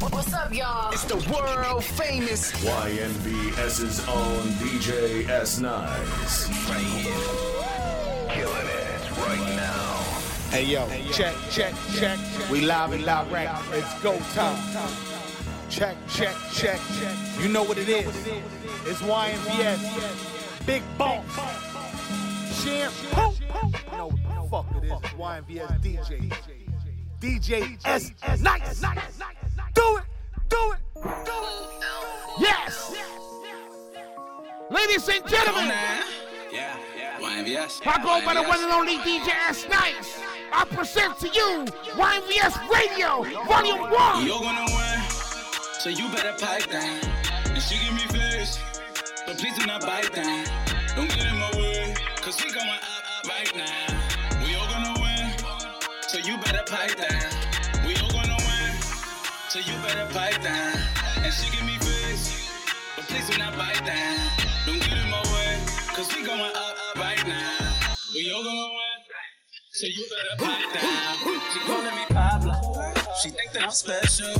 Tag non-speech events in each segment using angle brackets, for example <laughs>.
What's up, y'all? It's the world famous YNVS's own DJ S Nice. Killing it right now. Hey yo, check, check, check. We live and live rap. It's go time. Check, check, check. You know what it is. It's YNVS. Big Boss. Shampoo. You know what the fuck it is. YNVS DJ. DJ S. Nice. Do it. Do it. Do it. Yes. Ladies and gentlemen. Yeah, yeah. YNVS. I go by the one and only DJ S Nice. I present to you YNVS Radio, Volume 1. You're gonna win, so you better pipe down. And she give me face, but please do not bite down. Don't get in my way, cause we going up, up right now. We all gonna win, so you better pipe down. So you better pipe down. And she give me face, but please do not bite down. Don't get in my way, cause we going up, up right now. We all gonna win. So you better pipe down. She calling me Pablo. She think that I'm special.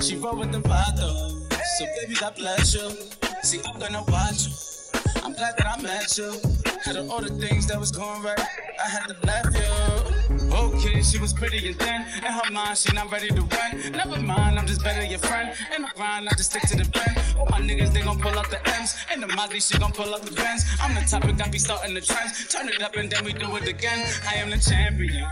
She roll with the vato. So baby, God bless you. See, I'm gonna watch you. I'm glad that I met you. Had all the things that was going right. I had to left you. Okay, she was pretty and thin. In her mind, she not ready to run. Never mind, I'm just better your friend. In the grind, I just stick to the. All my niggas, they gon' pull up the M's. In the Molly, she gon' pull up the Benz. I'm the topic, I be starting the trends. Turn it up and then we do it again. I am the champion.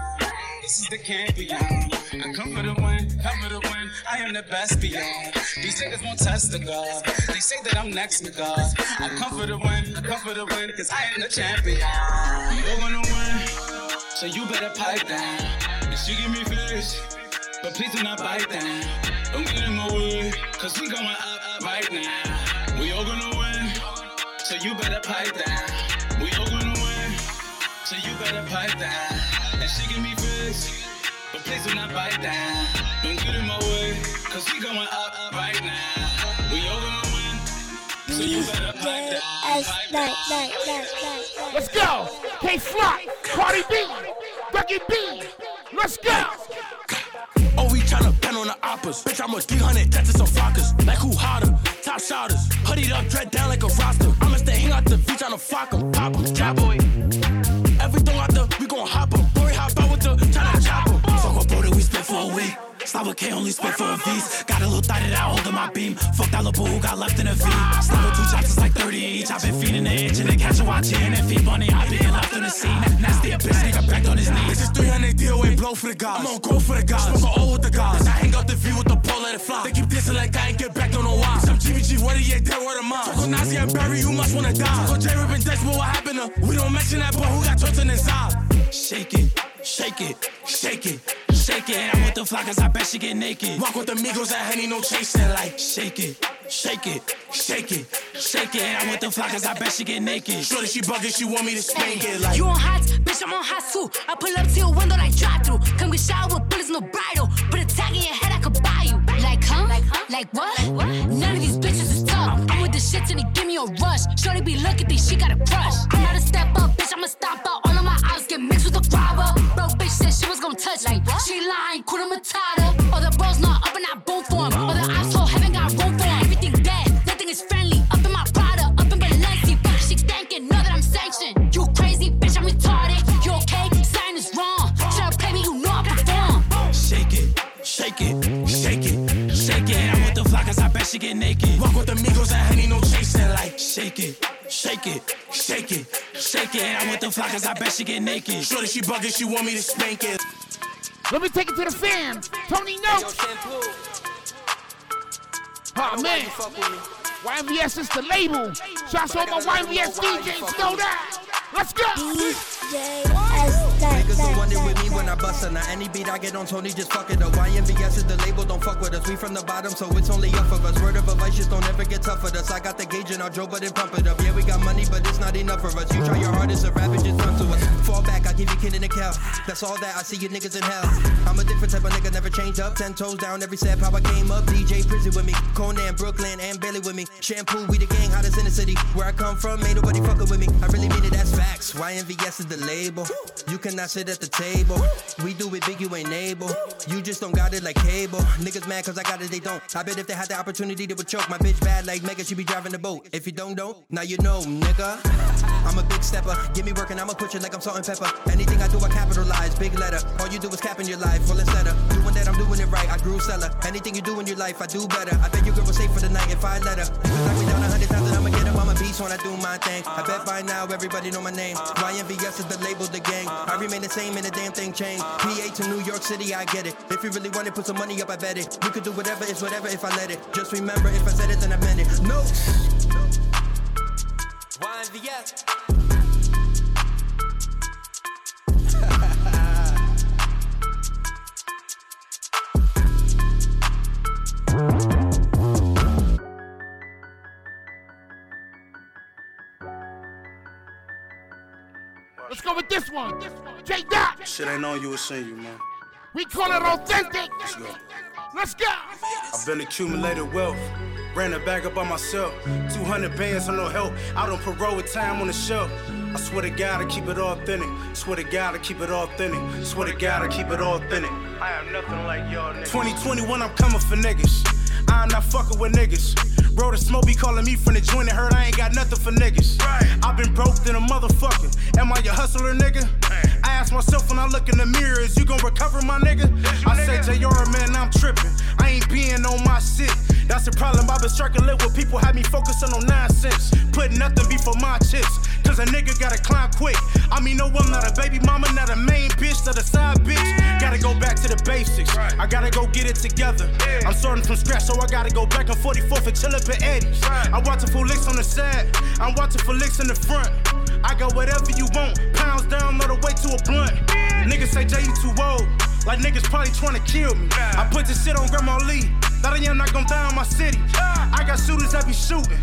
This is the champion. I come for the win, come for the win. I am the best beyond. These niggas won't test the God. They say that I'm next to God. I come for the win, I come for the win, cause I am the champion. You're gonna win, so you better pipe down. And she give me face, but please do not bite down. Don't get in my way, cause we going up, up right now. We all gonna win, so you better pipe down. We all gonna win, so you better pipe down. And she give me face, but please do not bite down. Don't get in my way, cause we going up, up right now. Let's go. K Fly, Cardi B, Becky B. Let's go. Oh, we tryna pen on the oppas. Bitch, I'm a 300, that's some flockers. Like who hotter? Top shotters. Hoodied up, dread down like a roster. I'ma stay hang out the beach on the flock 'em. Pop 'em, boy. Everything out there, we gon' hop Slava K only spit for a V's. Got a little thigh that I hold in my beam. Fuck that little boo who got left in a V. Slava two chops is like 30 each. i been feeding the itch and then catch a watching and feed bunny. i been left on the scene. Nasty a bitch, nigga back on his knees. This is 300 DOA blow for the guys. I'm on go for the guys. Smoke a O with the guys. I hang out the V with the pole, let it fly. They keep dissing like I ain't get back, don't know why. Some GBG, what he ain't dead, word of mine. Talk Nazi and Barry, you must wanna die. Talk J Rip and Dex, but what happened to? We don't mention that boy who got tortured inside. Shake it, shake it, shake it. Shake it, I'm with the cause I bet she get naked. Walk with the Migos and Henny, no chasing. Like, shake it, shake it, shake it, shake it. I'm with the cause I bet she get naked. Shorty, she bugging, she want me to spank it. Like, You on hot, bitch, I'm on hot too. I pull up to your window like drive through. Come get shot with bullets, no bridle. Put a tag in your head, I could buy you. Like, huh? Like, huh? Like what? None of these bitches shits and they give me a rush. Shorty be looking, think she got a crush. I'm not a step up, bitch, I'ma stop out. All of my ops get mixed with the robber. Bro, bitch said she was gonna touch me. She lying, Kuna Matata. All the bros not up and I boom for 'em. All the ops whole heaven got room for 'em. Everything dead, nothing is friendly. Up in my Prada, up in Balenci. Fuck, she thinking, know that I'm sanctioned. You crazy, bitch, I'm retarded. You okay? Sign is wrong. Try to play me, you know I perform. shake it, shake it, shake it, shake it. I'm with the fly cause I bet she get naked. Walk with the Migos and Henny, no chasing. Like, shake it, shake it, shake it, shake it. And I'm with the fly cause I bet she get naked. Shorty, she bugging, she want me to spank it. Let me take it to the fam. Tony Notes. Oh man. YMVS is the label. Shots on my YMVS DJs. Know that. Let's go. Niggas don't want it with me when I bust. Now any beat I get on Tony, just fuck it up. YMVS is the label, don't fuck with us. We from the bottom, so it's only up of us. Word of advice, just don't ever get tough with us. I got the gauge and I'll drove, but then pump it up. Yeah, we got money, but it's not enough for us. You try your hardest, a rabbit just run to us. Fall back, I give you kid in the cow. That's all that I see you niggas in hell. I'm a different type of nigga, never change up. Ten toes down, every step how I came up. DJ Prison with me, Conan, Brooklyn, and Bailey with me. Shampoo, we the gang, hottest in the city. Where I come from, ain't nobody fucking with me. I really mean it, that's facts. YMVS is the label. You cannot sit at the table. We do it big, you ain't able. You just don't got it like cable. Niggas mad cause I got it, they don't. I bet if they had the opportunity, they would choke. My bitch bad like Mega, she be driving the boat. If you don't know, now you know, nigga. I'm a big stepper. Get me working, I'ma put you like I'm salt and pepper. Anything I do, I capitalize. Big letter. All you do is cap in your life. Full instead doing that, I'm doing it right. I grew seller. Anything you do in your life, I do better. I bet you girl was safe for the night if I let her. Knock me down a hundred times and I'ma get up on my beats when I do my thing. I bet by now everybody know my name. YNVS is the label, the gang. I remain the same and the damn thing changed. PA to New York City, I get it. If you really want it, put some money up, I bet it. You could do whatever, it's whatever if I let it. Just remember, if I said it, then I meant it. No. Let's go with this one. J Dot. Shit ain't on you, it's in you, man. We call it authentic. Let's go. Let's go. I've been accumulated wealth. Ran a bag up by myself. 200 bands on no help. Out on parole with time on the shelf. I swear to God, I keep it all authentic. Swear to God, I keep it authentic. Swear to God, I keep it authentic. I am nothing like y'all niggas. 2021, I'm coming for niggas. I'm not fucking with niggas. Bro, the smoke be calling me from the joint and heard I ain't got nothing for niggas. I've been broke than a motherfucker. Am I your hustler, nigga? I ask myself when I look in the mirror, is you gon' recover, my nigga? I say, JR, man, I'm tripping. I ain't being on my shit. That's the problem. I've been struggling with people, had me focusing on nonsense. Put nothing before my chips. Cause a nigga gotta climb quick. I mean, no, I'm not a baby mama, not a main bitch, not a side bitch. Gotta go back to the basics. I gotta go get it together. I'm starting from scratch, so I gotta go back on 44th and chill up at Eddie's. I'm watching for licks on the side, I'm watching for licks in the front. I got whatever you want, pounds down, all the way to a blunt. Niggas say Jay, you too old. Like niggas probably trying to kill me. I put this shit on Grandma Lee. That I am not gonna die in my city. I got shooters that be shooting.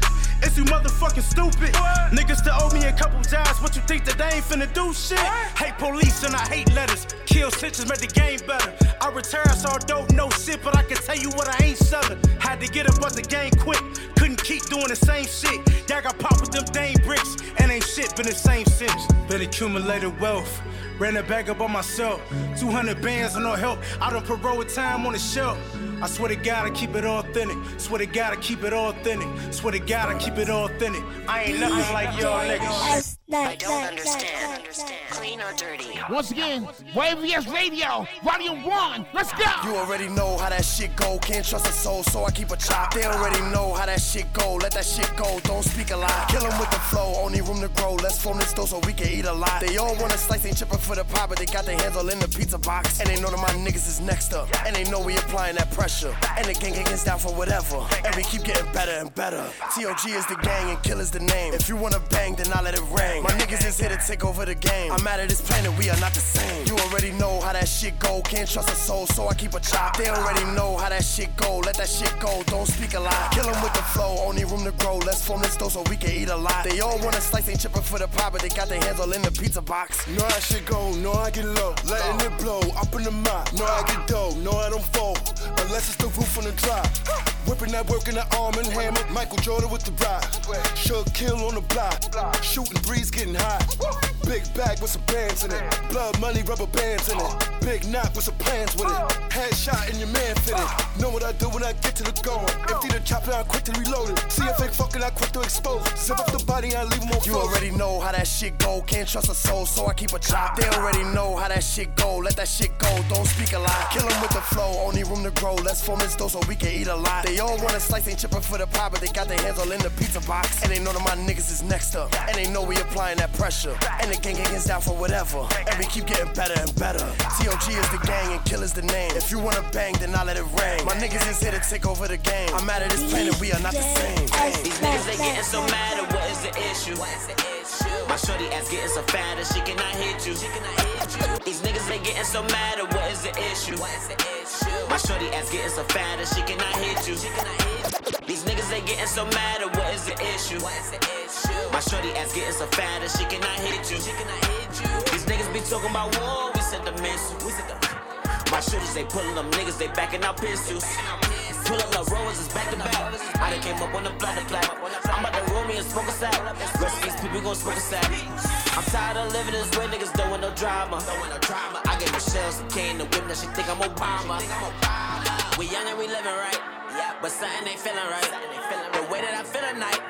Is you motherfucking stupid? Niggas still owe me a couple jobs. What you think that they ain't finna do shit? Hate police and I hate letters. Kill snitches, make the game better. I retired, so I don't know shit, but I can tell you what I ain't selling. Had to get up out the game quick. Couldn't keep doing the same shit. Y'all got popped with them dame bricks, and ain't shit been the same since. Been accumulated wealth. Ran a bag up on myself. 200 bands and no help. I done parole with time on the shelf. I swear to God, I keep it authentic. Swear to God, I keep it authentic. Swear to God, I keep it authentic. I ain't nothing like y'all niggas. I don't understand. Clean or dirty? Once again, YVS Radio, Volume 1. Let's go. You already know how that shit go. Can't trust a soul, so I keep a chop. They already know how that shit go. Let that shit go. Don't speak a lie. Kill 'em with the flow. Only room to grow. Let's form this dough so we can eat a lot. They all wanna slice, ain't chipping for the pie, but they got their hands all in the pizza box. And they know that my niggas is next up. And they know we applying that pressure. And the gang gets down for whatever. And we keep getting better and better. TOG is the gang and kill is the name. If you wanna bang, then I let it ring. My niggas is here to take over the game. I'm out of this planet, we are not the same. You already know how that shit go. Can't trust a soul, so I keep a chop. They already know how that shit go. Let that shit go. Don't speak a lie. Kill 'em with the flow. Only room to grow. Let's form this dough so we can eat a lot. They all wanna slice, ain't chipping for the pie, but they got their hands all in the pizza box. Know how shit go, know I get low, letting it blow, up in the mouth. Know I get dough, know I don't fold, unless it's the roof on the drop. Whipping that work in the arm and hammer, Michael Jordan with the rock. Shook kill on the block, shooting threes getting hot. Big bag with some bands in it, blood money, rubber bands in it. Big knock with some plans with it, headshot in your man fitted. Know what I do when I get to the going. Empty the chopper, I quick to reload it. See a fake fucking, I quick to expose. Zip up the body, I leave him on You already know how that shit go. Can't trust a soul, so I keep a chop. They already know how that shit go. Let that shit go. Don't speak a lie. Kill 'em with the flow. Only room to grow. Let's form this dough so we can eat a lot. They all wanna slice, ain't chipping for the pie, but they got their hands all in the pizza box. And they know that my niggas is next up. And they know we applying that pressure. And the gang gets down for whatever. And we keep getting better and better. TOG is the gang and kill is the name. If you wanna bang, then I let it rain. My niggas is here to take over the game. I'm out of this planet, we are not the same. These niggas they getting so mad at what is the issue? My shorty ass getting so fat that she cannot hit you. These niggas they getting so mad at what is the issue? My shorty ass getting so fat that she cannot hit you. These niggas they getting so mad at what is the issue? My shorty ass getting so fat that she cannot hit you. These niggas be talking about war, we sent the missile. My shorties they pulling them niggas, they backing out pistols. Pull up the rollers, it's back to back. I done came up on the block to clap. I'm about to roll me and smoke a sack. Rest these people gon' smoke a sack. I'm tired of living this way, niggas don't want no drama. I gave Michelle some cane the whip, now she think I'm Obama. We young and we living right, but something ain't feeling right. The way that I feel tonight,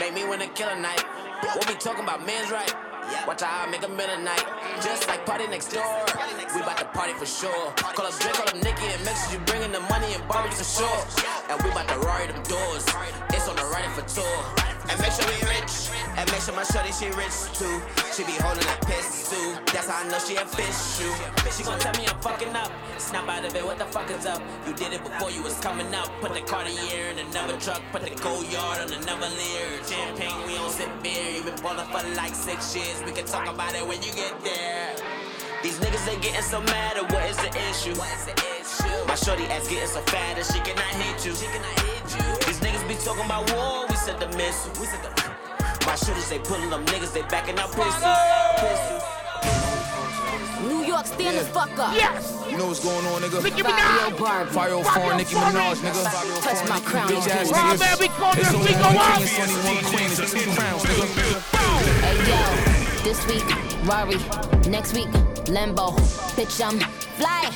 make me wanna kill a night. We'll be talking about men's right. Watch I make a night. Just like party next door. We bout to party for sure. Call up Drake, call up Nicki, and make sure you bringing the money and Barbie for sure. And we bout to Rari them doors. It's on the riding for tour. And make sure we rich. And make sure my shorty she rich too. She be holding that pistol. That's how I know she a fish shoe. She gon' tell me I'm fucking up. Snap out of it, what the fuck is up? You did it before you was coming up. Put the Cartier in another truck. Put the gold yard on another leer. Champagne, we don't sip beer. You been ballin' for like six years. We can talk about it when you get there. These niggas they getting so mad at what is the issue? My shorty ass getting so fat that she cannot hit you. she cannot hit you. These niggas be talking about war, we said the missile. My shooters they pulling them niggas, they backing up pistol. pistol. New York, stand the fuck up. Yes. You know what's going on, nigga? Nicki Minaj. Barbie. 504 Nicki Minaj, nigga. Touch my crown. Bitch ass Raw niggas. baby corner, It's only we go one up. it's only one queen, it's two crowns, nigga. Hey yo, this week, Rari. Next week, Lambo. Bitch, I'm fly.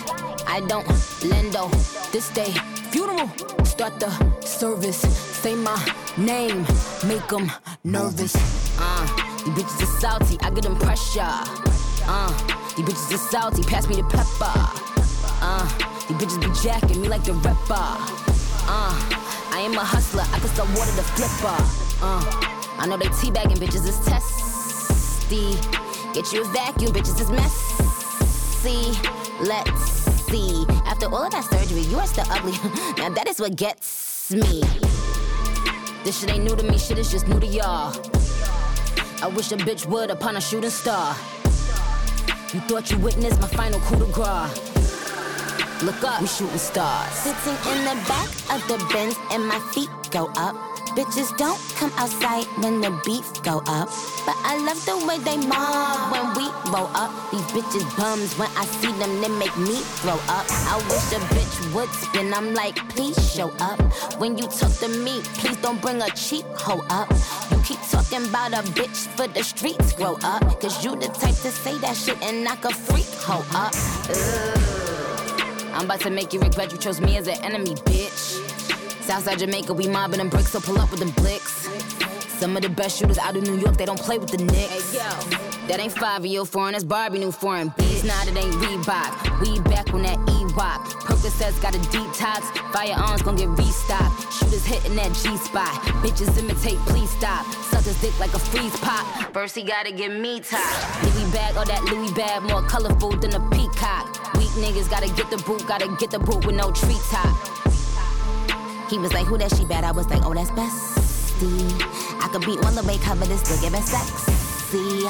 I don't lendo. This day, funeral. Start the service. Say my name. Make them nervous. Uh, you bitches are salty. I get them pressure. Uh, you bitches are salty. Pass me the pepper. Uh, you bitches be jacking me like the rapper. Uh, I am a hustler. I can sell water to flipper. Uh, I know they teabagging bitches is testy. Get you a vacuum, bitches is messy. Let's see. After all of that surgery, you are still ugly. <laughs> now that is what gets me. This shit ain't new to me, shit is just new to y'all. I wish a bitch would upon a shooting star. You thought you witnessed my final coup de grace. Look up, we shooting stars. Sitting in the back of the Benz and my feet go up. Bitches don't come outside when the beef go up. But I love the way they mob when we roll up. These bitches bums when I see them, they make me throw up. I wish a bitch would spin. I'm like, please show up. When you talk to me, please don't bring a cheap hoe up. You keep talking about a bitch for the streets, grow up. Cause you the type to say that shit and knock a freak hoe up. Ugh. I'm about to make you regret you chose me as an enemy, bitch. Southside Jamaica, we mobbing them bricks, so pull up with them blicks. Some of the best shooters out of New York, they don't play with the Knicks. That ain't five year foreign, that's Barbie new foreign. Bees, nah, that ain't Reebok. We back on that E-Wop. Percocets got a detox. Firearms gon' get restocked. Shooters hitting that G spot. Bitches imitate, please stop. Suckers dick like a freeze pop. First he gotta get me top. Louis bag, all that Louis bag, more colorful than a peacock. Weak niggas gotta get the boot, gotta get the boot with no treetop. He was like, who that she bad? I was like, oh, that's bestie. I could beat one the way cover this, still giving sexy.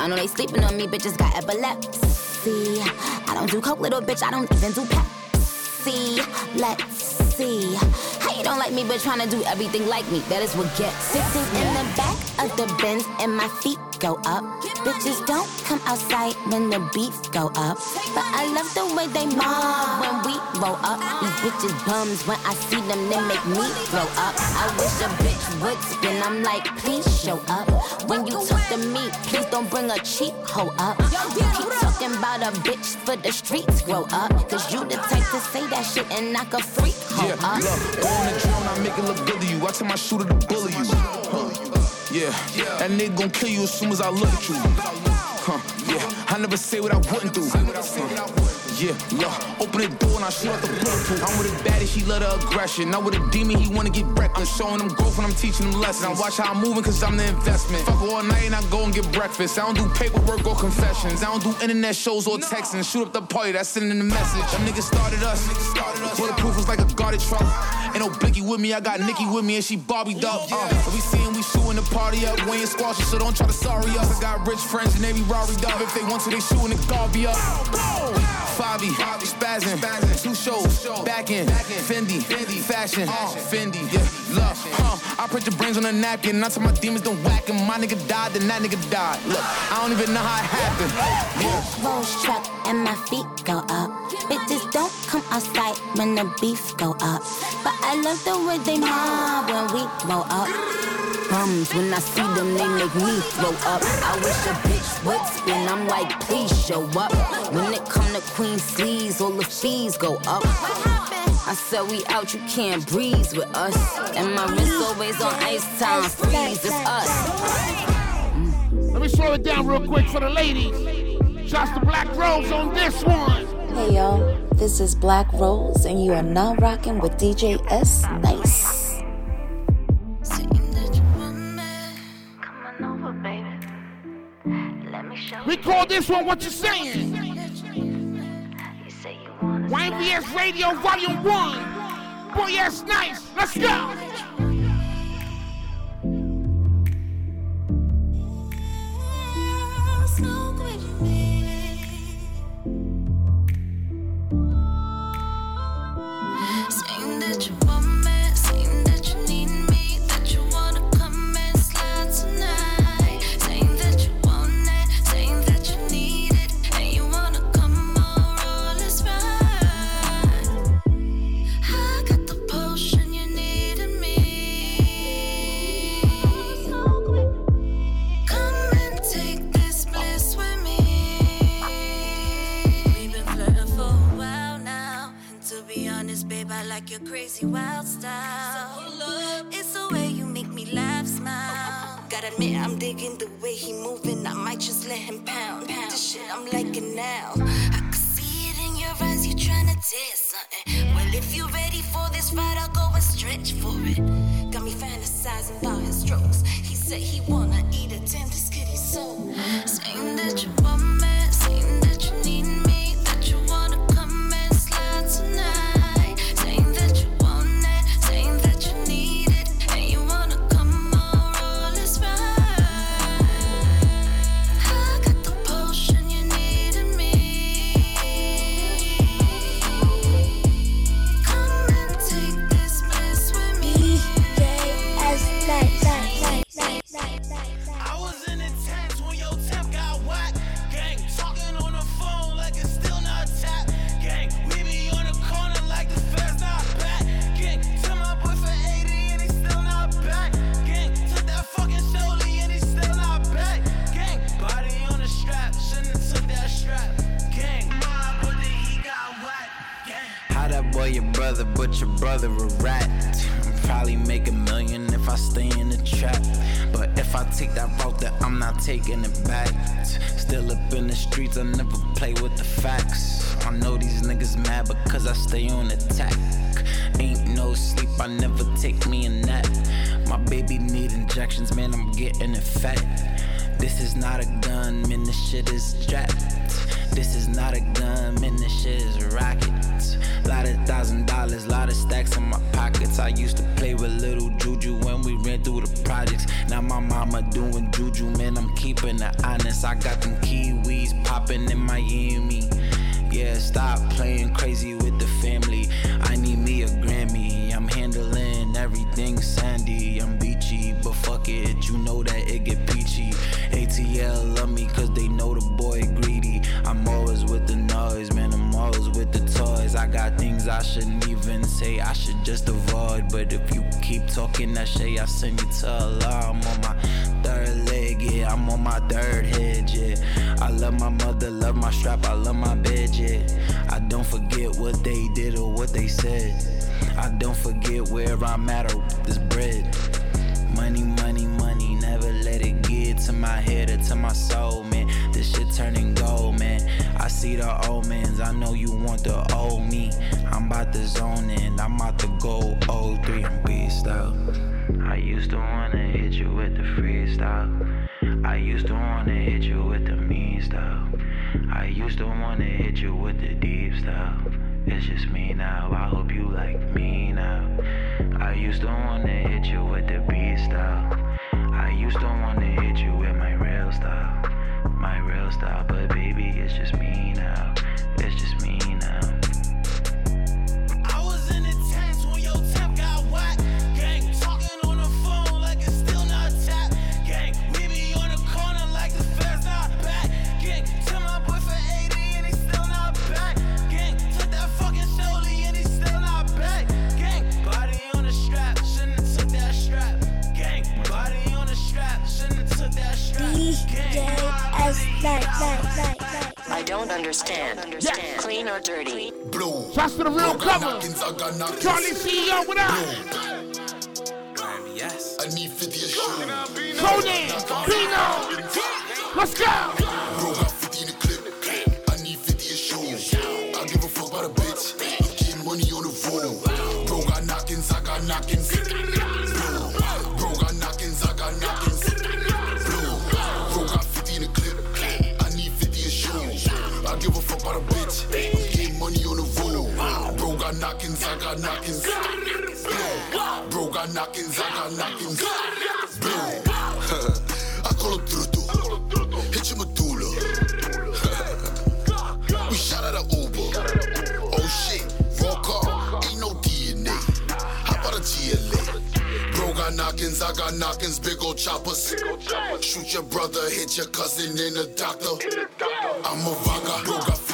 I know they sleeping on me, bitches got epilepsy. I don't do coke, little bitch, I don't even do Pepsi. Let's see. How you don't like me, but tryna do everything like me? That is what gets. Sitting in the back of the Benz and my feet go up. Bitches don't come outside when the beats go up. But I love the way they mob when we roll up. These bitches bums when I see them, they make me throw up. I wish a bitch would spin. I'm like, please show up. When you talk to me, please don't bring a cheap hoe up. You keep talking about a bitch for the streets, grow up. Cause you the type to say that shit and knock a freak hoe Yeah, up. On the drone, I make it look good to you. I tell my shooter to bully you. Huh. Yeah, that nigga gon' kill you as soon as I look at you. Huh, yeah, I never say what I wouldn't do. Huh. Yeah, look, open the door and I shoot out the bulletproof. I'm with a baddie, she love the aggression. Not with a demon, he wanna get wrecked. I'm showing them growth and I'm teaching them lessons. I watch how I'm moving cause I'm the investment. Fuck all night and I go and get breakfast. I don't do paperwork or confessions. I don't do internet shows or texting. Shoot up the party, that's sending the message. Them niggas started us. Bulletproof was like a guarded truck. Ain't no Blicky with me, I got Nicki with me and she Barbie up. Uh, we we the party up. We ain't squashing, so don't try to sorry us. I got rich friends and they be Rory up. If they want to, they shooting the Garvey up. Fabi, spazzing, two shows, back in, Fendi, fashion, Fendi, yeah, love, huh? I put your brains on a napkin, I tell my demons don't whack him. My nigga died, then that nigga died. Look, I don't even know how it happened. Yeah. Rolls truck and my feet go up. Bitches don't come outside when the beef go up. But I love the way they mob when we roll up. Crumbs. When I see them, they make me throw up. I wish a bitch would spin. I'm like, please show up. When it come to Queen Sleeves, all the fees go up. I said we out, you can't breeze with us. And my wrist always on ice time, freeze, it's us. Let me slow it down real quick for the ladies. Shouts to Black Rose on this one. Hey y'all, this is Black Rose, and you are now rocking with DJ S Nice. We call this one What You Saying? YNVS Radio Volume 1. Boy, yes, nice. Let's go. like your crazy wild style. It's the way you make me laugh, smile. <laughs> Gotta admit, I'm digging the way he moving. I might just let him pound. pound. This shit, I'm liking now. I can see it in your eyes, you tryna tear something. Uh-uh. Well, if you're ready for this fight, I'll go and stretch for it. Got me fantasizing about his strokes. He said he wanna eat a tender, skinny soul. Saying that you want me. brother a rat. I'm probably make a million if I stay in the trap. But if I take that route, that I'm not taking it back. Still up in the streets, I never play with the facts. I know these niggas mad because I stay on attack. Ain't no sleep, I never take me a nap. My baby need injections, man, I'm getting it fat. This is not a gun, man, this shit is jacked. This is not a gun, man, this shit is rockets. Lot of thousand dollars, lot of stacks in my pockets. I used to play with little juju when we ran through the projects. Now my mama doing juju, man, I'm keeping it honest. I got them kiwis popping in Miami. Yeah, stop playing crazy with the family. I need me a Grammy. I'm handling everything sandy. I'm beachy, but fuck it, you know that it get peachy. ATL love me cause they with the toys. I got things I shouldn't even say, I should just avoid. But if you keep talking that shit, I send you to Allah. I'm on my third leg, yeah, I'm on my third head, yeah. I love my mother, love my strap, I love my bed, yeah. I don't forget what they did or what they said. I don't forget where I'm at or this bread. Money, money, money, never let it get to my head or to my soul, man this shit turning gold, man. I see the omens, I know you want the old me. I'm about to zone in, I'm about to go 03 and beast out. I used to wanna hit you with the freestyle. I used to wanna hit you with the mean style. I used to wanna hit you with the deep style. It's just me now, I hope you like me now. I used to wanna hit you with the beat style. I used to wanna hit you with my real style my real style, but baby, it's just me now. It's just me now. To the real cover. Charlie CEO, what up? Yes. I need 50 a shoe. Tony, Pino, let's go. Got knockings. Blue. Bro got knockings, I got knockings. Blue. I call him Truto. Hit your medulla. <laughs> we shot at a Uber. Oh shit, raw car, ain't no DNA. How about a GLA? Bro got knockings, I got knockings, big old choppers. Shoot your brother, hit your cousin and a doctor. I'm a vaga, bro got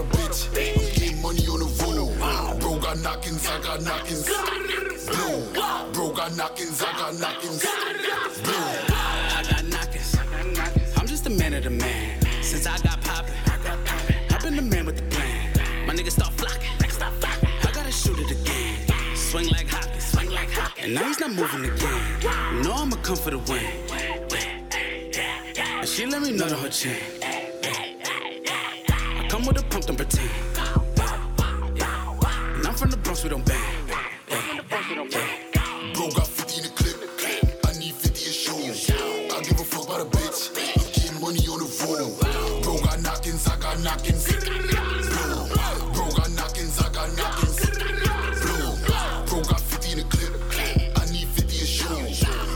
a bitch. Getting money on the road. Bro got knockings, I got knockings. Blue. Bro got knockings, I got knockings. Blue. I got knockers. I'm just a man of the man. Since I got poppin', I've been the man with the plan. My niggas start flocking. I gotta shoot it again. Swing like hockey, swing like hockey. And now he's not moving again. No, I'ma come for the win. And she let me know to her chin. Come with a pump, don't pretend. And I'm from the Bronx, we don't bang. Bro got 50 in the clip. I need 50 a show. I give a fuck about a bitch. I'm getting money on the road. Bro got knockings, I got knockings. Blue. Bro got knockings, I got knockings. Blue. Bro got 50 in the clip. I need 50 a show.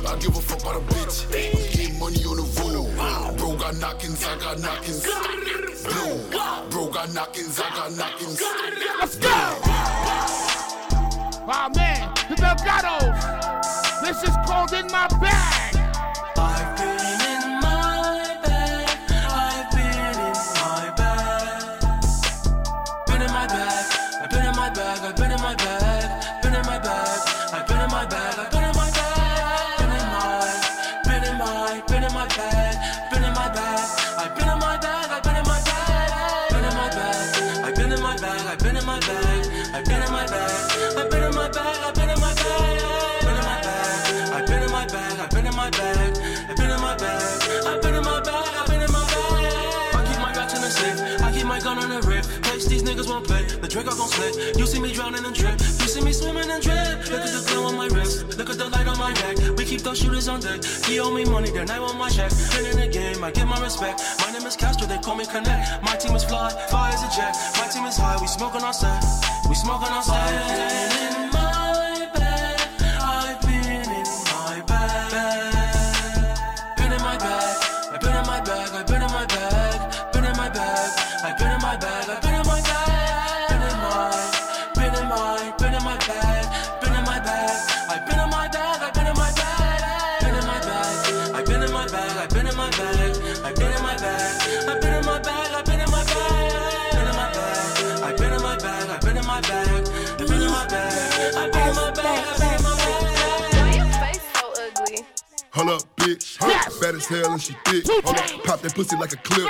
I give a fuck about a bitch. I'm getting money on the road. Bro got knockings, I got knockings. Bro got knockings, I got knockings. Let's go. Oh man, the Delgados. This is called In My Bag. Split. You see me drowning and drip. You see me swimming and drip. Look at the glow on my wrist. Look at the light on my neck. We keep those shooters on deck. He owe me money, then I want my check. In the game, I get my respect. My name is Castro, they call me Connect. My team is fly, fly as a jet. My team is high, we smoke on set. We smoke on set. Hold up, bitch. Yes. Bad as hell and she thick. Hold up, pop that pussy like a clip.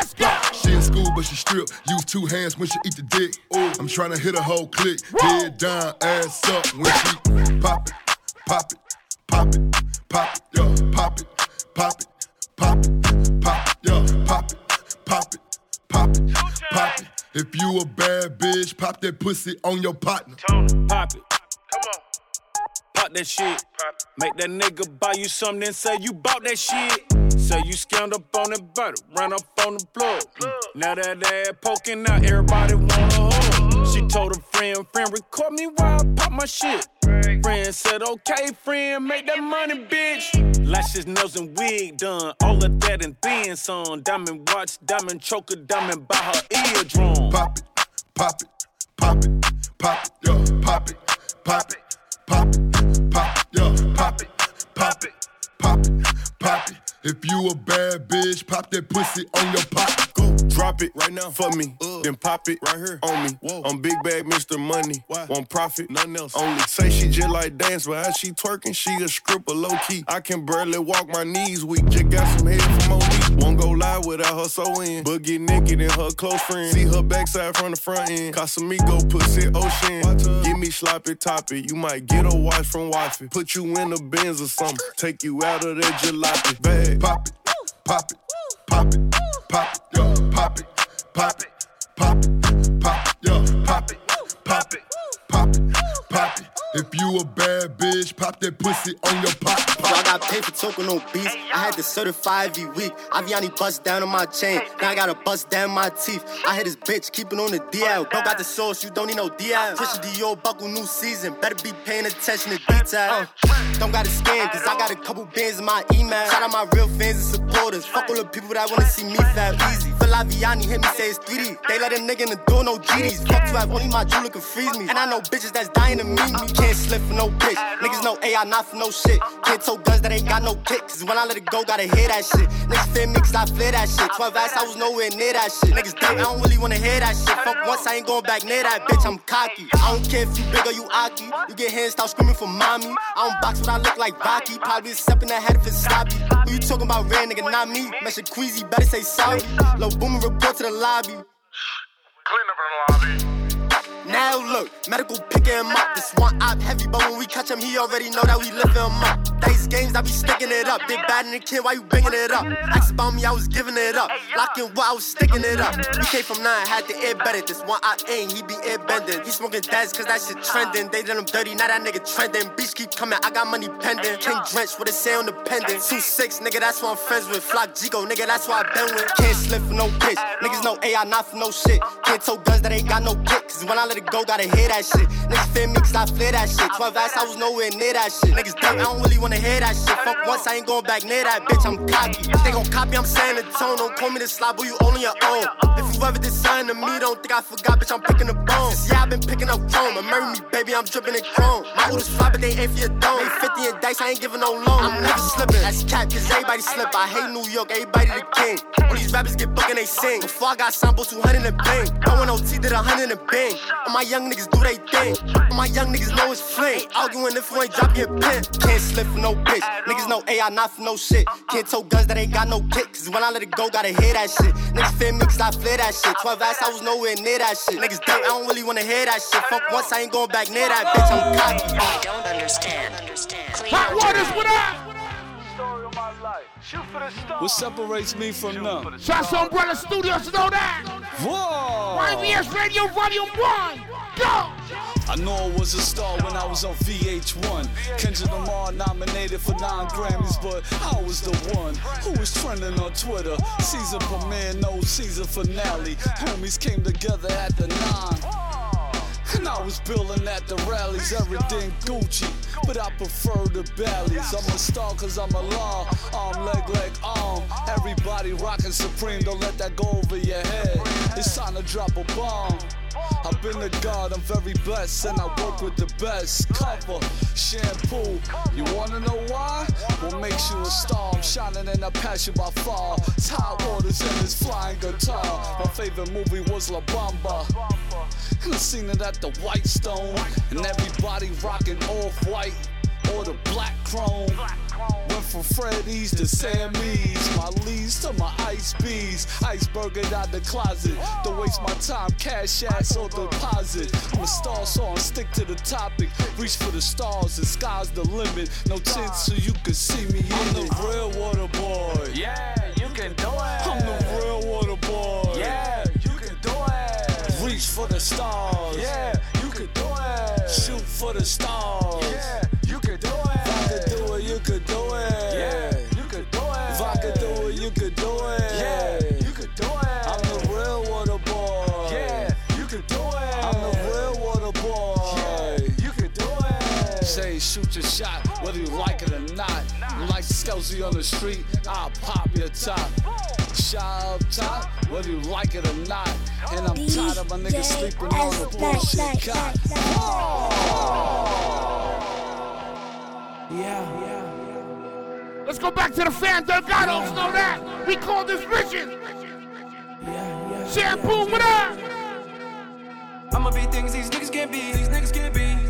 She in school, but she strip. Use two hands when she eat the dick. Ooh, I'm trying to hit a whole click. Head down, ass up when she pop it, pop it, pop it, pop it, yo, pop it, pop it, pop it, pop it, yo, pop it, pop it, pop it, pop it. If you a bad bitch, pop that pussy on your partner. Pop it. Pop that shit. Make that nigga buy you something and say you bought that shit. Say you scammed up on that butter, ran up on the plug. Now that ass poking out, everybody wanna hug. She told a friend, friend, record me while I pop my shit. Friend said, okay, friend, make that money, bitch. Lashes, nails, and wig done. All of that and then some. Diamond watch, diamond choker, diamond by her eardrum. Pop it, pop it, pop it, pop it, pop it, pop it, pop it, pop it, pop it, pop it, pop it, pop it. If you a bad bitch, pop that pussy on your pop. Go. Drop it right now for me, uh, then pop it right here on me. Whoa. I'm big bag Mr. Money, Why? won't profit, nothing else. Only say she just like dance, but how she twerking, she a stripper low key. I can barely walk my knees weak, just got some head from OD. Won't go live without her so in, but get naked and her close friend. See her backside from the front end. Casamigo, pussy ocean. Give me sloppy toppy, you might get a watch from wifey. Put you in a Benz or something, take you out of that jalopy bag. Pop it, pop it, pop it, pop it, yo, pop it, pop it, pop it, pop it, yo, pop it, pop it, pop it, pop it. If you a bad bitch, pop that pussy on your pop. Yo, I got paid for on beats. I had to certify every week. Aviani bust down on my chain. Now I gotta bust down my teeth. I had this bitch keeping on the DL. Bro got the sauce, you don't need no DL. Christian Dior buckle new season. Better be paying attention to detail. Uh, don't gotta scan, cause I got a couple bands in my email. Shout out my real fans and supporters. Fuck all the people that wanna see me fat easy. Feel Aviani hit me, say it's 3D. They let a nigga in the door, no GDs. Fuck you have only my jeweler can freeze me. And I know bitches that's dying to me. Can't slip for no bitch. Niggas know AI not for no shit. Can't tow guns that ain't got no kick. Cause when I let it go, gotta hear that shit. Niggas fear me cause I flare that shit. 12 ass, I was nowhere near that shit. Niggas think I don't really wanna hear that shit. Fuck once, I ain't going back near that bitch. I'm cocky. I don't care if you big or you aki. You get hands, start screaming for mommy. I don't box what I look like Baki. Probably a step in the head if it's sloppy. Who you talking about, red nigga, not me. Measure queasy, better say sorry. Low boomer report to the lobby. Clean up in the lobby. Now look, medical picking him up. This one op heavy, but when we catch him, he already know that we lifting him up. Dice games, I be sticking it up. Big bad in the kid, why you bringing it up? Ask about me, I was giving it up. Locking what I was sticking it up. We came from nine, had to air better. This one op ain't, he be air bending. He smoking dads, cause that shit trending. They done him dirty, now that nigga trending. Beach keep coming, I got money pending. King drenched with a sound dependent. Two six, nigga, that's what I'm friends with. Flock Jigo, nigga, that's what I been with. Can't slip for no bitch. Niggas know AI not for no shit. Can't tow guns that ain't got no kick. Cause when I let it go, gotta hear that shit. Niggas fear me cause I flare that shit. 12 ass, I was nowhere near that shit. Niggas think I don't really wanna hear that shit. Fuck once, I ain't going back near that bitch. I'm cocky. If they gon' copy, I'm saying the tone. Don't call me the slob, but you only your own. If you ever did something to me, don't think I forgot, bitch. I'm picking the bones. Yeah, i been picking up chrome. Murder me, baby, I'm dripping in chrome. My oldest fly, but they ain't for your dome. They 50 in dice, I ain't giving no loan. I'm never slipping. That's cat, cause everybody slip. I hate New York, everybody the king. All these rappers get booked and they sing. Before I got sample 200 and bang. I went OT, did 100 and bang. All my young niggas do they thing. All my young niggas know it's flame. Arguing if you ain't drop your pen. Can't slip for no bitch. Niggas know AI not for no shit. Can't tow guns that ain't got no kick. Cause when I let it go, gotta hear that shit. Niggas fear me cause I flare that shit. 12 ass, I was nowhere near that shit. Niggas think I don't really wanna hear that shit. Fuck once, I ain't going back near that bitch. I'm cocky. I don't understand. Hot waters, what up? What separates me from them? Shots Umbrella Studios, know that. Whoa! YBS Radio Volume 1. Go! I know I was a star when I was on VH1. Kendrick Lamar nominated for nine Grammys, but I was the one who was trending on Twitter. Season premiere, no season finale. Homies came together at the nine. And I was billing at the rallies, everything Gucci, but I prefer the bellies. I'm a star cause I'm a law, arm, leg, leg, arm. Everybody rocking Supreme, don't let that go over your head. It's time to drop a bomb. I've been a god, I'm very blessed, and I work with the best. Cover, shampoo. You wanna know why? What makes you a star? I'm shining and I pass you by far. Hot waters and it's flying guitar. My favorite movie was La Bamba. And I seen it at the White Stone, and everybody rocking off white or the black chrome. Went from Freddy's to Sammy's, my leads to my ice bees. Iceberg it out the closet. Don't waste my time, cash ass or deposit. I'm a star, so I stick to the topic. Reach for the stars, the sky's the limit. No tint, so you can see me in I'm the real water boy. Yeah, you can do it. I'm the real water boy. Yeah, you can do it. Reach for the stars. Yeah, you can do it. Shoot for the stars. Yeah, Say shoot your shot, whether you like it or not. Like Skelsey on the street, I'll pop your top. Shot up top, whether you like it or not. And I'm tired of my niggas sleeping on the bullshit cot. Yeah, yeah. Let's go back to the fan Delgados, know that. We call this riches. Yeah, Shampoo, what up? I'ma be things these niggas can't be. These niggas can't be.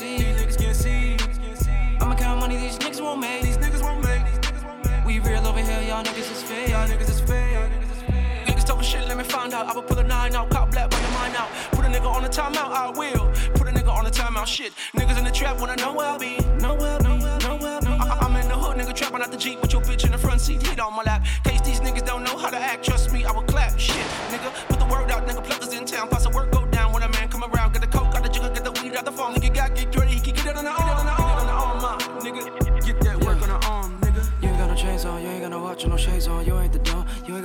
Can't see. These niggas can't see. I'ma count money these niggas won't make. These niggas won't make. We real over here, y'all niggas is fake. Y'all niggas is fake. Niggas talking shit, let me find out. I will pull a nine out, cop black, run your mind out. Put a nigga on the timeout, I will. Put a nigga on the timeout, shit. Niggas in the trap wanna know where I be. Know where I be, know where be. I- I'm in the hood, nigga, trapping out the Jeep with your bitch in the front seat. Hit on my lap. Case these niggas don't know how to act, trust me, I will clap. Shit, nigga, put the word out, nigga, pluckers in town. Plus the work go down when a man come around. Get the coke out the jigger, get the weed out the phone. Nigga got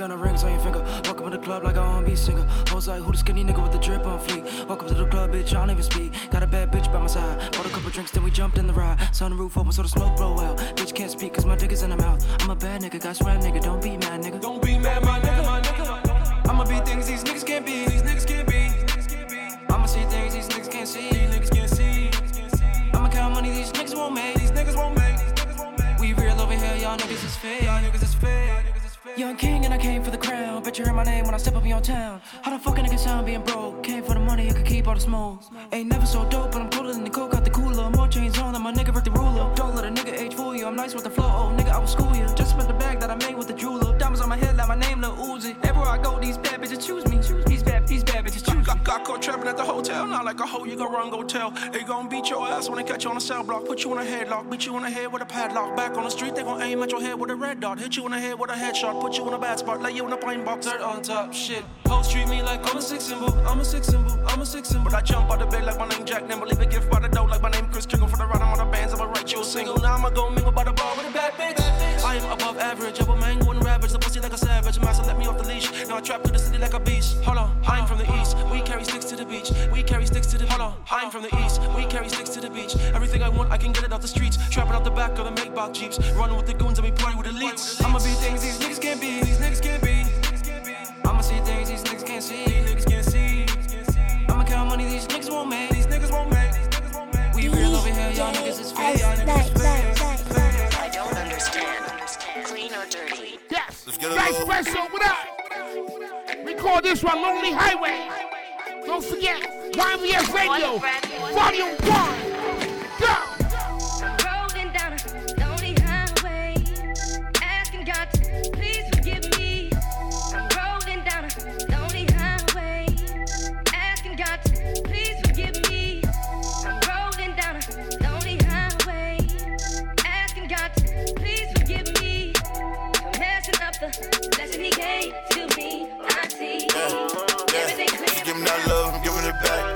got no rings on your finger. Walk up in the club like a R&B singer. Hoes like, who the skinny nigga with the drip on fleek? Walk up to the club, bitch, I don't even speak. Got a bad bitch by my side. Bought a couple drinks, then we jumped in the ride. Sunroof open so the smoke blow out. Bitch can't speak cause my dick is in her mouth. I'm a bad nigga, got sweat nigga, don't be mad nigga. Don't be mad, my nigga, my nigga. I'ma be things these niggas can't be. These niggas can't be. I'ma see things these niggas can't see. These niggas can't see. I'ma count money these niggas won't make. These niggas won't make. We real over here, y'all niggas is fake. Y'all niggas is. Young king and I came for the crown. Bet you heard my name when I step up in your town. How the fuck a nigga sound being broke? Came for the money, I could keep all the smoke. Ain't never so dope, but I'm colder than the coke out the cooler. More chains on than my nigga Rick the ruler. Don't let a nigga age fool you. I'm nice with the flow, oh nigga, I will school you. Just spent the bag that I made with the jeweler. Diamonds on my head like my name, Lil Uzi. Everywhere I go, these bad bitches choose me. These bad, Got, got caught trapping at the hotel, not like a hoe, you gon' run, go tell. They gon' beat your ass when they catch you on the cell block. Put you in a headlock, beat you in the head with a padlock. Back on the street, they gon' aim at your head with a red dot. Hit you in the head with a headshot, put you in a bad spot, lay you in a pine box. Dirt on top, shit. Post treat me like I'm a six symbol, I'm a six symbol, I'm a six symbol. But I jump out the bed like my name Jack Nimble, leave a gift by the door like my name Kris Kringle. For the ride, I'm on the bands, I'ma write you a single. Now I'ma go mingle by the bar with a bad bitch. I am above average, up a mango and ravage, the pussy like a savage. Master let me off the leash, now I trap through the city like a beast. Hold on, I'm from the east, we carry sticks to the beach. We carry sticks to the hold on, I'm from the east, we carry sticks to the beach. Everything I want, I can get it off the streets. Trapping out the back of the Maybach Jeeps, running with the goons and we party with elites. I'ma be things these niggas can't be, these niggas can't be. I'ma see things these niggas can't see, niggas can't see. I'ma count money these niggas won't make, these niggas won't make. We real over here, y'all niggas is fake, y'all niggas is fake. Nice little- special, what up? We call this one Lonely Highway. Don't forget, YNVS Radio, Volume 1. Go!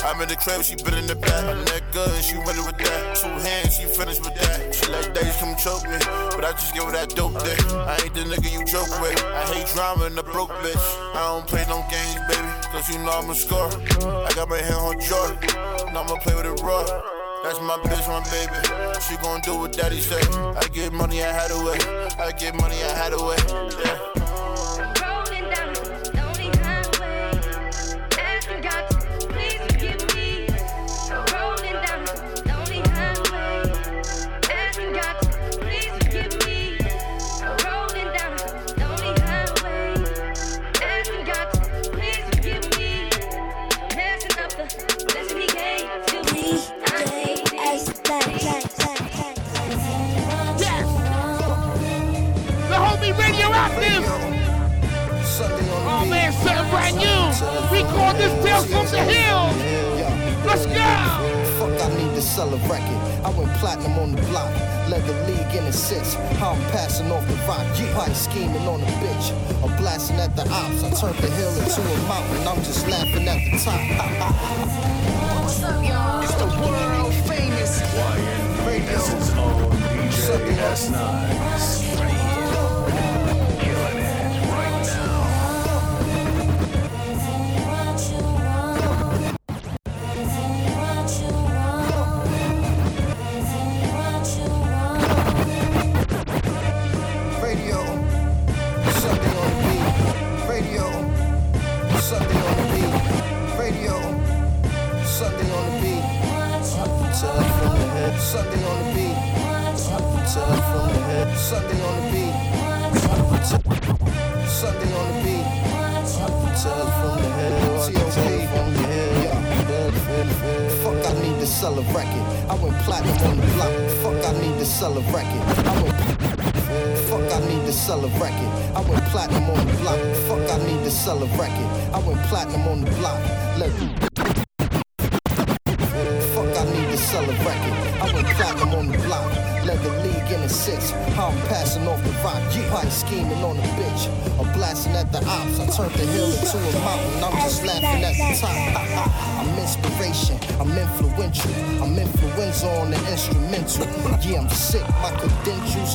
I'm in the crib, she bit in the back. Her neck good, she running with that. Two hands, she finished with that. She like days come choke me, but I just give her that dope dick. I ain't the nigga you joke with. I hate drama and the broke bitch. I don't play no games, baby, cause you know I'm a score. I got my hand on Jordan, now I'ma play with it raw. That's my bitch, my baby. She gon' do what daddy say. I get money, I had away. I get money, I had away. Yeah. Homie Radioactive. Oh man, something brand new. We call this Tales from the Hill. Let's go. Fuck, I need to sell a record. I went platinum on the block. Led the league in assists. How I'm passing off the rock. Pipe scheming on the bitch. I'm blasting at the ops. I turned the hill into a mountain. I'm just laughing at the top. What's up, y'all? It's the world famous radio. This is own DJ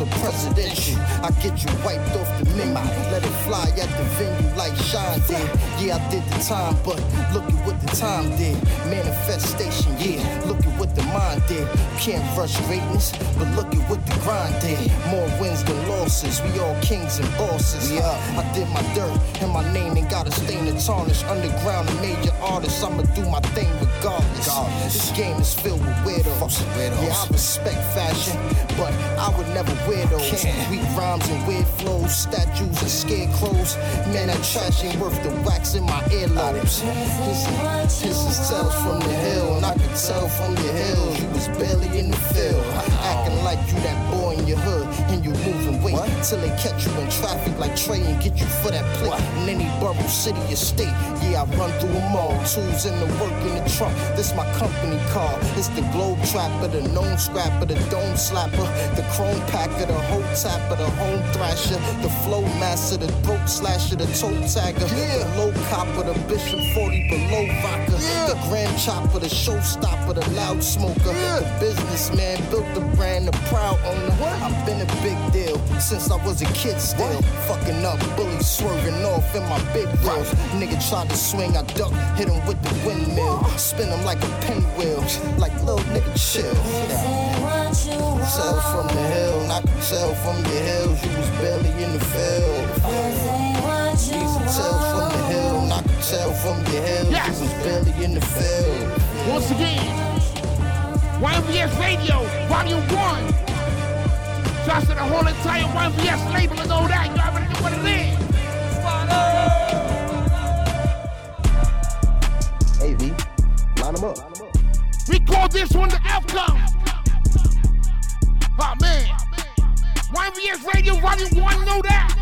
are presidential. I get you wiped off the menu. Let it fly at the venue like Sean did. Yeah, I did the time, but look at what the time did. Manifestation, yeah. Look at what the mind did. Can't rush greatness, but look what the grind did. More wins than losses. We all kings and bosses. Yeah, I did my dirt, and my name ain't got a stain to tarnish. Underground and major artists, I'ma do my thing regardless. This game is filled with weirdos. Yeah, I respect fashion, but I would never wear those. Weak rhymes and weird flows, statues and scarecrows. Man, that trash ain't worth the wax in my earlobes. This is, this is tales from the hill, and I can tell from your hills you was barely in the field. Acting like you that boy in your hood, and you moving weight till they catch you in traffic like Trey and get you for that plate. In any borough, city, or state, yeah, I run through them all. Tools in the work in the trunk. This my company car. It's the globe trapper, the known scrapper, the dome slapper, the chrome packer, the whole tapper, the home thrasher, the flow master, the throat slasher, the toe tagger, the low copper, the bishop 40 below vodka, the grand chopper, the showstopper, the loud smoker, the businessman built the brand, the proud owner. I've been a big deal since I was a kid still. Fucking up, bullies swerving off in my big wheels. Nigga tried to swing, I duck, hit him with the windmill. Spin him like a pinwheel, like little nigga chill. Tell from the hill, I from the hills you was barely in the field. Tales from the hill, I from the hills you was barely in the field. Once again, YNVS Radio, Volume 1. Shots to the whole entire YNVS label and all that. You already know what it is. Hey, V, line them up. We call this one the outcome. Oh, man. YNVS Radio, Volume 1, know that.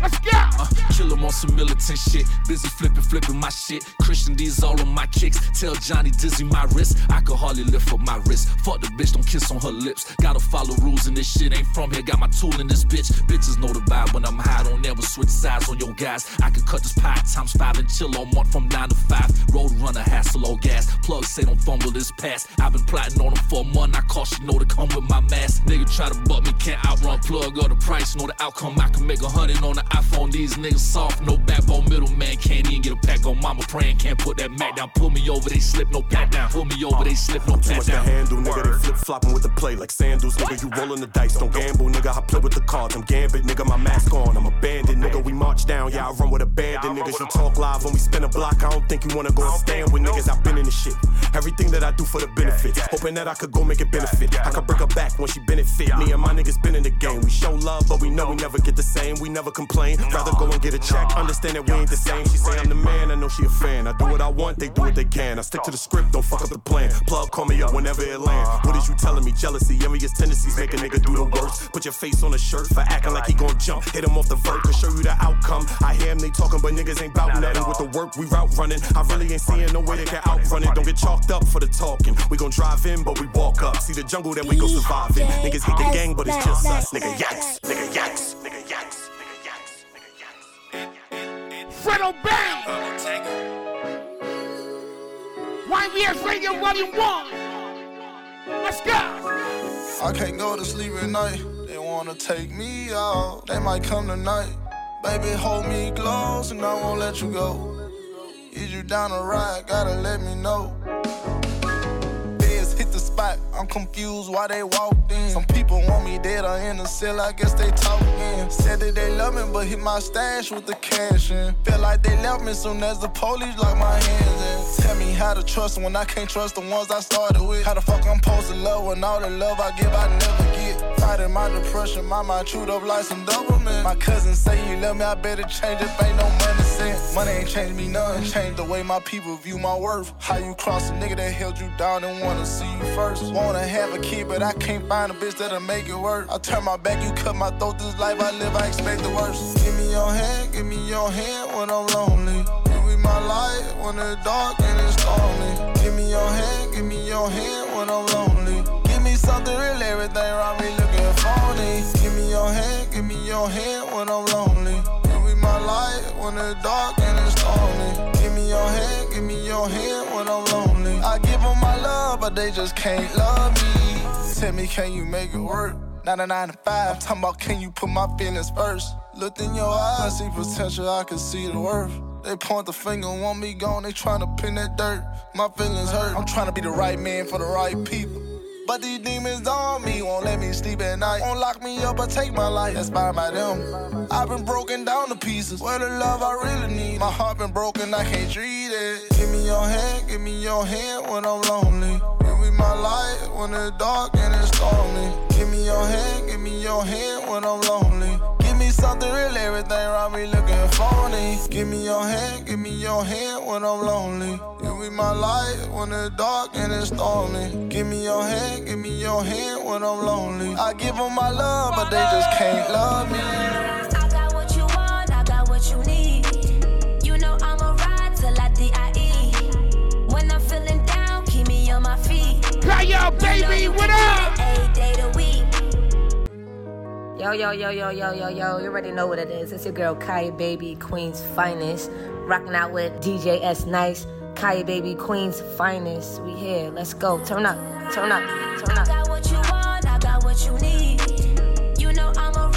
Let's go. Uh, kill him on some militant shit. Busy flipping, flipping my shit. Christian D's all on my Tell Johnny Dizzy my wrist. I could hardly lift up my wrist. Fuck the bitch, don't kiss on her lips. Gotta follow rules and this shit ain't from here. Got my tool in this bitch. Bitches know the vibe when I'm high. Don't ever switch sides on your guys. I can cut this pie times five and chill on month from nine to five. Road runner, hassle, low gas. Plug say don't fumble this pass. I've been plotting on them for a month. I caution know to come with my mask. Nigga try to butt me, can't outrun plug or the price. Know the outcome. I can make a hundred on the iPhone. These niggas soft, no backbone. Middleman can't even get a pack on. Mama praying, can't put that Mac down. Pull me over, they slip, no pat down. Pull me over, they slip, no Too pat much to down. handle, nigga. They flip flopping with the play like sandals, nigga. You rolling the dice, don't gamble, nigga. I play with the cards, I'm gambit, nigga. My mask on, I'm a bandit, nigga. We march down, yeah. I run with a bandit, niggas. You talk live when we spin a block. I don't think you wanna go and stand with niggas. I've been in the shit. Everything that I do for the benefit, hoping that I could go make it benefit. I could break her back when she benefit. Me and my niggas been in the game. We show love, but we know we never get the same. We never complain. Rather go and get a check. Understand that we ain't the same. She say I'm the man, I know she a fan. I do what I want, they do what they can. I stick to the script, don't fuck up the plan. Plug, call me up whenever it land. What is you telling me? Jealousy, envious tendencies make a nigga do the worst. Put your face on a shirt for acting like he gon' jump. Hit him off the vert, could show you the outcome. I hear him, they talking, but niggas ain't bout nothing. With the work, we route running. I really ain't seeing no way they can outrun it. Don't get chalked up for the talking. We gon' drive in, but we walk up. See the jungle that we go survive in. Niggas hate the gang, but it's just us. Nigga, yanks, nigga yaks, nigga, yaks, nigga, yaks. Fredo YNVS Radio, Volume 1. Let's go. I can't go to sleep at night. They wanna take me out. They might come tonight. Baby, hold me close and I won't let you go. Is you down to ride? Gotta let me know. Feds hit the spot. I'm confused why they walked in. Some people want me dead or in the cell. I guess they talking. Said that they love me, but hit my stash with the cash in. Feel like they left me soon as the police locked my hands in. Me how to trust when I can't trust the ones I started with. How the fuck I'm supposed to love when all the love I give I never get. Fighting my depression, my mind chewed up like some Doberman. My cousin say you love me, I better change it. Ain't no money cent. Money ain't changed me none. Changed the way my people view my worth. How you cross a nigga that held you down and wanna see you first. Wanna have a kid, but I can't find a bitch that'll make it work. I turn my back, you cut my throat. This life I live, I expect the worst. Give me your hand, give me your hand when I'm lonely. My light when it's dark and it's stormy. Give me your hand, give me your hand when I'm lonely. Give me something real, everything around me looking phony. Give me your hand, give me your hand when I'm lonely. You be my light when it's dark and it's stormy. Give me your hand, give me your hand when I'm lonely. I give them my love, but they just can't love me. Tell me, can you make it work? 99 to 5, I'm talking about can you put my feelings first? Looked in your eyes, see potential, I can see the worth. They point the finger, want me gone, they tryna pin that dirt. My feelings hurt, I'm tryna be the right man for the right people. But these demons on me won't let me sleep at night. Won't lock me up or take my life. That's by them. I've been broken down to pieces. Where the love I really need. My heart been broken, I can't treat it. Give me your hand, give me your hand when I'm lonely. You be my light when it's dark and it's stormy. Give me your hand, give me your hand when I'm lonely. Give me something real, everything around me looking phony. Give me your hand, give me your hand when I'm lonely. You be my light when it's dark and it's stormy. Give me your hand, give me your hand when I'm lonely. I give them my love, but they just can't love me. I got what you want, I got what you need. You know I'ma ride till I D.I.E. When I'm feeling down, keep me on my feet. Kyle, baby, what up? Yo, yo, yo, yo, yo, yo, yo. You already know what it is. It's your girl, Kaya Baby, Queen's finest. Rocking out with DJ S Nice. Kaya Baby, Queen's finest. We here. Let's go. Turn up, turn up, turn I up. got what you want, I got what you need. You know I'ma ride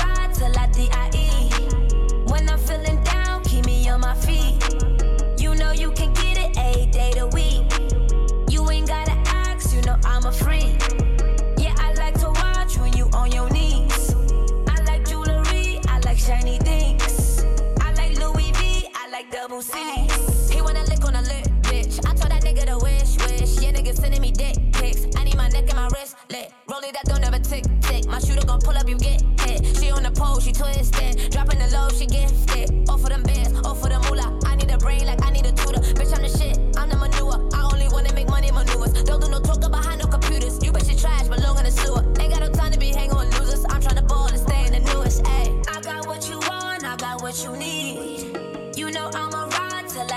I like. He wanna lick on a lip, bitch. I told that nigga to wish, wish. Yeah, nigga sending me dick pics. I need my neck and my wrist lit. Rollie that don't ever tick, tick. My shooter gon' pull up, you get hit. She on the pole, she twisted. Dropping the low, she gifted. All for them bands, all for the moolah. I need a brain like I need a tutor. Bitch, I'm the shit, I'm the manure. I only wanna make money maneuvers. Don't do no talking behind no computers. You bitch, you trash, belong in the sewer. Ain't got no time to be hanging with losers. I'm tryna ball and stay in the newest. Ayy, I got what you want, I got what you need.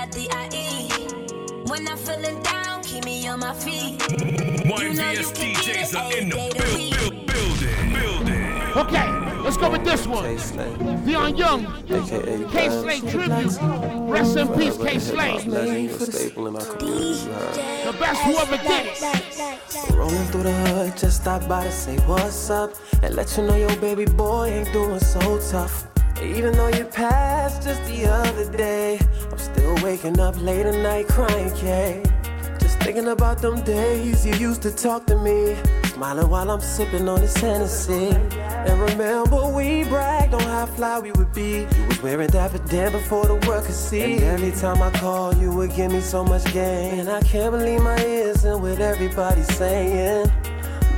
You know I'ma ride till I D.I.E. When I'm feeling down, keep me on my feet. YVS DJs are in the build, build, building. Building. Okay, let's go with this one. Dion Young, K Slay tribute. Rest in peace, K Slay. The best whoever did it. Rolling through the hood, just stop by to say what's up and let you know your baby boy ain't doing so tough. Even though you passed just the other day, I'm still waking up late at night crying, K. Just thinking about them days you used to talk to me, smiling while I'm sipping on this Hennessy. And remember we bragged on how fly we would be. You was wearing Dan before the world could see. And every time I call, you would give me so much gain. And I can't believe my ears and what everybody's saying.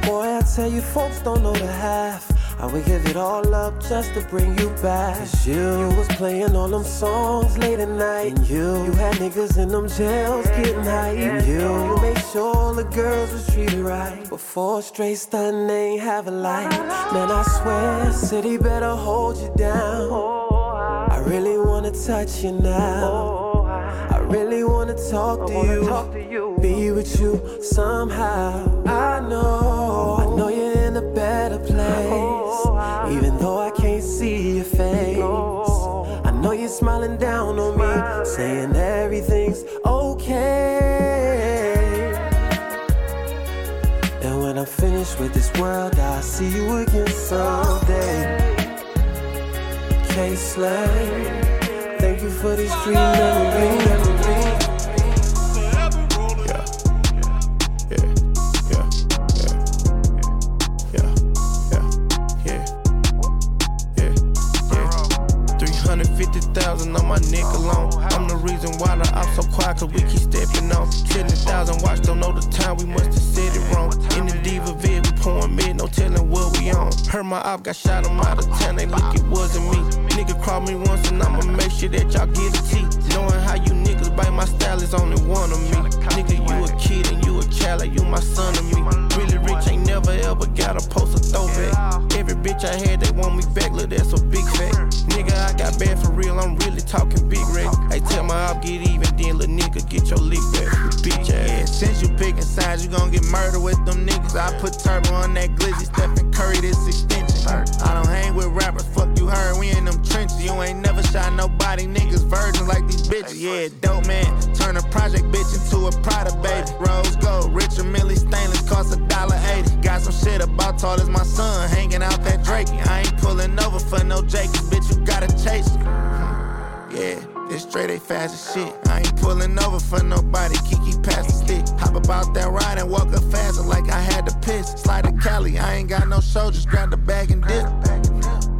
Boy, I tell you, folks don't know the half. I would give it all up just to bring you back. Cause you, you was playing all them songs late at night. And you, you had niggas in them jails getting high. And you, you made sure all the girls was treated right. Before straight stunning ain't have a light. Man, I swear, city better hold you down. I really wanna touch you now. I really wanna talk to you, be with you somehow. I know, I know you're in a better place, even though I can't see your face. Oh. I know you're smiling down on me, saying everything's okay. And when I'm finished with this world, I'll see you again someday. K Slay. Thank you for these street memories. Op got shot, I'm out of town, they look, it wasn't me. Nigga cross me once and I'ma make sure that y'all get a T. Knowing how you niggas bite my style is only one of me. Nigga, you a kid and you a child, like you my son to me. Really rich, ain't never ever got a post a throwback. Every bitch I had, they want me back, look, that's a big fact. Nigga, I got bad for real, I'm really talking big rack. I tell my op, get even, then little nigga, get your lick back. Bitch ass. Yeah, since you picking sides, you gon' get murdered with them niggas. I put turbo on that glizzy, Stephen Curry, this extension. I don't hang with rappers, fuck you heard, we in them trenches. You ain't never shot nobody, niggas virgin like these bitches. Yeah, dope man, turn a project bitch into a Prada baby. Rose gold, Richard Mille stainless, cost a dollar eighty. Got some shit about tall as my son, hanging out that Drake. I ain't pulling over for no Jakey, bitch, you gotta chase it. Yeah, this straight ain't fast as shit. I ain't pulling over for nobody. Kiki pass the stick. Hop about that ride and walk up faster like I had to piss. Slide to Cali, I ain't got no soldiers. Grab the bag and dip.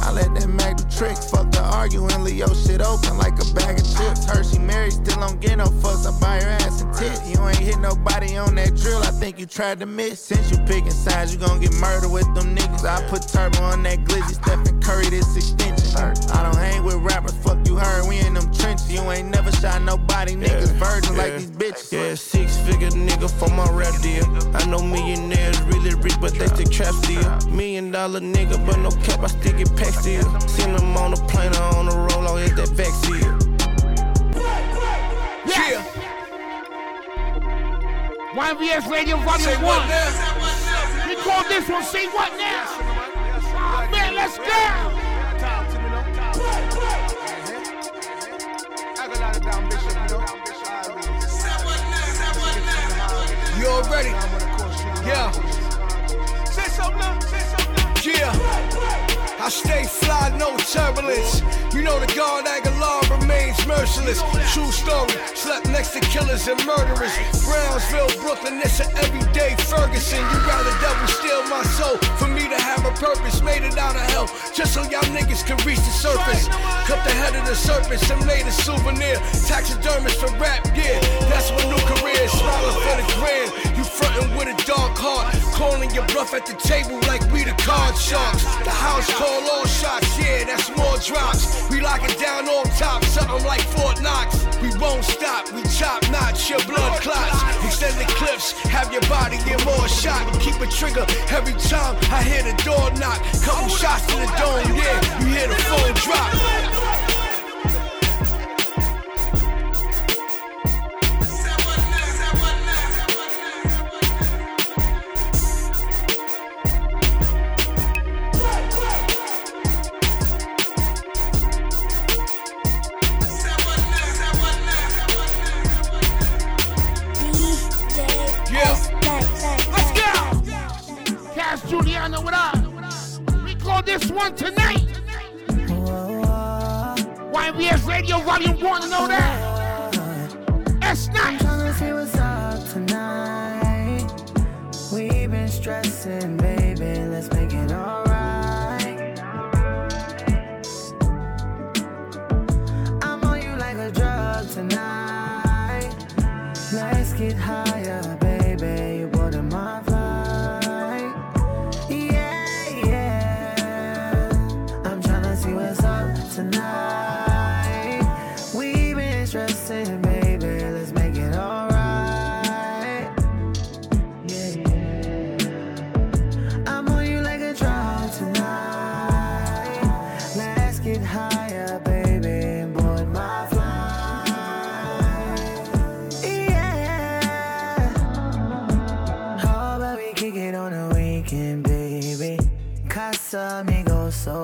Yeah, I let that Mac do tricks. Fuck the arguing, Leo shit open like a bag of chips. Hershey Mary still don't get no fucks. I buy her ass and tit. You ain't hit nobody on that drill. I think you tried to miss. Since you picking sides, you gon' get murdered with them niggas. I put turbo on that glizzy. Stephen Curry, this extension. I don't hang with rappers. Fuck you heard, we in them trenches. You ain't never shot nobody. Niggas virgins like these bitches. Yeah, six figure nigga for my rap deal. I know millionaires really rich, but they still trap still. Million dollar nigga, but no cap, I still get packed still. Send them on the plane or on the roll, I'll hit that vaccine. Yeah. YVS Radio Volume Say 1. We call this one Say What Now? Oh, man, let's go. You already? Yeah. Say something. Say something. Yeah. I stay fly, no turbulence. You know the God Aguilar remains merciless. True story. Slept next to killers and murderers. Brownsville, Brooklyn, it's an everyday Ferguson. You rather devil steal my soul for me to have a purpose. Made it out of hell just so y'all niggas can reach the surface. Cut the head of the serpent and made a souvenir. Taxidermist for rap, yeah. That's my new career. Smiling for the grand. You frontin' with a dark heart. Calling your bluff at the table like we the card sharks. The house call all shots, yeah, that's more drops. We lock it down on top, something like Fort Knox. We won't stop, we chop knots, your blood clots. Extend the clips, have your body get more shot. Keep a trigger every time I hear the door knock. Couple shots to the dome, yeah, you hear the phone drop. This one tonight. YVS Radio Volume 1, you want to know that? That's nice. Tryna see what's up tonight. We've been stressing, baby. Let's make it alright.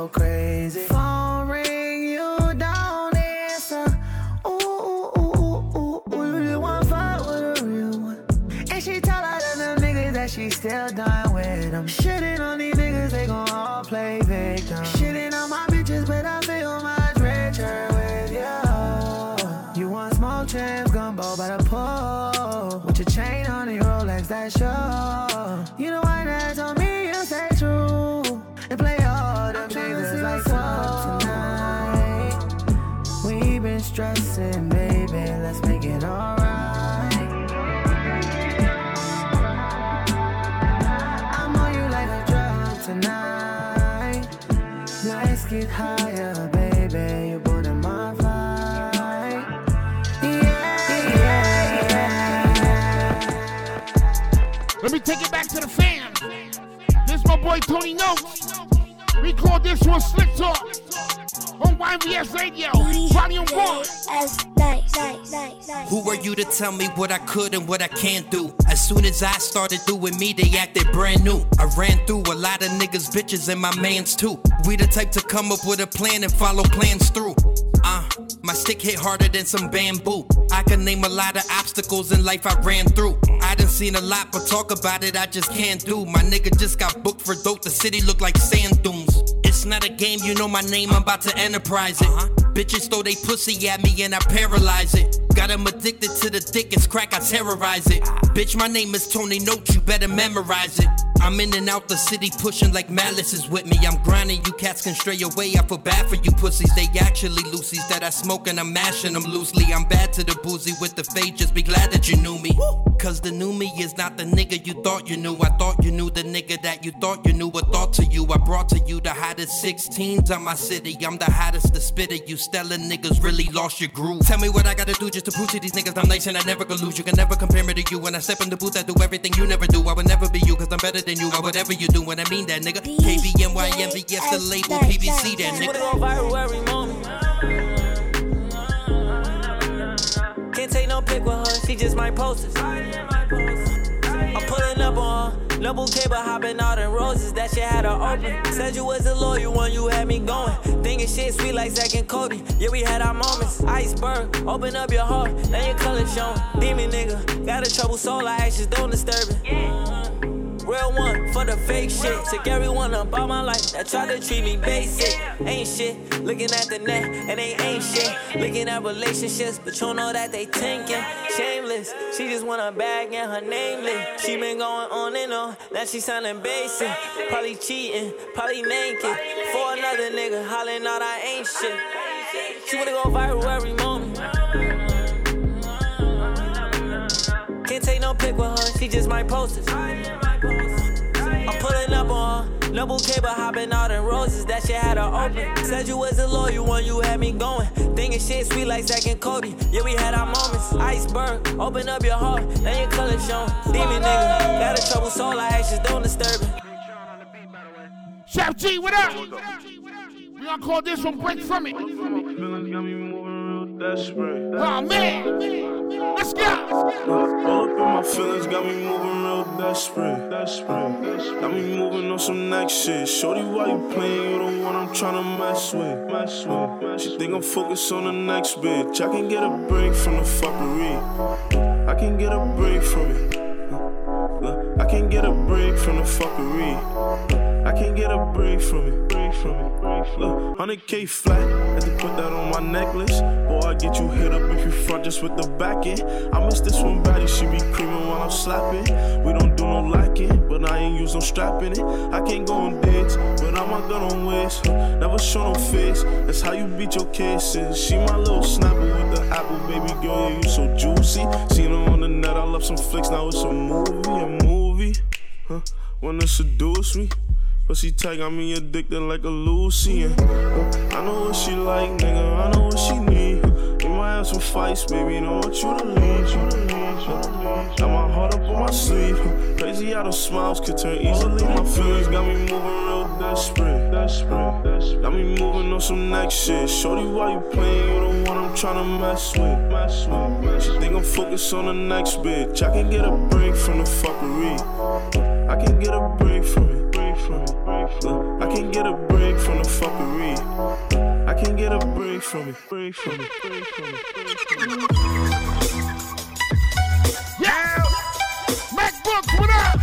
So crazy. Phone ring, you don't answer. Ooh, ooh, ooh, ooh, ooh. You really want fight with a real one. And she tell all of them niggas that she still done with them. Shitting on get breathe higher, baby. You put in my flight. Let me take it back to the fam. This my boy Tony Notes. We call this one Slick Talk on YBS Radio, Volume 1. Who are you to tell me what I could and what I can't do? As soon as I started doing me, they acted brand new. I ran through a lot of niggas, bitches, and my mans too. We the type to come up with a plan and follow plans through. Uh, my stick hit harder than some bamboo. I can name a lot of obstacles in life I ran through. I done seen a lot, but talk about it, I just can't do. My nigga just got booked for dope, the city look like sand dunes. It's not a game, you know my name, I'm about to enterprise it. Bitches throw they pussy at me and I paralyze it. Got 'em addicted to the dick, it's crack, I terrorize it. Bitch, my name is Tony Note, you better memorize it. I'm in and out the city pushing like malice is with me. I'm grinding, you cats can stray away. I feel bad for you pussies. They actually loosies that I smoke and I'm mashing them loosely. I'm bad to the boozy with the fade, just be glad that you knew me. Cause the new me is not the nigga you thought you knew. I thought you knew the nigga that you thought you knew. A thought to you, I brought to you the hottest 16s on my city. I'm the hottest, the spitter. You stellar niggas really lost your groove. Tell me what I gotta do just to prove to these niggas I'm nice and I never gonna lose. You can never compare me to you. When I step in the booth, I do everything you never do. I would never be you, cause I'm better than you. Or whatever you do when I mean that, nigga. KBNYMVS, the label, PVC, that nigga. go viral every moment. Can't take no pic with her, she just might post us. I'm pulling up on her. No bouquet, but hopping out in roses. That shit had her open. Said you was a loyal one, you had me going. Thinking shit sweet like Zack and Cody. Yeah, we had our moments. Iceberg, open up your heart, now your color showing. Demon nigga, got a trouble soul, I actions don't disturb it. Real one for the fake shit. Took everyone about my life that tried to treat me basic. Ain't shit. Looking at the net and they ain't shit. Looking at relationships, but you know that they tinking. Shameless. She just want a bag and her name lit. She been going on and on. Now she sounding basic. Probably cheating, probably naked. For another nigga hollering out I ain't shit. She wanna go viral every moment. Can't take no pic with her, she just might post it. I'm pulling up on her. No bouquet, but hopping out in roses. That shit had her open. Said you was the loyal one, you had me going. Thinking shit sweet like Zack and Cody. Yeah, we had our moments. Iceberg, open up your heart, now your color showing. Demon nigga, got a trouble soul, I actions don't disturb it. Chef G, what up? We gonna call this one Break From It. Oh man, let's go. All up in my feelings got me moving real desperate. desperate. Got me moving on some next shit. Shorty, why you playing? You the one I'm tryna mess with. Mess with. She think I'm focused on the next bitch. I can get a break from the fuckery. I can get a break from it. I can get a break from the fuckery. I can't get a break from it. Break from it. Look, 100k flat, had to put that on my necklace. I get you hit up if you front just with the back end. I miss this one body, she be creaming while I'm slapping. We don't do no lacking, but I ain't use no strapping it. I can't go on dates, but I'm a gun on waist. Never show no face, that's how you beat your cases. She my little snapper with the apple, baby girl, yeah, you so juicy. Seen her on the net, I love some flicks, now it's a movie, a movie. Huh? Wanna seduce me? Pussy tight got me addicted like a Lucian. I know what she like, nigga. I know what she need. We might have some fights, baby. Don't want you to leave. To got my heart up on my sleeve. Crazy how the smiles could turn easily. My feelings got me moving real desperate. Got me moving on some next shit. Shorty, why you playing? You the one I'm mess with. Mess with. She think I'm focused on the next bitch. I can get a break from the fuckery. I can get a break from from it. Look, I can get a break from the fuckery. I can get a break from it. Break from it. Break from it. Break from it. Yeah. MacBook, what up?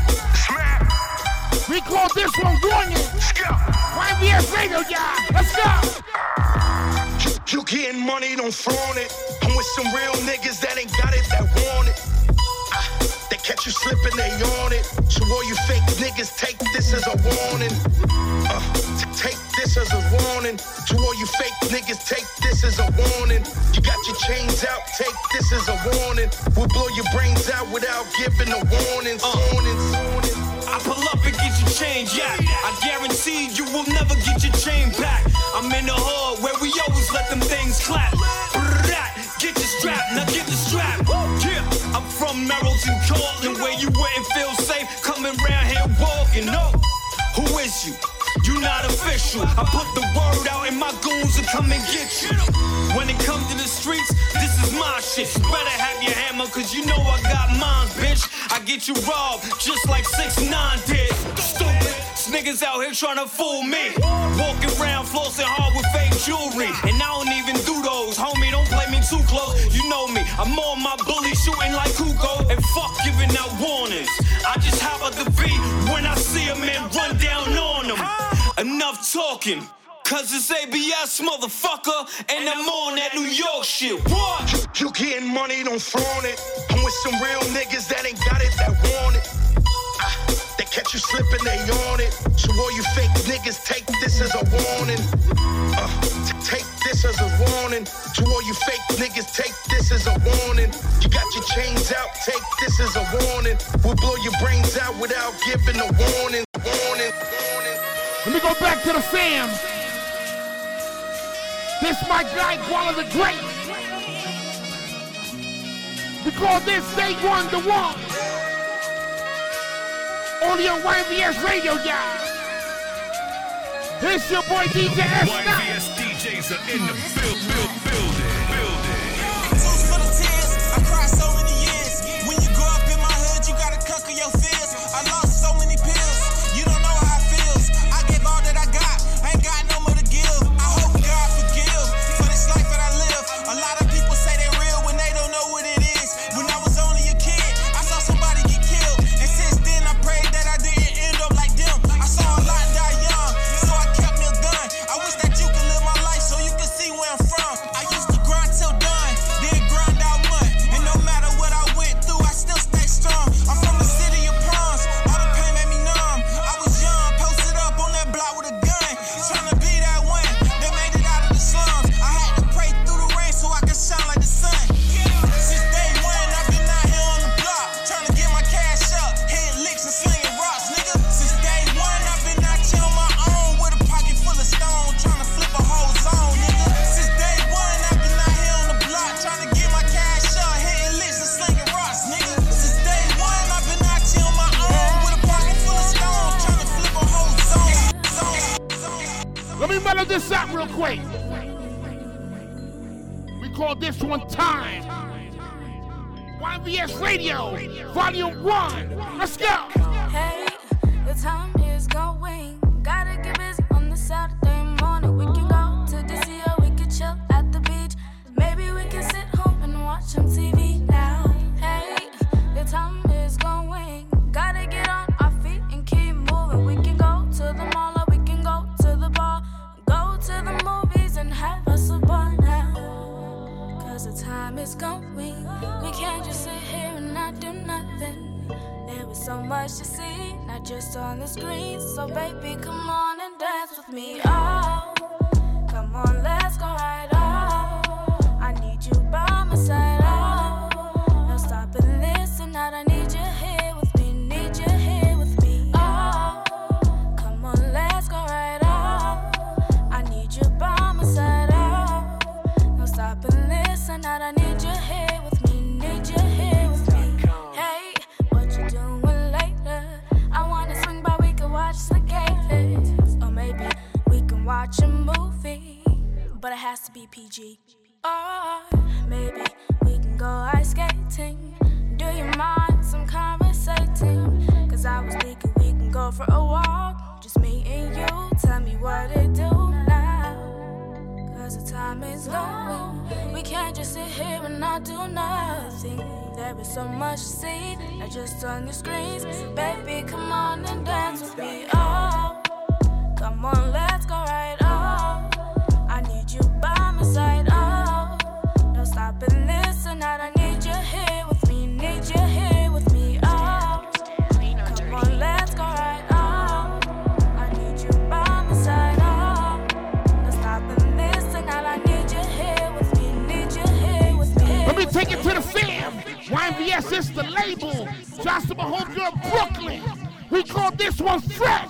We call this one Warning. YBS Radio, y'all. Let's go. You, you getting money, don't flaunt it. I'm with some real niggas that ain't got it, that want it. Catch you slipping, they on it. So all you fake niggas, take this as a warning. Uh, take this as a warning. To all you fake niggas, take this as a warning. You got your chains out, take this as a warning. We'll blow your brains out without giving a warning. Warnings, warnings. I pull up and get your change, yeah. I guarantee you will never get your chain back. I'm in the hood where we always let them things clap. Your strap, now get the strap. Yeah, I'm from Merrilton, Cortland, where you wouldn't feel safe coming around here walking. No, who is you? You not official. I put the word out and my goons will come and get you. When it comes to the streets, this is my shit. Better have your hammer, cause you know I got mine, bitch. I get you robbed just like 6 9 did. Stupid. Niggas out here trying to fool me. Walking around flossing hard with fake jewelry. And I don't even do those. Homie, don't play me too close. You know me. I'm on my bully shooting like Hugo. And fuck giving out warnings. I just hop out the V when I see a man run down on him. Enough talking. Cause it's ABS, motherfucker, and I'm on that New York shit. What? You, you getting money, don't flaunt it. I'm with some real niggas that ain't got it, that want it. Ah, they catch you slipping, they on it. So all you fake niggas, take this as a warning. As a warning. To all you fake niggas, take this as a warning. You got your chains out, take this as a warning. We'll blow your brains out without giving a warning. Warning. Warning. Let me go back to the fam. This my guy, Guala the Great. We call this day one the one. Only on YVS Radio, y'all. This your boy DJ S. YVS DJs are in the build, build, building. Call this one time. YVS Radio, Volume 1. Let's go. Is going. We can't just sit here and not do nothing. There was so much to see, not just on the screen. So, baby, come on and dance with me. Oh, come on, let's go right off. I need you by my side. Has to be PG. Or maybe we can go ice skating. Do you mind some conversating? Cause I was thinking we can go for a walk, just me and you. Tell me what it do now. Cause the time is going. We can't just sit here and not do nothing. There is so much to see, not just on the screens. Baby, come on and dance with me. Oh, come on, let's go right me. Let me take it to the fam. YVS is the label. Shouts to my homegirl Brooklyn. We call this one fresh.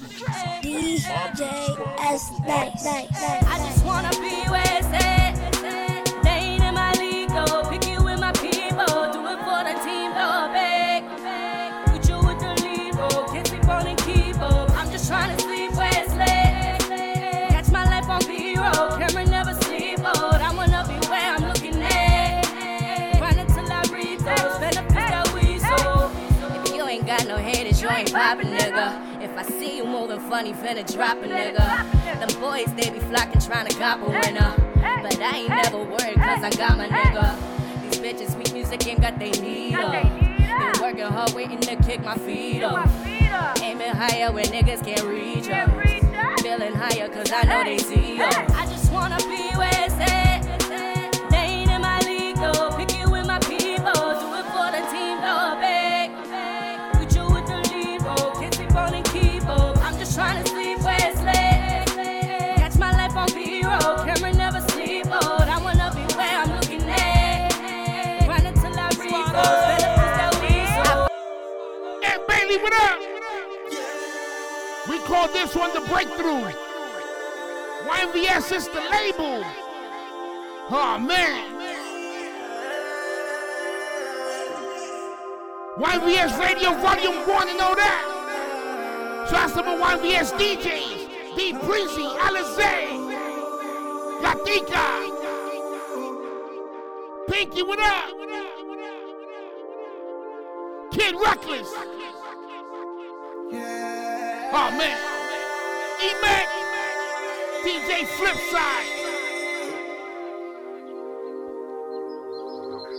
DJ S nice. I just wanna be where ain't poppin', nigga. If I see you moving funny, finna drop a nigga. Them boys, they be flocking, trying to cop a winner. But I ain't never worried, cause I got my nigga. These bitches, sweet music ain't got they need up. Been working hard, waiting to kick my feet up. Aiming higher where niggas can't reach up. Feeling higher, cause I know they see us. I just wanna be where it's at. What up? We call this one the breakthrough. YNVS is the label. Oh, man. YNVS Radio Volume 1 and all that. Shouts to my YNVS DJs. D Breezy, Alizé, Gatica. Pinky, what up? Kid Reckless. Oh man. E-Mac. DJ Flipside.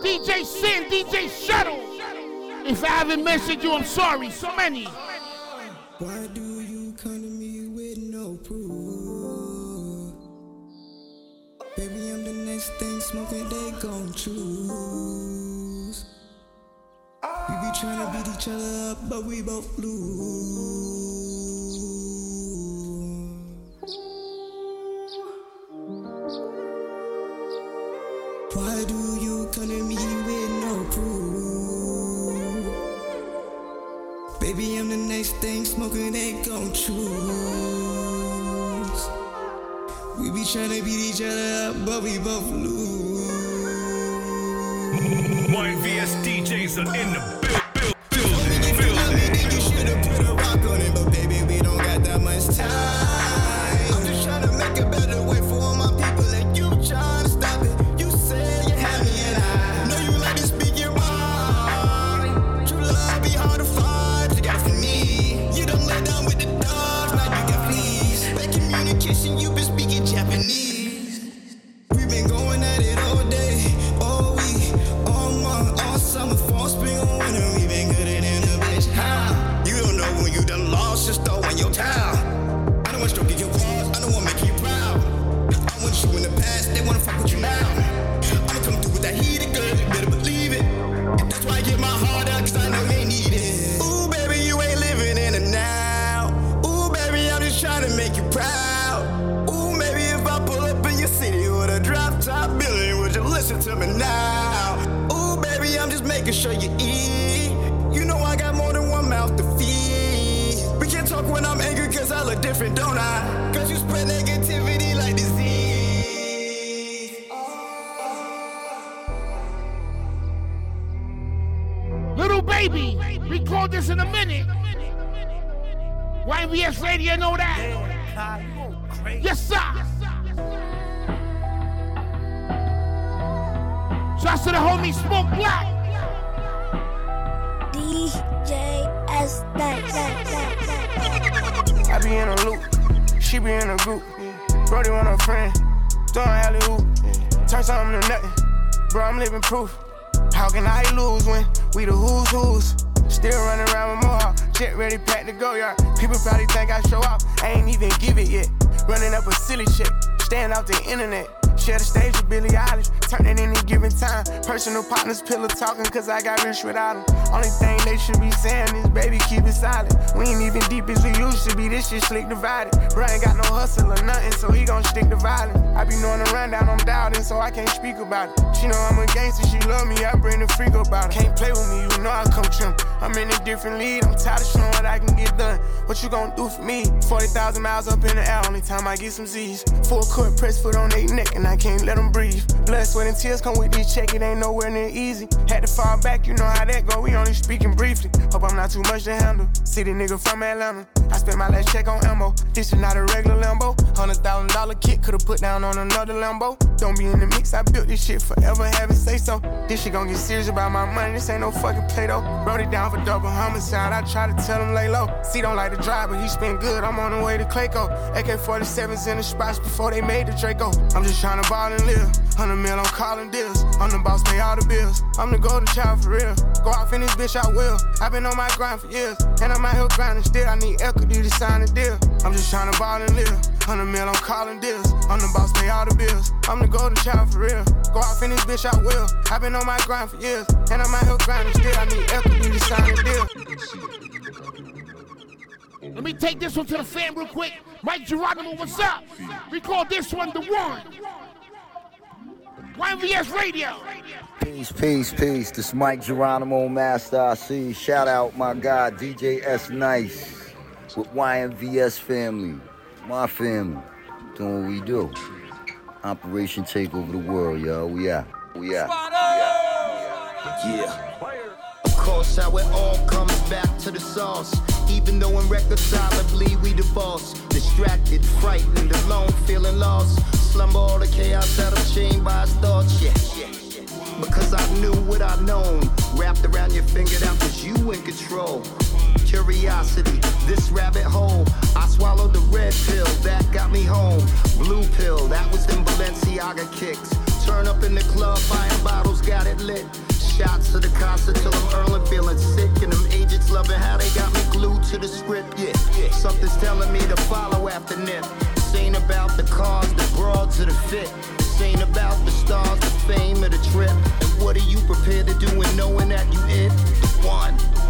DJ Sin, DJ Shuttle. If I haven't mentioned you, I'm sorry. So many. Why do you come to me with no proof? Baby, I'm the next thing smoking, they gon' choose. Trying to beat each other up, but we both lose. Why do you come to me with no proof? Baby, I'm the next thing smoking, they gon' choose. We be trying to beat each other up, but we both lose. YVS DJs are in the build, build, You making sure you eat. You know I got more than one mouth to feed. We can't talk when I'm angry, cause I look different, don't I? Cause you spread negativity like disease. Little baby. Call this in a minute. YNVS Radio know that. Yes, sir. Shouts to the homie Smoke Black. DJ S. I be in a loop, she be in a group. Brody want a friend, throwing alley hoop. Turn something to nothing, bro. I'm living proof. How can I lose when we the who's who's? Still running around with Mohawk, jet ready, packed to go yard. People probably think I show up, I ain't even give it yet. Running up a silly shit, staying off the internet. Share the stage with Billie Eilish, turn any given time. Personal partners, pillow talking, cause I got rich without them. Only thing they should be saying is, baby, keep it silent. We ain't even deep as we used to be, this shit slick divided. Bro ain't got no hustle or nothing, so he gon' stick to violence. I be knowing the rundown, I'm doubting, so I can't speak about it. She know I'm a gangster, she love me, I bring the freak about it. Can't play with me, you know I come trim. I'm in a different league, I'm tired of showing what I can get done. What you gon' do for me? 40,000 miles up in the air, only time I get some Z's. Full court press foot on they neck, and I can't let them breathe. Blood, sweat, and tears come with this check, it ain't nowhere near easy. Had to fall back, you know how that go, we only speaking briefly. Hope I'm not too much to handle. City nigga from Atlanta. I spent my last check on ammo. This is not a regular Lambo. Hundred thousand dollar kit could've put down on another Lambo. Don't be in the mix, I built this shit forever, have it say so. This shit gon' get serious about my money, this ain't no fucking play though. Wrote it down for double homicide, I try to tell him lay low. See, don't like to drive, but he spin good, I'm on the way to Clayco. AK 47s in the spots before they made the Draco. I'm just trying to ball and live. 100 mil on calling deals. I'm the boss, pay all the bills. I'm the golden child for real. Go off in this bitch, I will. I've been on my grind for years, and I'm out here grinding still. I need equity to sign a deal. I'm just trying to ball and live. 100 mil on calling deals. I'm the boss, pay all the bills. I'm the golden child for real. Go off in this bitch, I will. I've been on my grind for years, and I'm out here grinding still. I need equity to sign a deal. Let me take this one to the fam real quick. Mike Geronimo, what's up? We call this one the one. YVS Radio. Peace, peace, peace. This is Mike Geronimo, Master I see. Shout out my guy, DJ S Nice, with YNVS family, my family, doing what we do. Operation Take Over the World, yo. We out. We out. Yeah. Course, how it all comes back to the sauce. Even though irreconcilably we divorce. Distracted, frightened, alone, feeling lost. Slumber all the chaos out of chain by his thoughts, yeah. Because I knew what I known. Wrapped around your finger, that was you in control. Curiosity, this rabbit hole. I swallowed the red pill, that got me home. Blue pill, that was them Balenciaga kicks. Turn up in the club, buying bottles, got it lit. Shots to the concert till I'm early, feeling sick. And them agents loving how they got me glued to the script. Yeah, yeah. Something's telling me to follow after Nip. This ain't about the cars, the broads, or the fit. This ain't about the stars, the fame, or the trip. And what are you prepared to do in knowing that you it? The one. The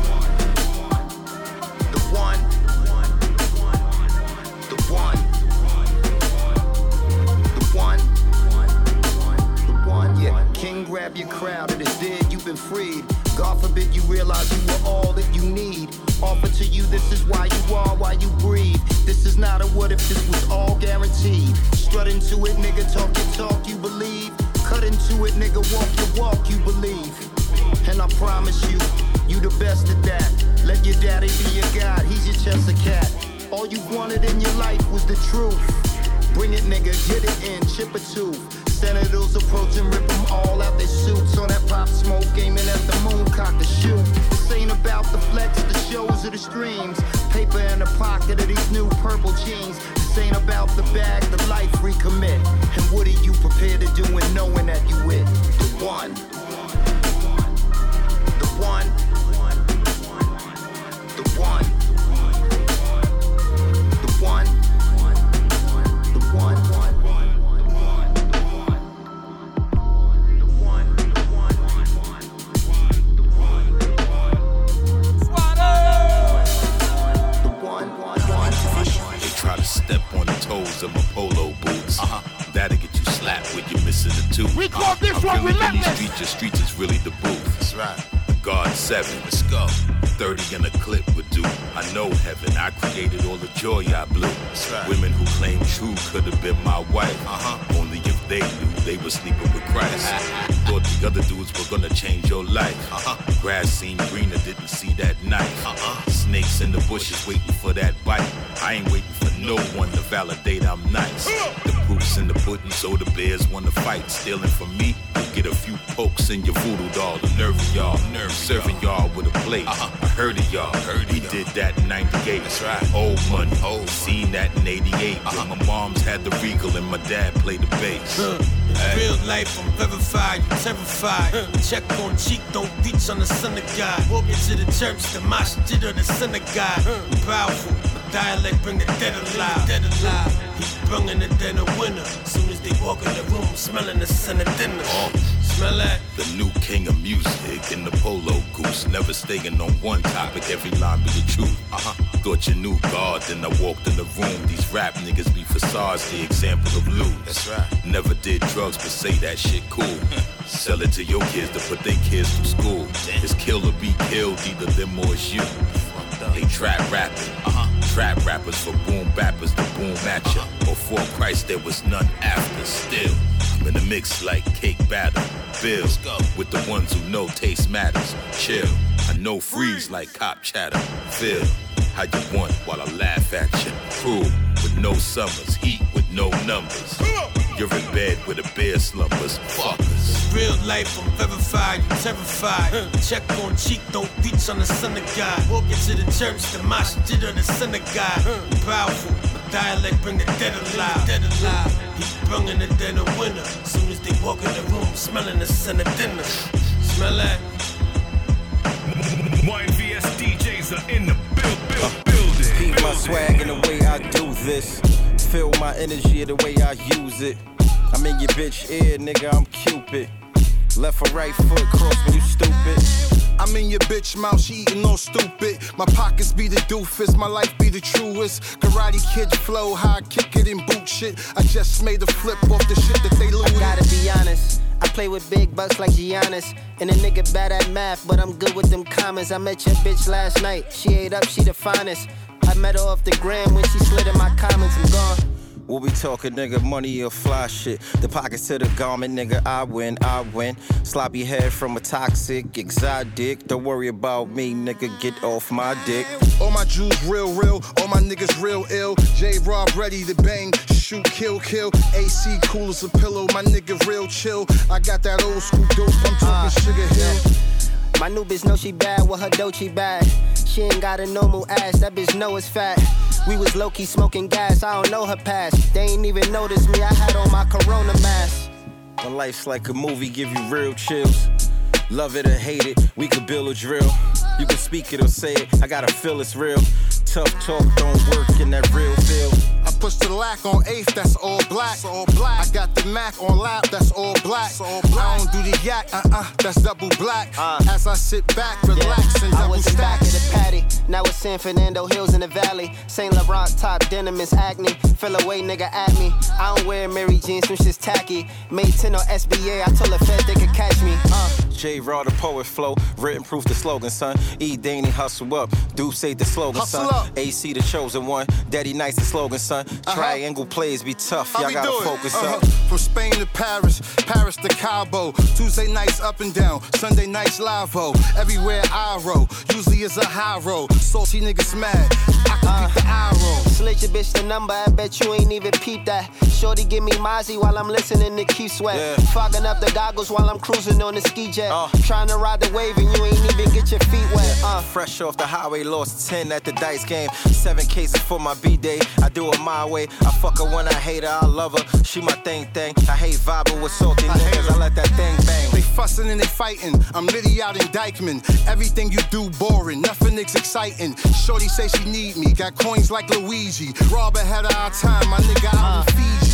one. The one. The one. The one. Yeah. King, grab your crowd. and It is dead. You've been freed. God forbid you realize you were all that you need. Offer to you, this is why you are, why you breathe. This is not a what if this was all guaranteed. Strut into it, nigga, talk your talk, you believe. Cut into it, nigga, walk your walk, you believe. And I promise you, you the best at that. Let your daddy be your God, he's your chest cat. All you wanted in your life was the truth. Bring it, nigga, get it in, chip a tooth. Senators approach and rip them all out their suits. On that pop smoke, aiming at the moon, cock the shoot. This ain't about the flex, the shows, or the streams. Paper in the pocket of these new purple jeans. This ain't about the bag, the life recommit. And what are you prepared to do in knowing that you it? The one. The one. The one. Step on the toes of my polo boots. Uh-huh. That'll get you slapped when you're missing a tooth. We call this I'm one in these streets, your streets is really the booth. That's right. God seven, let's go. 30 in a clip would do. I know heaven, I created all the joy I blew. Women who claim true could have been my wife. Uh-huh. Only if they knew they were sleeping with Christ. Thought the other dudes were gonna change your life. Uh-huh. Grass seemed greener, didn't see that knife. Uh-uh. Snakes in the bushes waiting for that bite. I ain't waiting for no one to validate I'm nice. The proof's in the pudding, so the bears wanna fight. Stealing from me, you get a few pokes in your voodoo doll. The nerve of y'all, nerve serving y'all with a plate. Uh-huh. I heard of y'all, heard we did that in 98. That's right. Old money, old. Seen that in 88. When my mom's had the regal and my dad played the bass. Real life, I'm verified, terrified. Check on cheek, don't reach on the son of God. Walk into the church, the mosh did of the synagogue. We powerful, dialect bring the dead alive. Dead alive. He bringing it then a winner. Soon as they walk in the room, smelling the son of dinner. Oh. Smell that? The new king of music in the polo goose. Never staying on one topic, every line be the truth. Uh-huh. Thought you knew God, then I walked in the room. These rap niggas be facades, the example of lose. That's right. Never did drugs, but say that shit cool. Sell it to your kids to put their kids through school. It's kill or be killed, either them or it's you. They trap rapping, uh-huh. Trap rappers for boom bappers the boom at ya. Before Christ, there was none after. Still, I'm in the mix like cake batter. Bill, with the ones who know taste matters. Chill, I know freeze like cop chatter. Feel how you want while I laugh at you. Cruel with no summers, heat no numbers. You're in bed with a bear slumbers. Fuckers. Real life, I'm verified, terrified. Check on cheek, don't reach on the son of God. Walk into the church, the mosh did on the son of God. Powerful, my dialect bring the dead alive. Dead alive. He bringing the dead a winner. Soon as they walk in the room, smelling the son of dinner. Smell that? YNVS DJs are in the build, build, building. Keep my swag in the way I do this. Feel my energy the way I use it. I'm in your bitch ear, nigga, I'm Cupid. Left or right foot cross when you stupid. I'm in your bitch mouth, she eating all stupid. My pockets be the doofus, my life be the truest. Karate kid flow, I kick it in boot shit. I just made a flip off the shit that they lose. I gotta be honest. I play with big bucks like Giannis. And a nigga bad at math, but I'm good with them comments. I met your bitch last night. She ate up, she the finest. I met her off the gram when she slid in my comments. I'm gone. We'll be talking, nigga, money or fly shit. The pockets to the garment, nigga, I win, I win. Sloppy head from a toxic exotic. Don't worry about me, nigga, get off my dick. All my Jews real, real. All my niggas real ill. J Rob ready to bang. Shoot, kill, kill. AC cool as a pillow. My nigga real chill. I got that old school dope. I'm talking ah. Sugar Hill. My new bitch know she bad with her Dolce bag. She ain't got a normal ass, that bitch know it's fat. We was low key smoking gas, I don't know her past. They ain't even notice me, I had on my Corona mask. My life's like a movie, give you real chills. Love it or hate it, we could build a drill. You can speak it or say it, I gotta feel it's real. Tough talk don't work in that real push the lack on eighth, that's all black. all black. I got the Mac on lap, that's all black. I don't do the yak, uh uh, that's double black. As I sit back, relax, and I was in stack. back of the patty. Now it's San Fernando Hills in the valley. Saint Laurent top denim is acne. Fell away, nigga, at me. I don't wear Mary jeans, some shit's tacky. Made 10 on SBA, I told the Fed they could catch me. Uh. J Raw the poet flow, written proof the slogan, son. E Danny hustle up, do say the slogan, Hustle son. up. AC the chosen one, Daddy nice the slogan, son. Triangle plays be tough, y'all we gotta do focus Uh-huh. up. From Spain to Paris, Paris to Cabo. Tuesday nights up and down, Sunday nights live -o. Everywhere I roll, usually it's a high roll. Salty niggas mad, I can beat the eye roll. Slit your bitch the number, I bet you ain't even peep that. Shorty give me Mozzie while I'm listening to Keith Sweat. Fogging up the goggles while I'm cruising on the ski jet. Trying to ride the wave and you ain't even get your feet wet. Uh. Fresh off the highway, lost 10 at the dice game. Seven cases for my B day. I do it my way. I fuck her when I hate her, I love her. She my thing thing. I hate vibing with salty niggas. I let that thing bang. They fussing and they fighting. I'm Liddy out in Dyckman. Everything you do boring, nothing is exciting. Shorty say she need me, got coins like Luigi. Rob ahead of our time, my nigga out uh. in Fiji.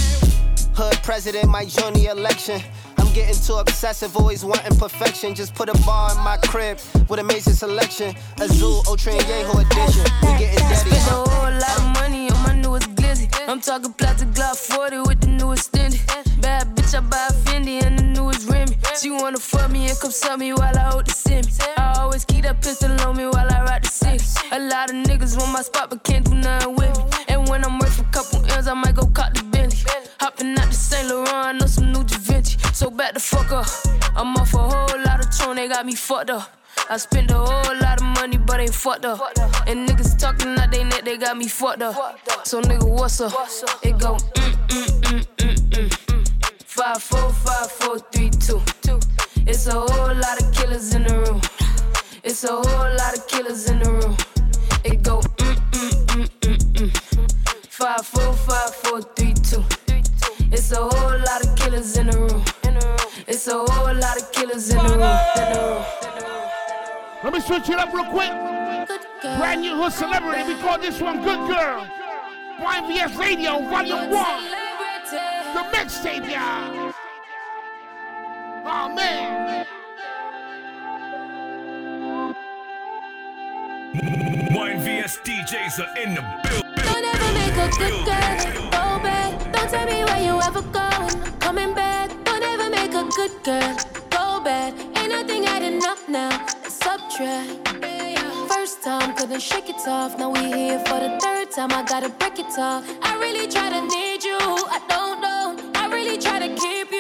Hood president, my journey election. I'm getting too obsessive, always wanting perfection. Just put a bar in my crib with amazing selection. Azul, Ultra, and Yeho edition. We getting daddy. Spent a whole lot of money on my newest I'm talking plastic Glock 40 with the newest Fendi. Bad bitch, I buy a Fendi and the newest Remy. She wanna fuck me and come suck me while I hold the semi. I always keep that pistol on me while I ride the six. A lot of niggas want my spot but can't do nothing with me. And when I'm worth a couple M's, I might go cop the Bentley. Hopping out the Saint Laurent, I know some new Da Vinci. So back the fuck up. I'm off a whole lot of tone, they got me fucked up. I spent a whole lot of money, but ain't fucked up. And niggas talking out they neck, they got me fucked up. So nigga, what's up? It go mm mm mm mm mm mm. Five four five four three two. It's a whole lot of killers in the room. It's a whole lot of killers in the room. It go mm mm mm mm mm. Five four five four three two. It's a whole lot of killers in the room. It's a whole lot of killers in the room. In the room. Let me switch it up real quick. Brand new hood celebrity. We call this one Good Girl. YVS Radio, Volume 1. The mixtape, y'all. Oh, man. YNVS DJs are in the building. Don't ever make a good girl go bad. Don't tell me where you ever going. Coming back. Don't ever make a good girl go bad. Ain't nothing adding up now. Subtract. First time couldn't shake it off. Now we here for the third time I gotta break it off. I really try to need you. I don't know. I really try to keep. You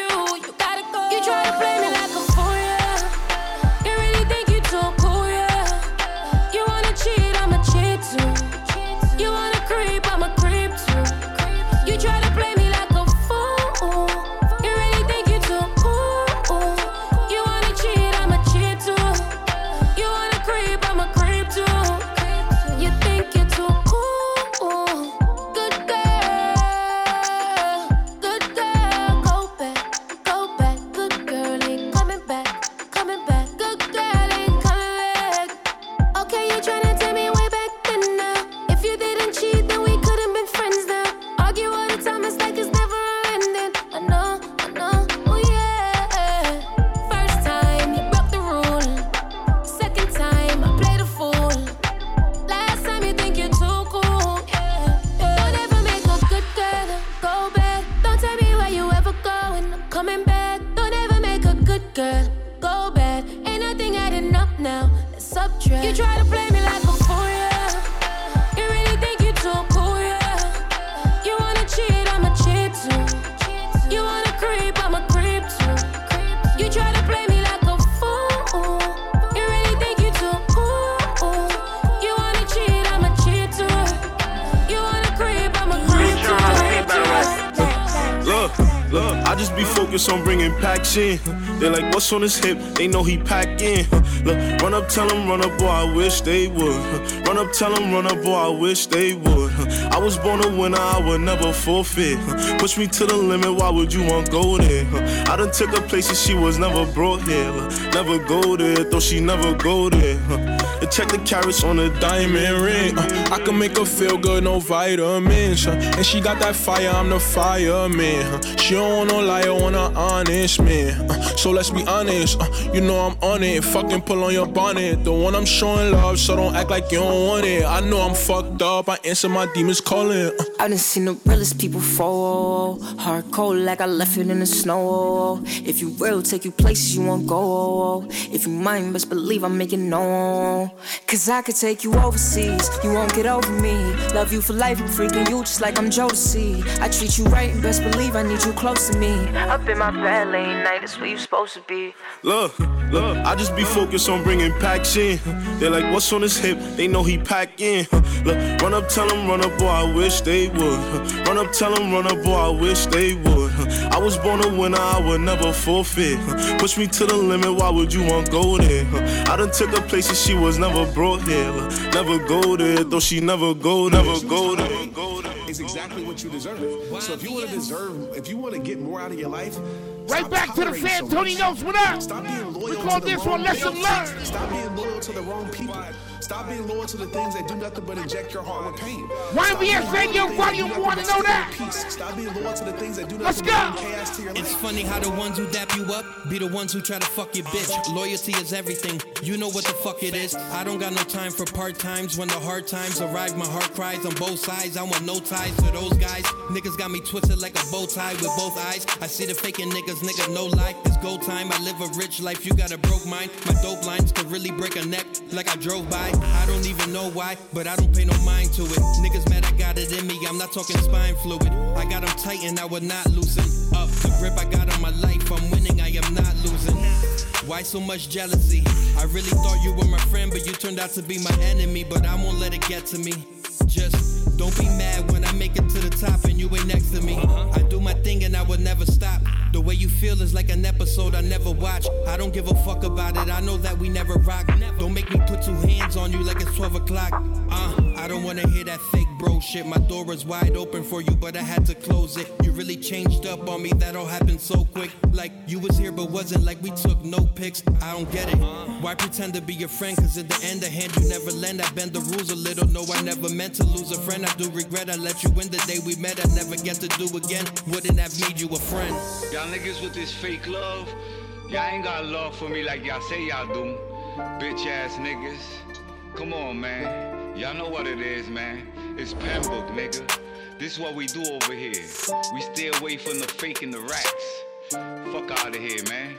Just on bringing packs in. They like, what's on his hip? They know he pack in. Look, run up, tell him, run up, boy, I wish they would. Run up, tell him, run up, boy, I wish they would. I was born a winner, I would never forfeit. Push me to the limit, why would you want go there? I done took her places she was never brought here. Never go there, though she never go there. And check the carats on the diamond ring. Uh, I can make her feel good, no vitamins. uh, and she got that fire, I'm the fireman. uh, she don't want no liar, want an honest man. uh, so let's be honest, uh, you know I'm on it. Fucking pull on your bonnet. The one I'm showing love, so don't act like you don't want it. I know I'm fucked up, I answer my demons calling. uh, I done seen the realest people fall. Hard cold like I left it in the snow. If you real, take you places you won't go. If you mind, best believe I'm making known. Cause I could take you overseas, you won't get over me. Love you for life, I'm freaking you just like I'm Jodeci. I treat you right, and best believe I need you close to me. Up in my bed late night, that's where you supposed to be. Look, look, I just be focused on bringing packs in. They're like, what's on his hip? They know he pack in. Look, run up, tell him, run up, boy, I wish they would. Run up, tell him, run up, boy, I wish they would. I was born a winner, I would never forfeit. Push me to the limit, why would you want go there? I done took her places she was never brought here. Never go there, though she never go, never go there. Is exactly what you deserve. So if you want to deserve, if you want to get more out of your life, Right back to the tolerating fan. so Tony knows what up. Stop being loyal We call to this wrong one lesson people. learned. Stop being loyal to the wrong people. Stop being loyal to the things that do nothing but inject your heart with pain. YBS Radio Volume 1, know that? Stop being loyal to the things that do Let's nothing but go. chaos to your life. It's funny how the ones who dap you up be the ones who try to fuck your bitch. Loyalty is everything. You know what the fuck it is. I don't got no time for part times. When the hard times arrive, my heart cries on both sides. I want no ties to those guys. Niggas got me twisted like a bow tie with both eyes. I see the faking niggas, nigga, no lie. It's go time. I live a rich life. You got a broke mind. My dope lines could really break a neck like I drove by. I don't even know why, but I don't pay no mind to it. Niggas mad I got it in me. I'm not talking spine fluid. I got them tight and I would not loosen up. The grip I got on my life, I'm winning, I am not losing. Why so much jealousy? I really thought you were my friend, but you turned out to be my enemy. But I won't let it get to me. Just don't be mad when I make it to the top and you ain't next to me. I do my thing and I will never stop. The way you feel is like an episode I never watch. I don't give a fuck about it. I know that we never rock. Don't make me put two hands on you like it's 12 o'clock. Uh, I don't wanna hear that fake bro shit. My door is wide open for you, but I had to close it. You really changed up on me. That all happened so quick. Like you was here, but wasn't like we took no pics. I don't get it. Why pretend to be your friend? Cause at the end of hand, you never lend. I bend the rules a little. No, I never meant to lose a friend. I do regret I let you in the day we met. I never get to do again. Wouldn't have made you a friend. Y'all niggas with this fake love, y'all ain't got love for me like y'all say y'all do. Bitch ass niggas. Come on, man. Y'all know what it is, man. It's Pembroke, nigga. This is what we do over here. We stay away from the fake and the racks. Fuck out of here, man.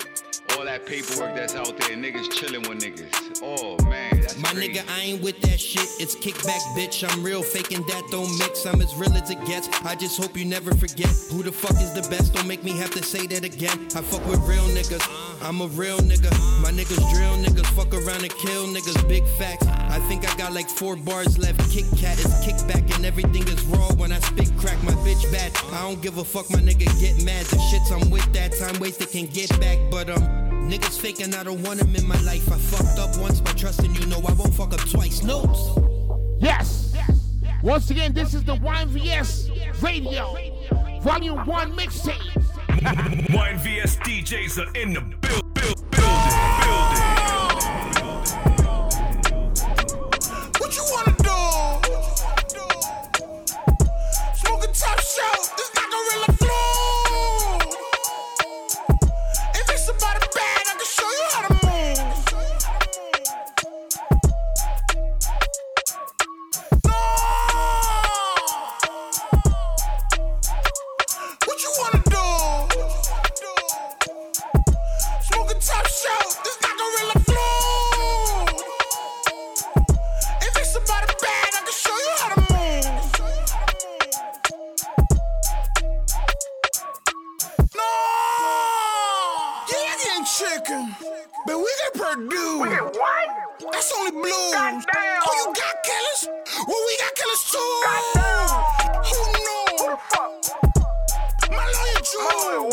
All that paperwork that's out there, niggas chilling with niggas. Oh man, that's My crazy. nigga, I ain't with that shit. It's kickback, bitch. I'm real, faking that don't mix. I'm as real as it gets. I just hope you never forget who the fuck is the best. Don't make me have to say that again. I fuck with real niggas. I'm a real nigga. My niggas drill niggas. Fuck around and kill niggas. Big facts. I think I got like four bars left. Kit Kat is kickback and everything is raw when I spit crack. My bitch bad. I don't give a fuck. My nigga get mad. The shits I'm with that time wasted can get back, but um. Niggas faking, I don't want them in my life. I fucked up once by trusting you, know I won't fuck up twice. Notes. Yes. Once again, this is the YVS Radio Volume 1 mixtape. YNVS DJs are in the build, build, building, Purdue. We get what? That's only blues. Oh, you got killers? Well, we got killers too. Who knew? My lawyer Drew.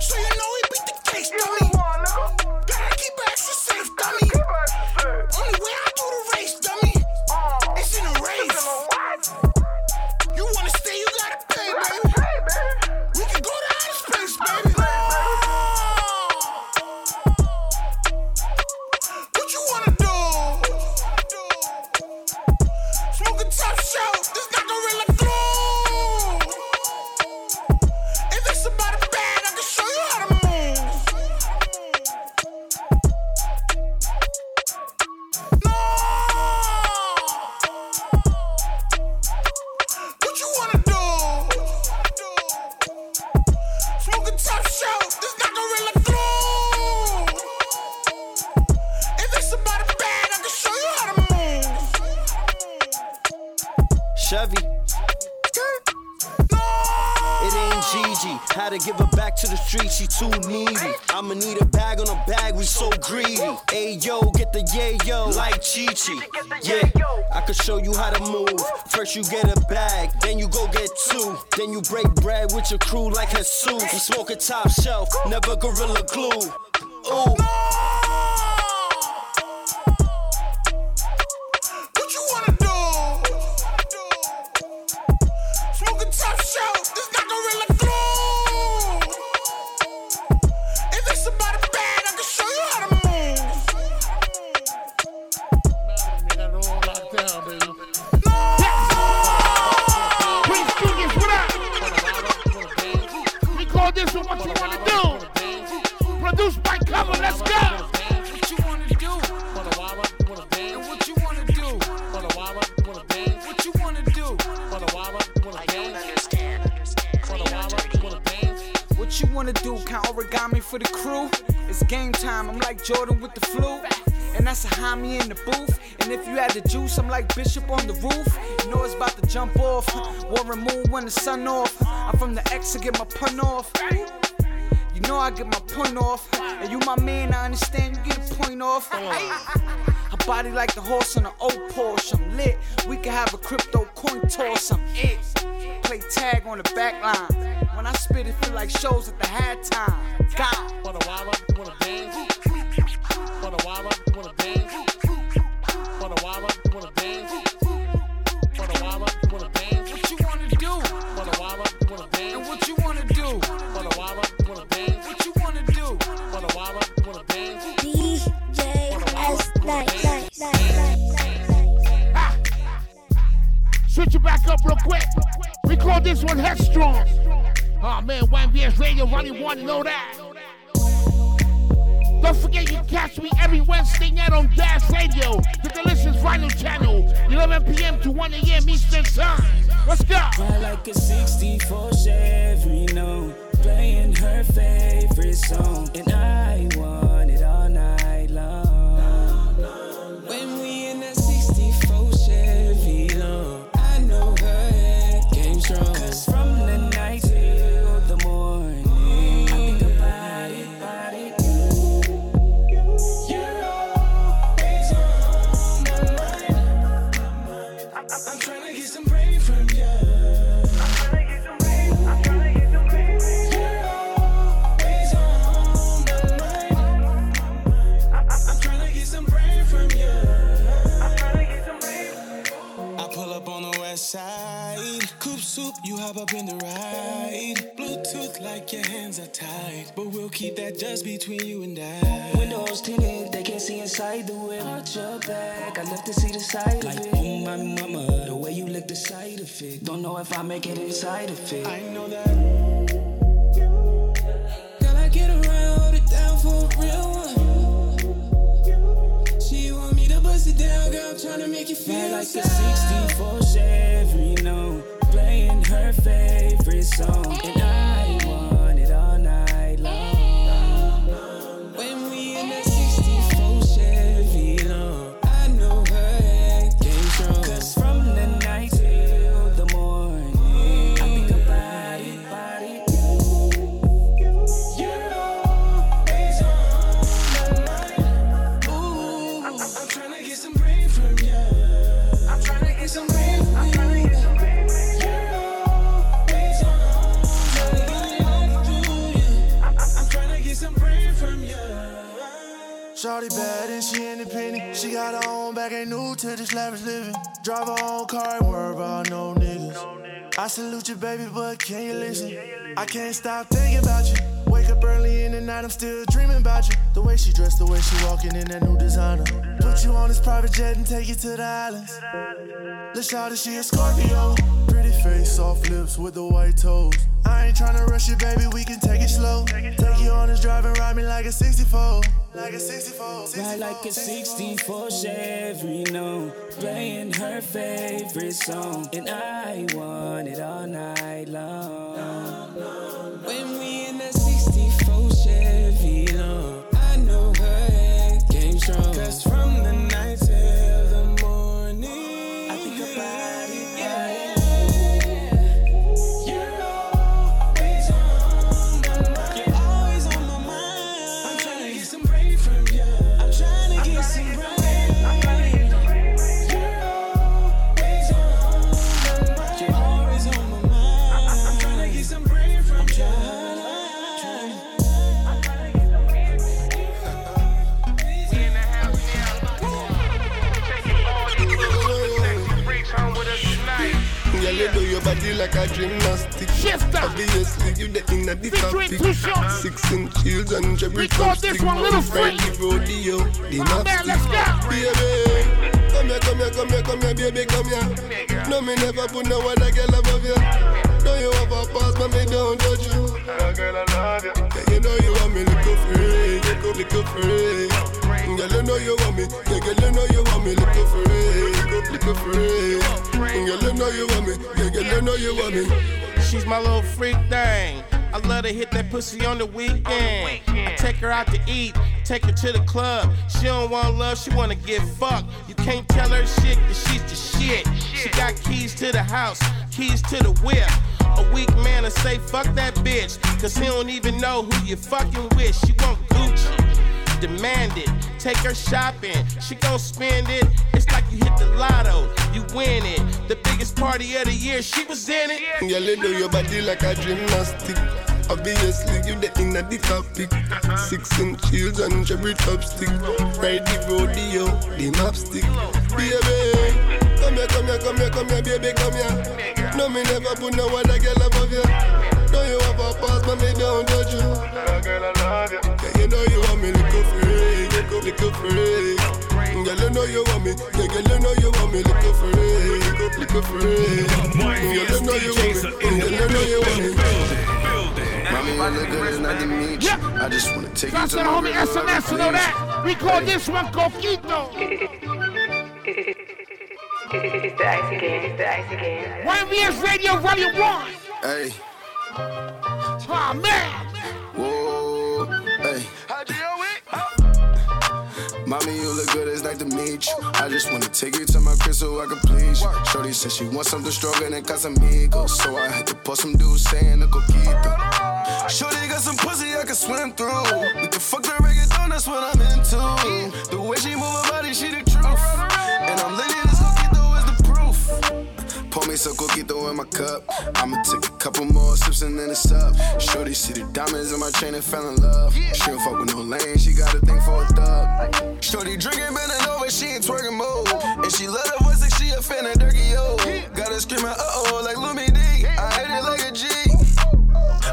So you know he beat the case, dummy. Gotta keep extra safe, dummy. Had to give her back to the street, she too needy. I'ma need a bag on a bag, we so greedy. Ayo, get the yayo, like Chi Chi. Yeah, I could show you how to move. First you get a bag, then you go get two. Then you break bread with your crew like Jesus. We smoking top shelf, never gorilla glue. Ooh. What you wanna do? Count origami for the crew? It's game time. I'm like Jordan with the flu. And that's a homie in the booth. And if you had the juice, I'm like Bishop on the roof. You know it's about to jump off. Warren Moon when the sun off. I'm from the X to get my pun off. You know I get my pun off. And you my man, I understand you get a point off. Body like the horse on an old Porsche. I'm lit. We can have a crypto coin toss. I'm it. Play tag on the back line. When I spit, it feel like shows at the halftime. God. For the wild up, wanna dance? For the wild up, wanna dance? Switch it back up real quick. We call this one Headstrong. Oh man, YNVS Radio 1, you know that. Don't forget you catch me every Wednesday night on Dash Radio, the delicious vinyl channel, 11 p.m. to 1 a.m. Eastern Time. Let's go. Ride like a 64 Chevy, no, playing her favorite song, and I hop up in the ride. Bluetooth like your hands are tied. But we'll keep that just between you and I. Windows tinted, they can't see inside the whip. Arch your back, I love to see the side like, of it. Oh my mama, the way you lick the side of it. Don't know if I make it inside of it. I know that. Girl, I get around, hold it down for a real one. She want me to bust it down, girl. I'm tryna make you feel like a 64 Chevy, no, her favorite song, and I Shorty bad and she independent. She got her own bag, ain't new to this lavish living. Drive her own car, ain't worry about no niggas. I salute you, baby, but can you listen? I can't stop thinking about you. Wake up early in the night, I'm still dreaming about you. The way she dressed, the way she walking in that new designer. Put you on this private jet and take you to the islands. Let's shout she a Scorpio. Pretty face, soft lips with the white toes. I ain't tryna rush you, baby, we can take it slow. Take you on this drive and ride me like a 64. Like a 64. Ride like a 64 Chevy, no, playing her favorite song, and I want it all night long. When we body like a gymnastic. Obviously, you the inner the topic. Six inch heels and cherry chopstick. this one, little the rodeo, the mapstick. Baby, come here, come here, come here, come here, baby, come here. No, me never put no other girl above you. Know you have a pass, but me don't judge you. Girl, I love you. Yeah, you know you want me little free, little, free. Girl, you know you want me. Yeah, girl, you know Girl, you know you want me. Yeah, girl, you know you want me. She's my little freak thing. I love to hit that pussy on the weekend. I take her out to eat, take her to the club. She don't want love, she wanna get fucked. You can't tell her shit, cause she's the shit. She got keys to the house, keys to the whip. A weak man to say fuck that bitch, cause he don't even know who you fucking with. She want Gucci, demand it. Take her shopping, she gon' spend it. It's like you hit the lotto, you win it. The biggest party of the year, she was in it. You do your body like a gymnastic. Obviously, you the inner the topic. Six inch heels and cherry chopstick. Ride rodeo, the mapstick. Baby, come here, come here, come here, come here, baby, come here. No, me never put no other girl above you. Know you have a pass, but me don't judge you. Girl, I love you. Yeah, you know you want me little free, little, little free. Girl, you know you want me. Yeah, girl, you know you want me little free, little, little free. Girl, you know you want me. Girl, you know you want me. My Mommy, you look good, it's not to meet you. I just wanna take you Shout to out to the my homie river, SNS, you know please. that? We call this one Coquito. It's <laughs> the ice again, it's the ice again. YVS Radio Volume 1. Hey, Oh, man. whoa, hey. Mommy, you look good, it's nice to meet you. I just wanna take you to my crib so I can please you. Shorty said she wants something stronger than Casamigos. So I had to put some dudes saying a coquito. Shorty got some pussy I can swim through. We can fuck the reggaeton, that's what I'm into. The way she move her body, she the truth. And I'm letting me some coquito in my cup. I'ma take a couple more sips and then it's up. Shorty see the diamonds in my chain and fell in love. She don't fuck with no lane, she got a thing for a thug. Shorty drinking, bending over, she ain't twerking mode. And she love her voice like she a fan of Dirty Yo. Got her screaming, uh oh, like Lumidee. I hit it like a G.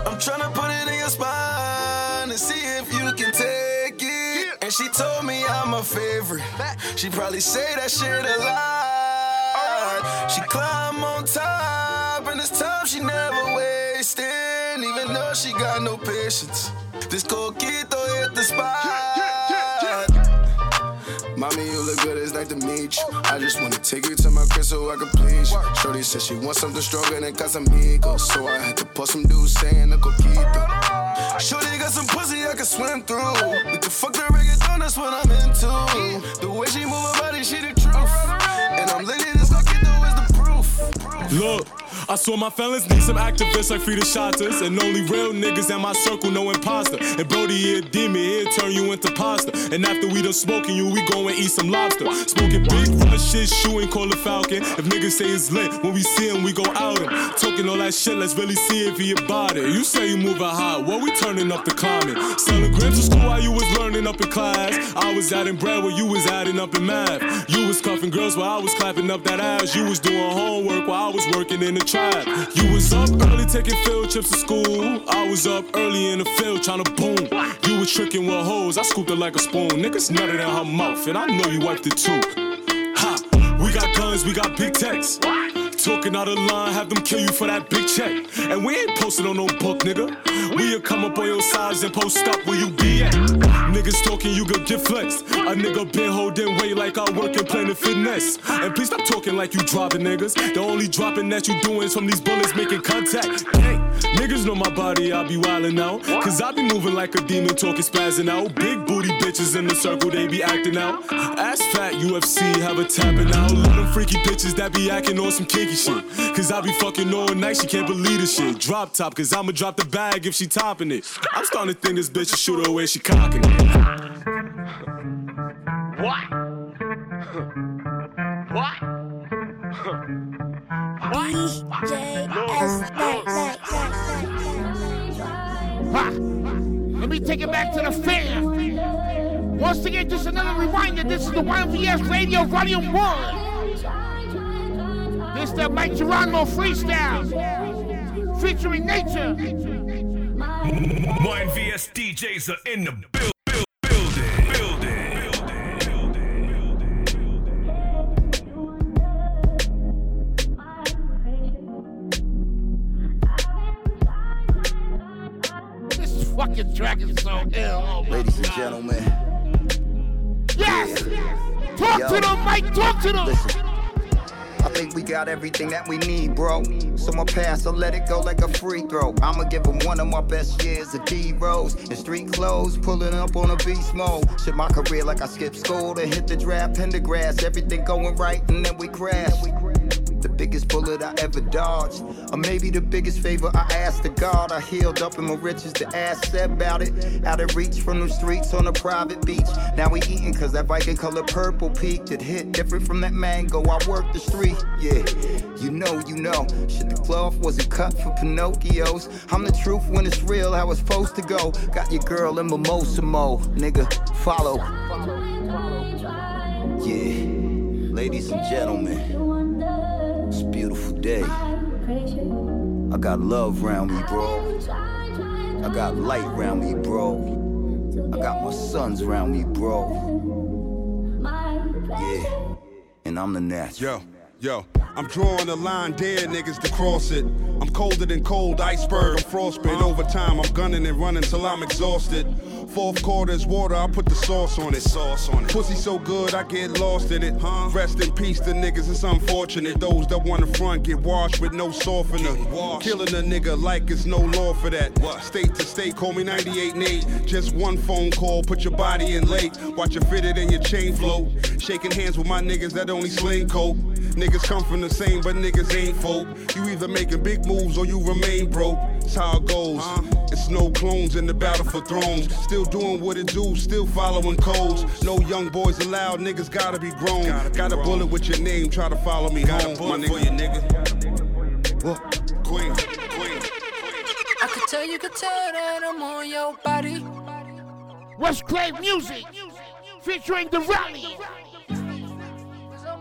I'm tryna put it in your spine and see if you can take it. And she told me I'm a favorite. She probably say that shit a lot. She climb on top, and this time she never wasting. Even though she got no patience, this coquito hit the spot. Mommy, you look good, it's nice to meet you. I just wanna take you to my crib so I can please you. Shorty said she wants something stronger than Casamigos. So I had to put some dudes saying the coquito. Shorty got some pussy I can swim through. We can fuck the reggaeton, that's what I'm into. The way she move her body, she the truth. And I'm letting Look, I saw my fellas need some activists like Frida Shotters. And only real niggas in my circle, no imposter. And Brody, he a demon, he'll turn you into pasta. And after we done smoking you, we go and eat some lobster. Smoking big run shit, shooting, call a falcon. If niggas say it's lit, when we see him, we go out him. Talking all that shit, let's really see if he about it. You say you moving hot, well, we turning up the climate. Selling grams to school while you was learning up in class. I was adding bread while you was adding up in math. You was cuffing girls while I was clapping up that ass. You was doing homework while I was working in the tribe. You was up early taking field trips to school. I was up early in the field trying to boom. You was tricking with hoes, I scooped it like a spoon. Niggas nutted in her mouth, and I know you wiped it too. Ha! We got guns, we got big techs. Talking out of line, have them kill you for that big check. And we ain't posted on no book, nigga. We'll come up on your sides and post up where you be at. Niggas talking, you could get flexed. A nigga been holding weight like I work in Planet Fitness. And please stop talking like you dropping niggas. The only dropping that you doing is from these bullets making contact. Hey, niggas know my body, I be wildin' out. Cause I be moving like a demon, talking spazzing out. Big booty bitches in the circle, they be acting out. Ass fat UFC, have a tapping out. Them freaky bitches that be acting on some kinky shit. Cause I be fucking all night, she can't believe this shit. Drop top, cause I'ma drop the bag if she topping it. I'm starting to think this bitch a shoot her away, she cocking it. What? What? Ha! Let me take it back to the fan. Once again, just another reminder this is the YNVS Radio Volume 1. This is the Mike Geronimo freestyle featuring Nature. YNVS DJs are in the build, build, building, building. This fucking track is so ill. Oh Ladies and gentlemen, Yes! Talk to them, Mike, talk to them! listen. I think we got everything that we need, bro. So my pass, I let it go like a free throw. I'ma give him one of my best years of D Rose. In street clothes, pulling up on a beast mode. Shit, my career like I skipped school to hit the draft, Pendergrass. Everything going right, and then we crash. The biggest bullet I ever dodged. Or maybe the biggest favor I asked to God. I healed up in my riches, the ass said about it. Out of reach from the streets on a private beach. Now we eating cause that Viking color purple peaked. It hit different from that mango. I worked the street, yeah. You know, you know. Shit, the cloth wasn't cut for Pinocchios. I'm the truth when it's real, how it's supposed to go. Got your girl in mimosa mode, nigga. Follow. Yeah. Ladies and gentlemen. It's a beautiful day. I got love round me, bro. I got light round me, bro. I got my sons round me, bro. Yeah. And I'm the natural. Yo, yo, I'm drawing a line, dare niggas to cross it. I'm colder than cold, iceberg, I'm frostbitten. Over time, I'm gunning and running till I'm exhausted. Fourth quarter's water, I put the sauce on it. Sauce on it. Pussy so good, I get lost in it. Huh? Rest in peace to niggas, it's unfortunate. Those that wanna front get washed with no softener. Killing a nigga like it's no law for that. State to state, call me 98 Nate. Just one phone call, put your body in late. Watch it fitted in your chain float. Shaking hands with my niggas that only sling coke. Niggas come from the same, but niggas ain't folk. You either making big moves or you remain broke. That's how it goes. It's no clones in the battle for thrones. Still doing what it do, still following codes. No young boys allowed, niggas gotta be grown. Got a bullet with your name, try to follow me home, my nigga. For you, nigga. What? Queen, queen. I could tell you could tell that I'm on your body. West Clay Music featuring the rally.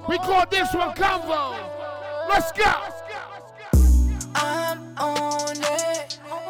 We call this one combo. Let's go. I'm on it.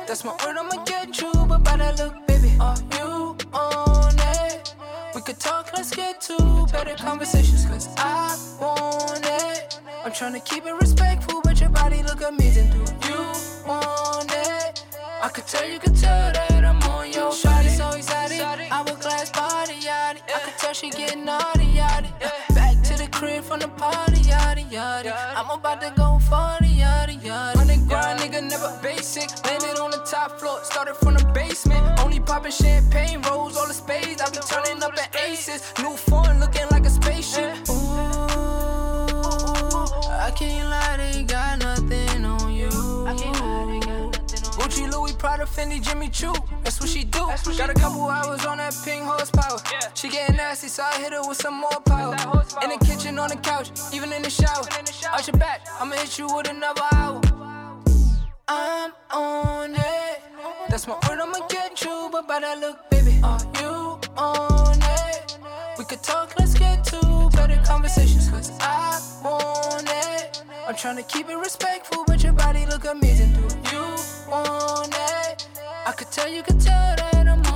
That's my word, I'ma get you. But by that look, baby, are you on it? We could talk, let's get to better conversations. Cause I want it. I'm trying to keep it respectful, but your body look amazing. Do you want it? I could tell you could tell that I'm on your body. so excited. Hourglass body, yaddy. I could tell she getting naughty, yaddy. Back to the crib from the party, yaddy, yaddy. I'm about to basement. Only popping champagne, rolls, all the spades. I be turning up at aces. New phone looking like a spaceship. Ooh, I can't lie, they got nothing on you. I can't lie, they got nothing on you. Gucci, Louis, Prada, Fendi, Jimmy Choo. That's what she do. Got a couple hours on that pink horsepower. She getting nasty, so I hit her with some more power. In the kitchen, on the couch, even in the shower. Out your back, I'ma hit you with another hour. I'm on it. That's my word, I'ma get you. But by that look, baby, are you on it? We could talk, let's get to better conversations. Cause I want it. I'm trying to keep it respectful, but your body look amazing. Do you want it? I could tell you could tell that I'm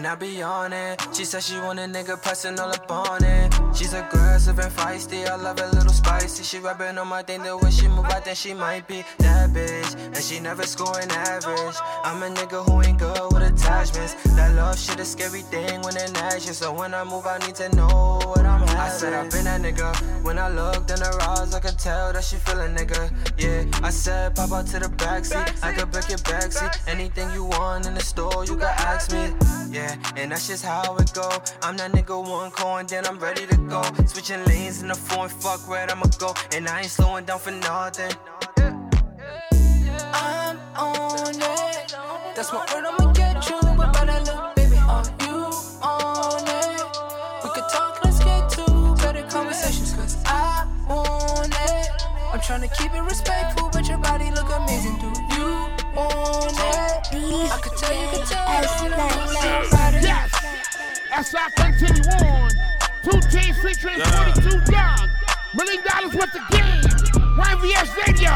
and I be on it. She said she want a nigga pressing all up on it. She's aggressive and feisty. I love it a little spicy. She rubbing on my thing. The way she move, I think she might be that bitch. And she never scoring average. I'm a nigga who ain't good with attachments. That love shit a scary thing when it action. So when I move, I need to know what I'm having. I said I've been that nigga. When I looked in her eyes, I could tell that she feel a nigga. Yeah, I said pop out to the backseat. I could break your backseat. Anything you want in the store, you can ask me. Yeah, and that's just how it go. I'm that nigga one coin, then I'm ready to go. Switching lanes in the foreign, fuck where I'ma go. And I ain't slowing down for nothing. I'm on it. That's my word, I'ma get you. By that look, baby, are you on it? We could talk, let's get to better conversations. Cause I want it. I'm trying to keep it respectful, but your body look amazing. Do you want it? I could tell you could tell that Yes. As I continue on, two teams featuring 42 Dog, million dollars worth of game, YVS Radio.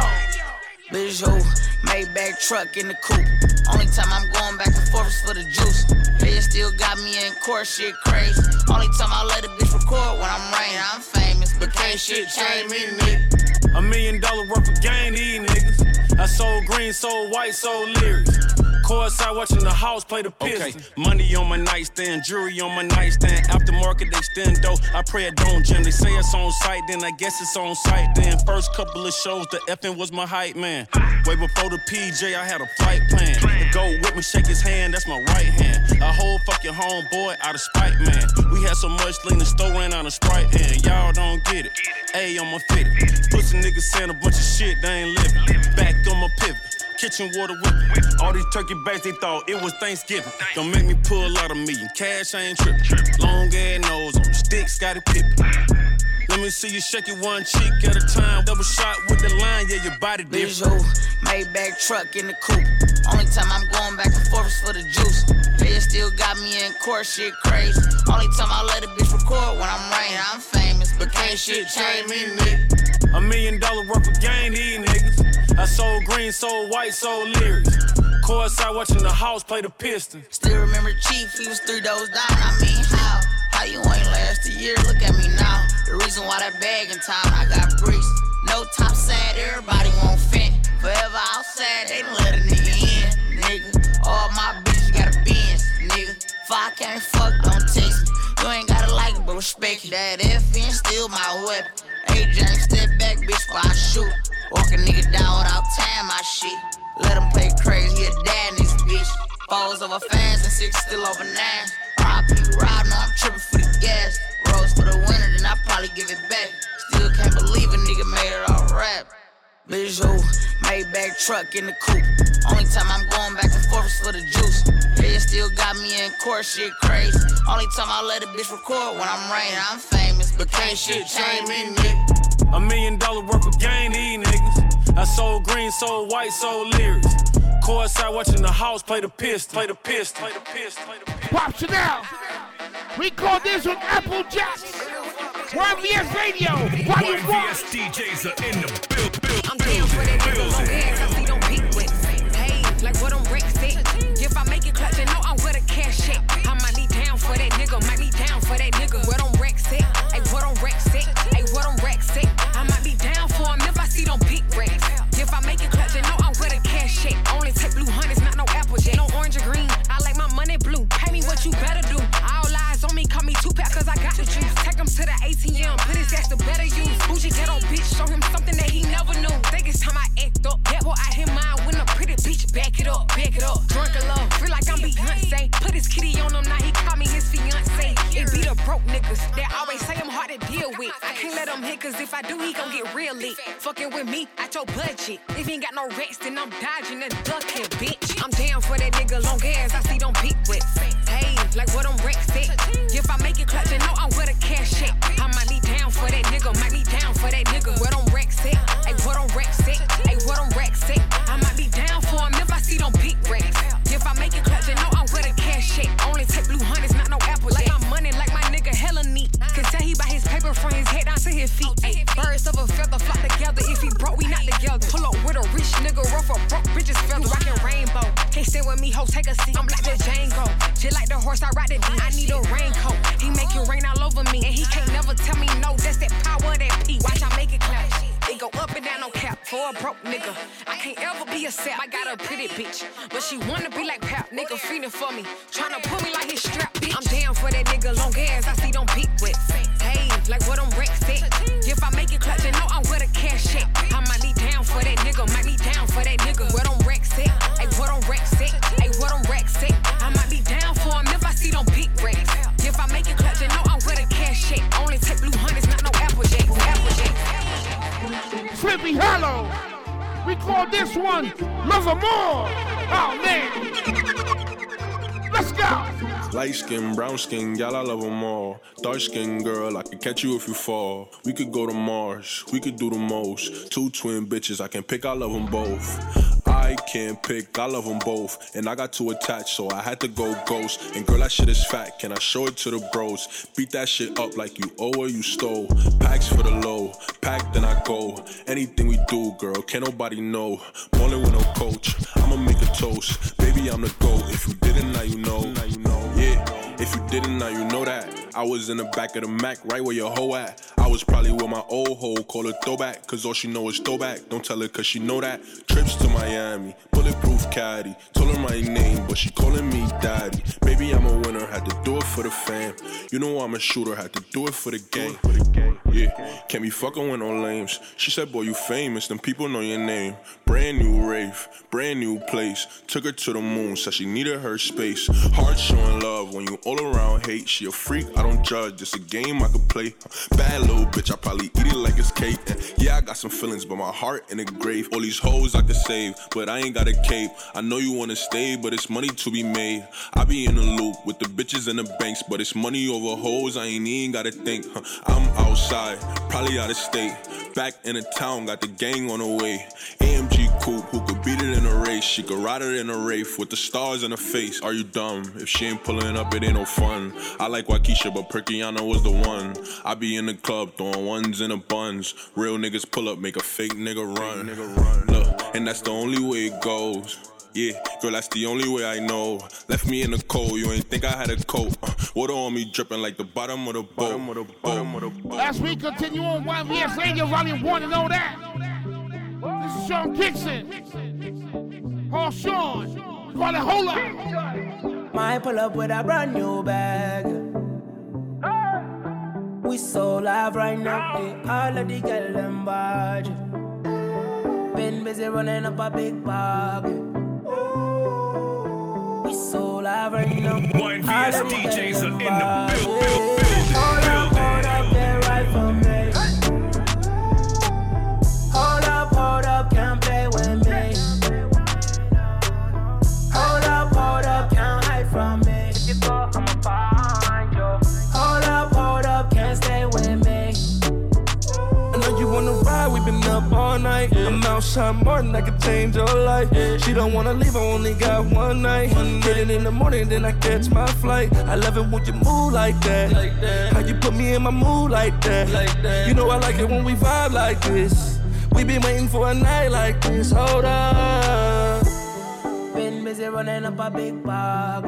Bijou, Maybach truck in the coupe. Only time I'm going back and forth is for the juice. They still got me in court, shit crazy. Only time I let a bitch record when I'm rain. I'm famous, but can't shit change me, nigga. A million dollar worth of game, these niggas. I sold green, sold white, sold lyrics. Courtside watching the house play the piston. Money on my nightstand, jewelry on my nightstand. Aftermarket extendo. I pray it don't jam. They say it's on site, then I guess it's on site. Then first couple of shows, the effing was my hype man. Way before the PJ, I had a flight plan. To go with me, shake his hand, that's my right hand. A whole fucking homeboy out of spite, man. We had so much lean, the store ran out of sprite, and y'all don't get it. A on my fitted. Pussy niggas saying a bunch of shit, they ain't living. Back on my pivot. Kitchen water whipping. All these turkey bags, they thought it was Thanksgiving. Don't make me pull out a million. Cash, I ain't tripping. Long ass nose on the stick, Scottie Pippen. Let me see you shake it one cheek at a time. Double shot with the line, yeah, your body Bijou, different. Maybach truck in the coupe. Only time I'm going back and forth is for the juice. They still got me in court, shit crazy. Only time I let a bitch record when I'm rain. I'm famous, but can't shit change me, nigga. A million dollar worth of game, these niggas. I sold green, sold white, sold lyrics. Courtside watching the house play the piston. Still remember Chief, he was three doors down. I mean, how? How you ain't last a year? Look at me now. The Reason why that bag in town, I got bricks. No top side, everybody want fit. Forever outside, they let a nigga in, nigga. All my bitches got a Benz, nigga. If I can't fuck, don't text me. You ain't gotta like it, but respect it. That FN still my weapon. Hey, James, step back, bitch, while I shoot. Walk a nigga down without tying my shit. Let him play crazy, a dad this bitch. Falls over fast and six still over nine. RIP ride, no, I'm tripping for the gas. Rose for the winter, then I probably give it back. Still can't believe a nigga made it all rap. Bitch, who? Maybach truck in the coupe. Only time I'm going back and forth is for the juice. Bitch still got me in court, shit crazy. Only time I let a bitch record when I'm raining, I'm famous. But can't shit change me, nigga. A million dollar worth of gain, these niggas. I sold green, sold white, sold lyrics. Courtside watching the house play the piss, play the piss, play the piss, play the piss. Pop Chanel. We call this one Apple Jacks. YVS Radio, Volume 1. YVS DJs are in the build, build, I'm down for that nigga long ass, I see them peak with. Hey, like what I'm Rex said. If I make it clutch, you know I'm with a cash check. I might be down for that nigga, might be down for that nigga. What Put his ass to better use. Bougie ghetto bitch, show him something that he never knew. Think it's time I act up. That boy I hit mine with a pretty bitch. Back it up, back it up. Drunk a love, feel like I'm Beyonce. Put his kitty on him, now he call me his fiance. It be the broke niggas that always say I'm hard to deal with. I can't let him hit, cause if I do, he gon' get real lit. Fucking with me, at your budget. If he ain't got no rest, then I'm dodging and ducking, bitch. I'm down for that nigga long ass, I see them big with. Hey, like what them racks at. If I make it clutch, you know I'm with a cash check. I might be down for that nigga, might be down for that nigga. What I'm Rex said, hey, what I'm Rex said, hey, what I'm Rex said. I might be down for him if I see them peak Rex. If I make it clutch, you know I'm with a cash check. Only take blue hunters, not no apple Like I'm money, like my nigga hella neat. Can tell he buy his paper from his head down to his feet. Oh, Ay, birds of a feather flock together. If he broke, we not together. Pull up with a rich nigga, rough a broke bitches feather. Rockin' rainbow. Can't stand with me, ho, take a seat. I'm like the Django. Just like the horse, I ride the. I need a raincoat. He make it rain all over me. And he can't never tell me no. That's that power, that P. Watch, I make it clap. It go up and down, no cap. For a broke nigga. I can't ever be a sap. I got a pretty bitch. But she wanna be like Pap. Nigga feeding for me. Tryna pull me like his strap, bitch. I'm down for that nigga, long ass. I see them peak with. Hey, like what I'm said. If I make it clutch, you know I'm with a cash check. I might be down for that nigga, might be down for that nigga. What I'm Rex said. Hey, what I'm Rex said. I might be down for him if I see them peak Rex. If I make it clutch, you know I'm with a cash check. Only take blue hunters, not no apple jacks. Apple jacks. Sleepy Hollow. We call this one Lover More. Oh man. Let's go. Light skin, brown skin, y'all, I love them all. Dark skin girl, I could catch you if you fall. We could go to Mars, we could do the most. Two twin bitches, I can pick, I love them both. I can't pick, I love them both. And I got too attached, so I had to go ghost. And girl, that shit is fat, can I show it to the bros? Beat that shit up like you owe or you stole. Packs for the low, pack then I go. Anything we do, girl, can't nobody know. Ballin' with no coach, I'ma make a toast. Baby, I'm the GOAT. If you didn't, now you know. Now you know. Yeah, didn't, now you know that. I was in the back of the Mac, right where your hoe at. I was probably with my old hoe, call her throwback, cause all she know is throwback. Don't tell her cause she know that. Trips to Miami, bulletproof caddy. Told her my name, but she calling me daddy. Baby, I'm a winner, had to do it for the fam. You know I'm a shooter, had to do it for the gang. Yeah, can't be fucking with no lames. She said, boy, you famous, them people know your name. Brand new rave, brand new place. Took her to the moon, said she needed her space. Hard showing love when you all around hate. She a freak, I don't judge, it's a game I could play. Bad little bitch, I probably eat it like it's cake. And yeah, I got some feelings, but my heart in the grave. All these hoes I could save, but I ain't got a cape. I know you wanna stay, but it's money to be made. I be in the loop with the bitches and the banks, but it's money over hoes, I ain't even gotta think. I'm outside, probably out of state. Back in the town, got the gang on the way. AMG coupe, who could beat it in a race? She could ride it in a Wraith with the stars in her face. Are you dumb? If she ain't pulling up, it ain't no fun. I like Waukesha, but Perkiana was the one. I be in the club throwing ones in the buns. Real niggas pull up, make a fake nigga run. Look, and that's the only way it goes. Yeah, girl, that's the only way I know. Left me in the cold, you ain't think I had a coat. Uh, water on me dripping like the bottom of the boat. Bottom of the bottom of the boat. As we continue on YVS Radio Volume 1 and all that. This is Sean Kingston. Paul Sean. Call it Hola. My pull up with a brand new bag. We so live right now. Hey, all of the girl them bad. Been busy running up a big bag so live right now. YNVS DJs are in the build, up all night. Yeah. I'm outside Martin, I could change your life. Yeah. She don't wanna leave, I only got one night. One Get it in the morning, then I catch my flight. I love it when you move like that. Like that. How you put me in my mood like that. like that. You know I like it when we vibe like this. We been waiting for a night like this. Hold up. Been busy running up a big bag.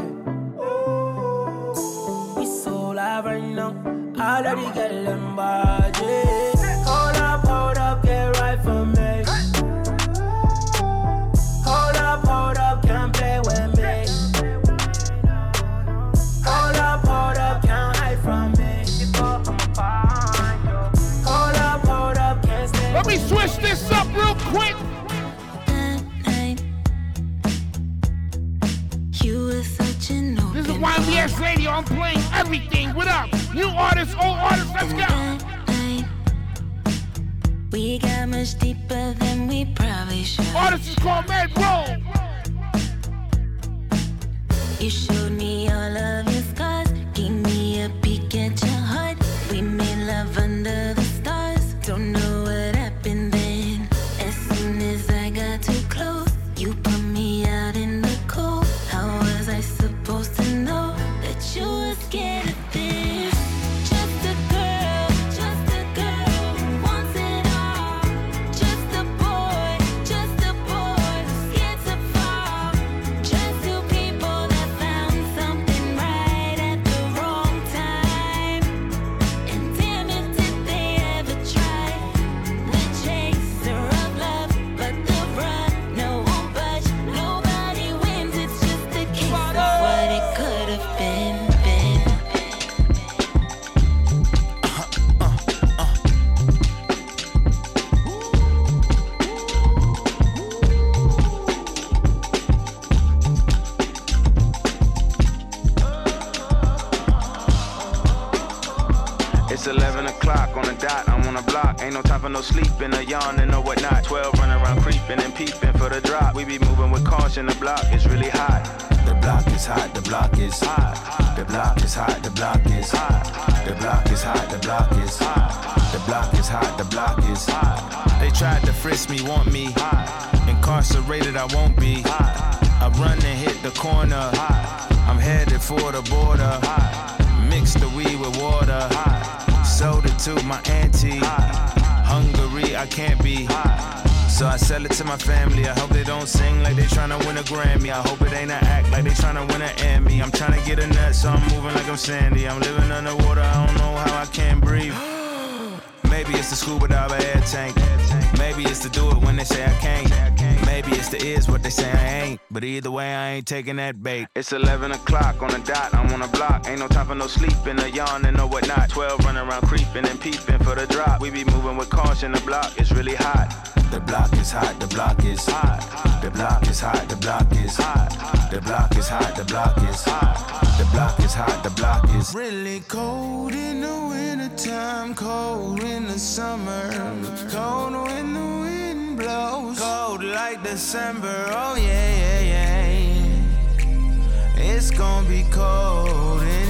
We so live right now. The girl them bad. YBS Radio. I'm playing everything. What up? New artists, old artists. Let's go. We got much deeper than we probably should. Artist is called Mad Roll. You showed me all of your scars, gave me a peek at your heart. We made love under the block. Ain't no time for no sleeping, or yawning, or whatnot. 12 running around creeping and peeping for the drop. We be moving with caution, the block is really hot. The block is hot, the block is hot. The block is hot, the block is hot. The block is hot, the block is hot. The block is hot, the block is hot. They tried to frisk me, want me. Incarcerated, I won't be. I run and hit the corner. I'm headed for the border. Mix the weed with water. Sold it to my auntie. Hungary, I can't be. So I sell it to my family. I hope they don't sing like they tryna win a Grammy. I hope it ain't an act like they tryna win an Emmy. I'm tryna get a nut, so I'm moving like I'm Sandy. I'm living underwater, I don't know how I can't breathe. <gasps> Maybe it's the scuba dive air tank. Maybe it's to do it when they say I can't. Maybe it's the is what they say I ain't. But either way, I ain't taking that bait. It's 11 o'clock on the dot, I'm on the block. Ain't no time for no sleeping or yawning or whatnot. 12 running around creeping and peeping for the drop. We be moving with caution, the block is really hot. The block is hot, the block is hot. The block is hot, the block is hot. The block is hot, the block is hot. The block is hot, the block is Really cold in the wintertime, cold in the summer, cold when the blows, cold like December. Oh yeah, yeah, yeah. It's gonna be cold eh?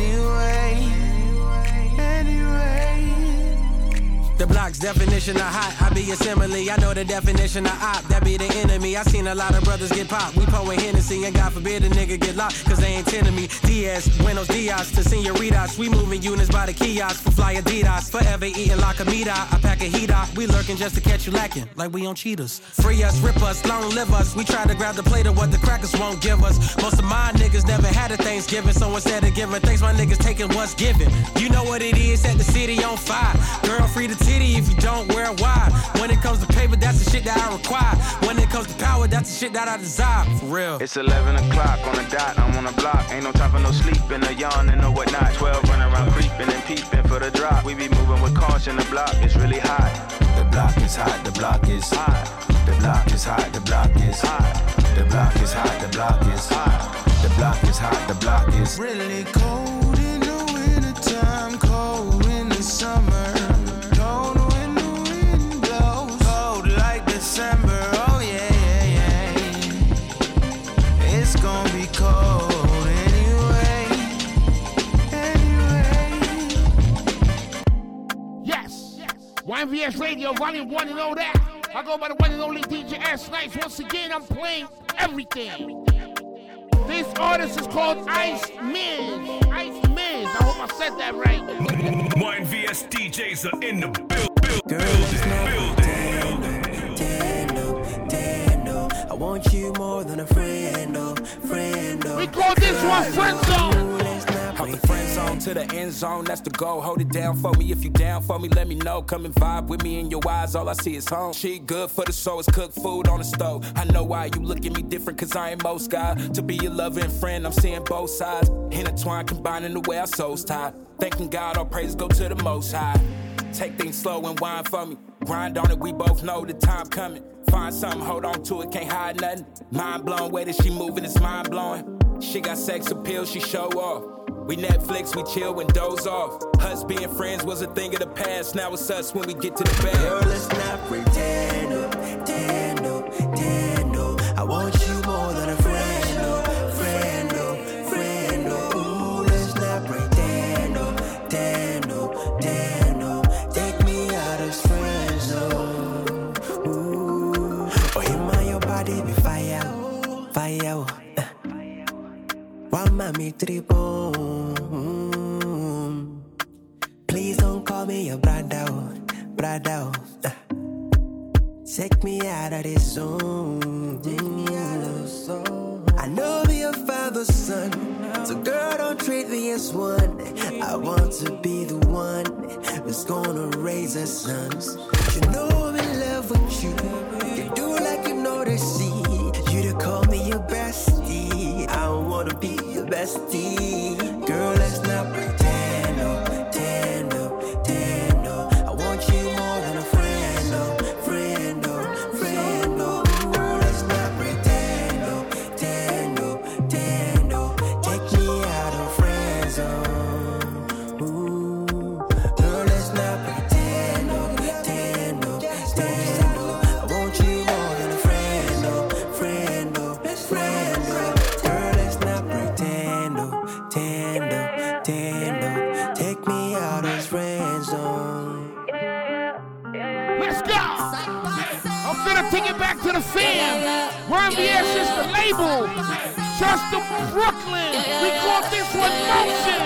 The blocks, definition of hot. I be a simile, I know the definition of op. That be the enemy. I seen a lot of brothers get popped. We pouring Hennessy, and God forbid a nigga get locked, cause they ain't tending me. Diaz, Buenos Dias to senoritas. We moving units by the kiosk for fly Adidas. Forever eating la comida. I pack a heat. We lurking just to catch you lacking, like we on cheaters. Free us, rip us, long live us. We try to grab the plate of what the crackers won't give us. Most of my niggas never had a Thanksgiving, so instead of giving thanks, my niggas taking what's given. You know what it is, set the city on fire. Girl, free the titty if you don't wear wide. When it comes to paper, that's the shit that I require. When it comes to power, that's the shit that I desire. For real. It's 11 o'clock on the dot, I'm on the block. Ain't no time for no sleeping, no yawning, no whatnot. 12 running around creeping and peeping for the drop. We be moving with caution, the block is really hot. The block is hot, the block is hot. The block is hot, the block is hot. The block is hot, the block is hot. The block is hot, the block is really cold in the wintertime, cold YVS Radio, Volume 1 and all that. I go by the one and only DJ S Nice. Once again, I'm playing everything. This artist is called Ice Miz. Ice Miz. I hope I said that right. YVS DJs are in the build, build, building, building. I want you more than a friend, oh, friend, oh. We call this one friend zone. Out the friend zone to the end zone, that's the goal. Hold it down for me if you down for me. Let me know. Come and vibe with me in your eyes. All I see is home. She good for the soul. It's cooked food on the stove. I know why you look at me different, cause I ain't most guys. To be your loving friend, I'm seeing both sides. Intertwined, combining the way our souls tied. Thanking God, all praise go to the most high. Take things slow and wine for me. Grind on it, we both know the time coming. Find something, hold on to it, can't hide nothing. Mind blown, way that she moving, it's mind blowing. She got sex appeal, she show off. We Netflix, we chill when doze off. Us being friends was a thing of the past. Now it's us when we get to the bed. Girl, let's not pretend, Mommy triple. Please don't call me your brother, brother. Uh. Take me out of this zone. Take me out of the zone. I know be your father's son. So girl, don't treat me as one. I want to be the one who's gonna raise our sons. You know I'm in love with you. You do like you know the sea. You to call me your bestie. I wanna be bestie. Girl, let's not pretend, the fam. YVS is the label. Just to Brooklyn. We call this one motion.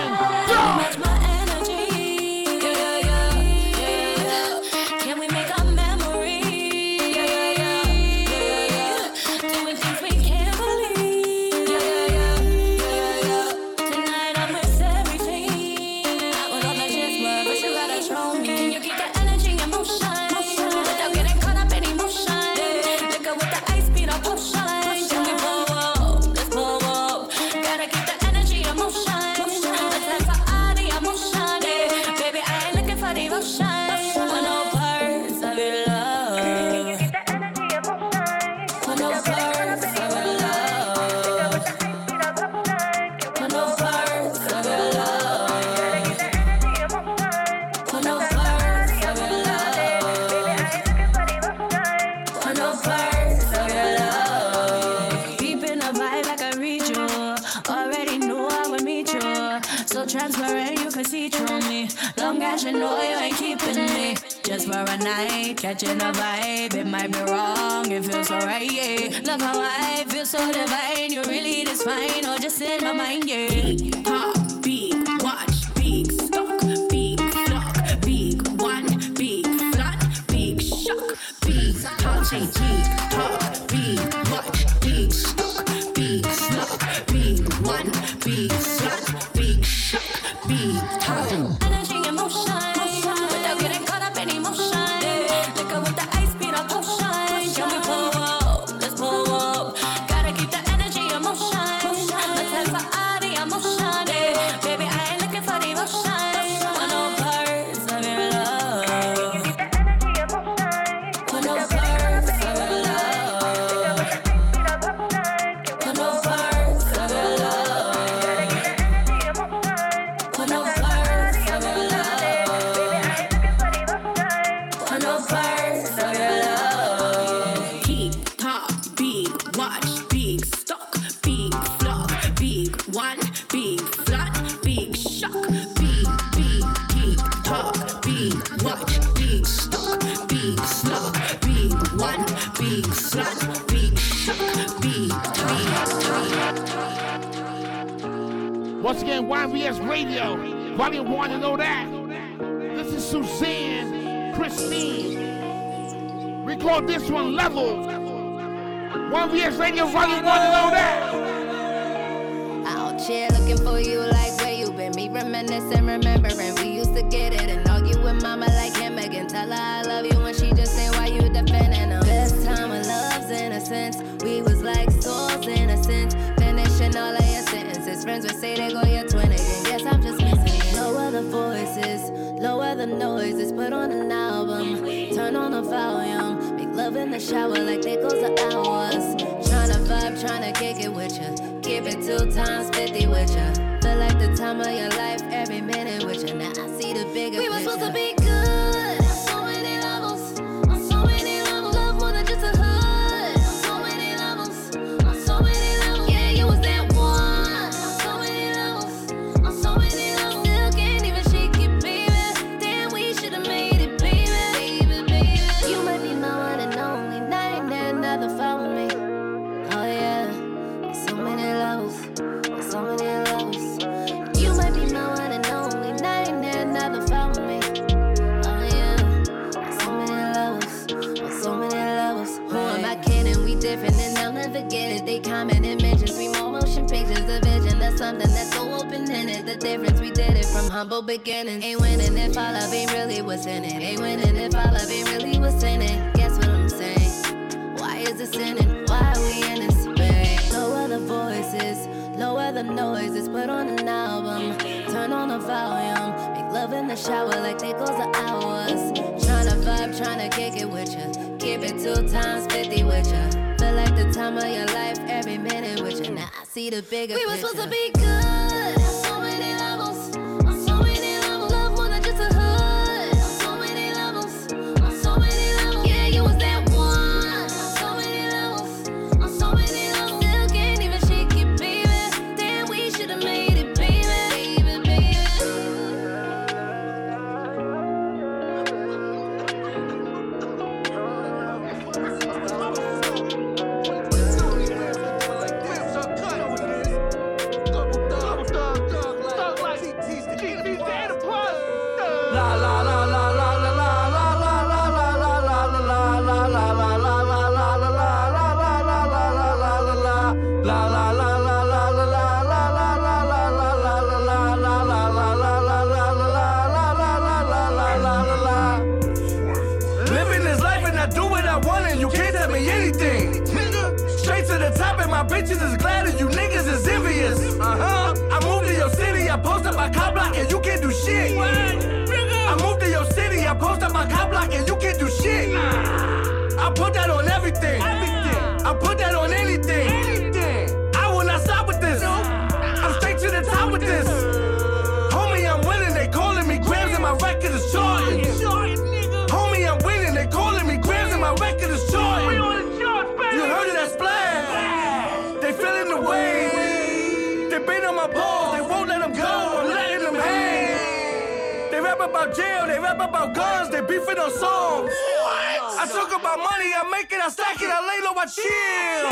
About jail, they rap about guns, they beefing on songs. What? I talk about money, I make it, I stack it, I lay low, I chill.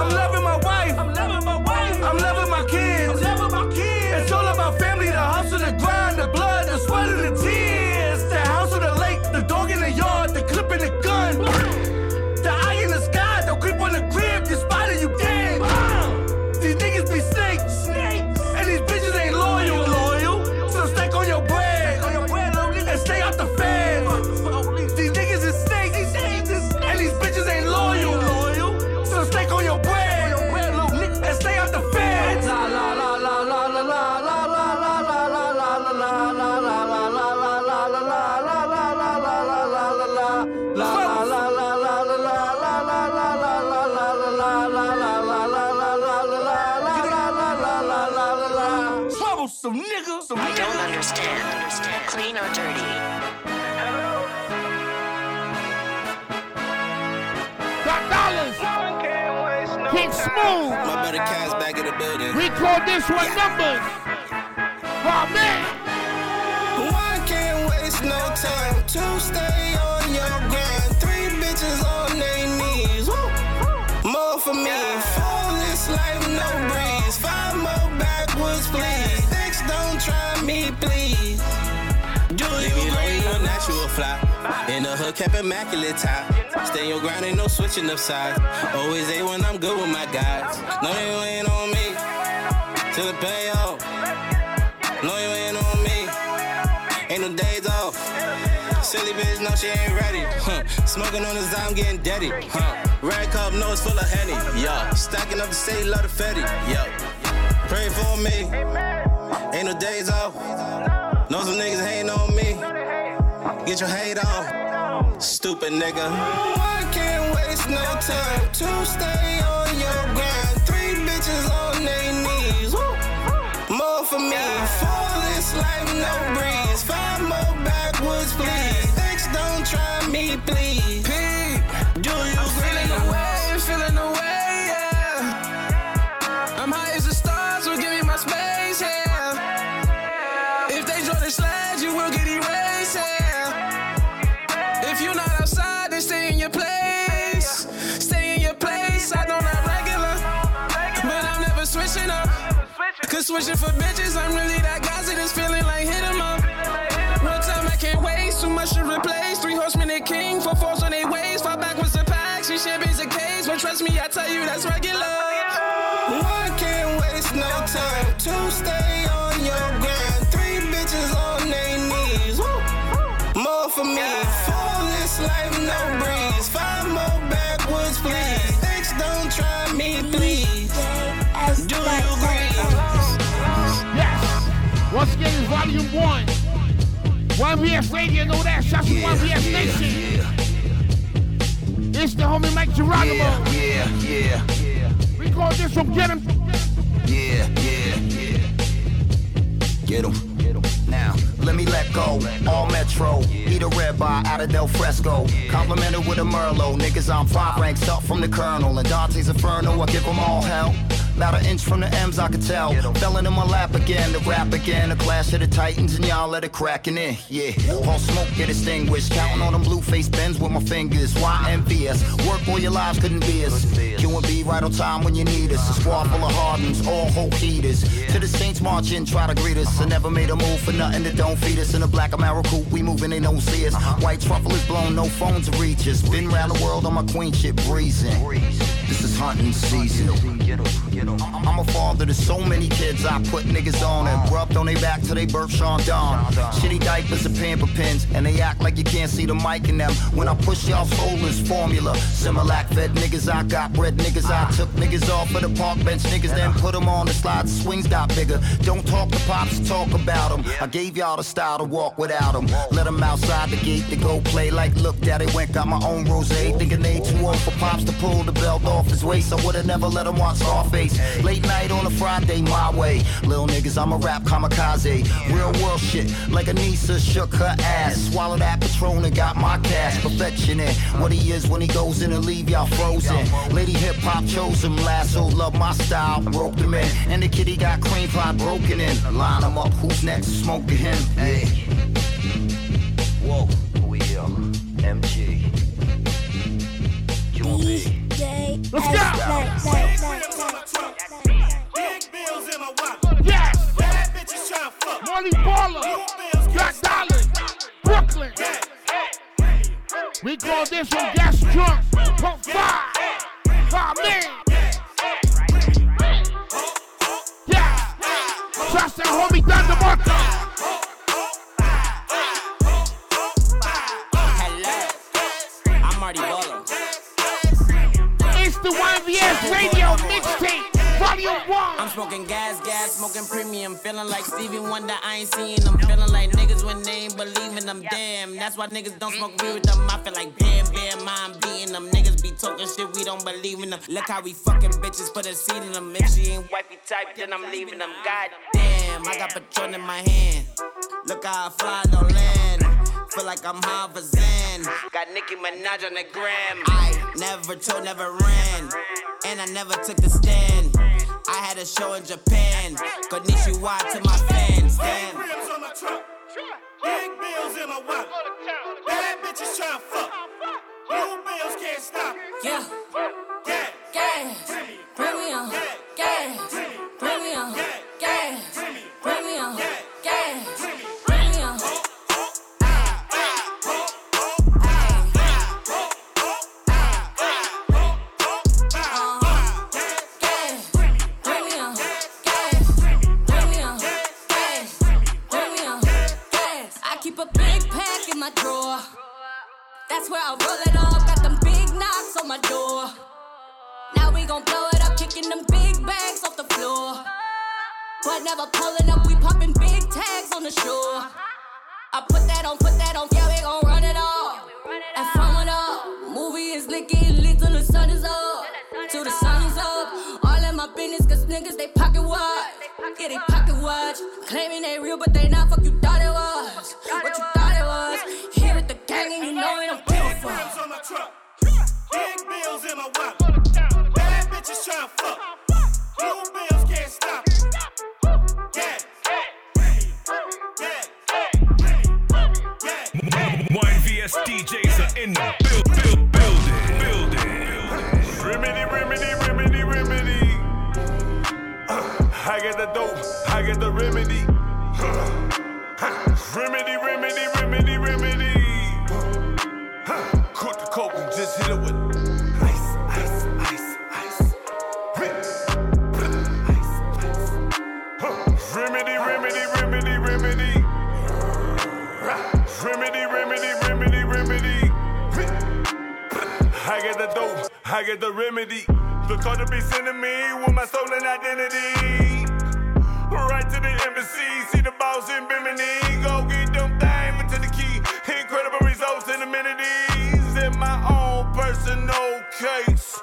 I'm loving my wife, I'm loving my wife, I'm loving my kids. I'm loving my kids. It's all about family, the hustle, the grind, the blood, the sweat, and the tears. King My better cats back in the building. We call this one numbers. Oh man. Why can't waste no time to stay on your grind? Three bitches on their knees. Woo. More for me. For this life, no breeze. Five more backwards, please. Six, don't try me, please. Do you agree? You know natural fly. In the hood, kept immaculate tie. Stay your grind, ain't no switching up sides. Always A when I'm good with my guys. No, you ain't on me. Till the payoff. No, you ain't on me. Ain't no days off. Silly bitch, no, she ain't ready. Huh. Smoking on the I'm getting dirty. Huh. Red cup, no, it's full of Henny. Yo, stacking up the city, love the Fetty. Yo, pray for me. Ain't no days off. Know some niggas hating on me. Get your hate on, Stupid nigga. Why can't waste no time to stay on your grind? Three bitches on their knees. More for me. For this life, no breeze. Five more backwards, please. Six, don't try me, please. Cause switching for bitches, I'm really that guy, this feeling like hit 'em up. One time I can't waste, too much to replace. Three horsemen and king, four fours on their waist. Five backwards a pack, she champagne's a case. But trust me, I tell you that's regular. Once again, it's volume one. YNVS Radio, know that. Shout to YNVS Nation. It's the homie Mike Geronimo. Yeah, yeah, We call this one Get Him. yeah, yeah, yeah. Get 'em. Now, let me let go. All Metro. Eat a red bar out of Del Frisco. Complimented with a Merlot. Niggas, I'm five ranks up from the Colonel. And Dante's Inferno, I give them all hell. About an inch from the M's, I could tell. Fell in my lap again, the rap again. The clash of the Titans, and y'all let it crackin' in. Yeah, all smoke get extinguished. Counting on them blue face bends with my fingers. Why envious? Work all your lives couldn't be us. Q and B right on time when you need us. A squad full of hardens, all whole heaters. To the Saints march in, try to greet us. I never made a move for nothing that don't feed us. In a black Camaro coupe, we moving, they don't see us. White truffle is blown, no phones to reach us. Been around the world on my queen shit, breezing. This is hunting season. I'm a father to so many kids I put niggas on and rubbed on their back till they birth Sean Don. Shitty diapers and pamper pins, and they act like you can't see the mic in them. When I push y'all soulless formula, Similac fed niggas, I got bread niggas, I took niggas off of the park bench niggas, then put them on the slide, swings got bigger. Don't talk to pops, talk about them. I gave y'all the style to walk without them. Let them outside the gate to go play like look daddy went got my own rose, thinking they too old for pops to pull the belt off off his waist. I would've never let him watch Scarface. Late night on a Friday, my way. Little niggas, I'm a rap kamikaze. Real world shit, like Anissa shook her ass. Swallowed that Patron and got my cash. Perfection in what he is when he goes in and leave y'all frozen. Lady hip hop chose him, lasso, love my style, broke him in. And the kitty got cream pie broken in. Line him up, who's next? Smoke to him. Hey. Whoa, we are MG. Let's go. Yes. Molly Baller. Got dollars. Brooklyn. We call this one gas drunk. Pump five. Five man. Yeah. Trust that homie Thunder Radio mixtape. Volume 1. I'm smoking gas, gas, smoking premium. Feeling like Stevie Wonder, I ain't seeing them. Feeling like niggas when they ain't believing them. Damn, that's why niggas don't smoke weed with them. I feel like bam, bam, I'm beating them. Niggas be talking shit, we don't believe in them. Look how we fucking bitches put a seed in them. If she ain't wifey type, then I'm leaving them. God damn, I got Patron in my hand. Look how I fly, no land. Feel like I'm high for Got Nicki Minaj on the gram. I never told, never ran. And I never took a stand. I had a show in Japan. Konnichiwa to my fans. Stand. Rims on my truck. Big bills in my wallet. Bad bitches tryna fuck. Blue bills can't stop. Yeah. Gas. Gas. Premium. Gas. Premium. Gas. Premium. Gas. Where I roll it up. Got them big knocks on my door. Now we gon' blow it up, kicking them big bags off the floor. But never pulling up, we popping big tags on the shore. I put that on, put that on, yeah, we gon' run it all. And from it up, movie is licking lit till the sun is up. Till the sun is up. All in my business, cause niggas they pocket watch. Yeah, they pocket watch. Claiming they real, but they not fuck you in the build, build, building, building. Remedy, remedy, remedy, remedy. Uh, I get the dope, I get the remedy. Uh, remedy, remedy, I get the remedy. The call to be sending me with my stolen identity. Right to the embassy, see the boss in Bimini. Go get them things into the key. Incredible results and amenities in my own personal case.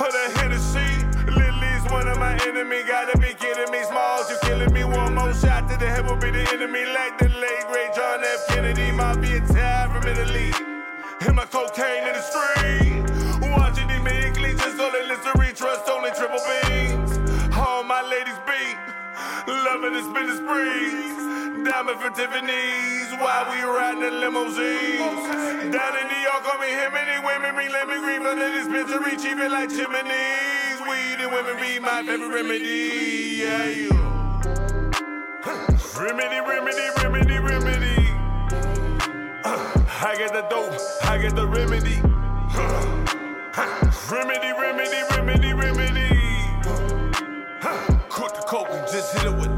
Of the Hennessy, Lily's one of my enemy. Gotta be kidding me, smalls, you killing me. One more shot to the head will be the enemy. Like the late great John F. Kennedy, mafia tab from Italy. And my cocaine in the street. The spinning sprees. Diamond for Tiffany's while we riding in limousines. Down in New York, call me him and women bring lemon green from the dispensary, cheap it like chimneys. Weed and women be my favorite remedy. Yeah, you. Remedy, remedy, remedy, remedy. I get the dope, I get the remedy. Remedy, remedy, remedy, remedy. Cook the coke and just hit it with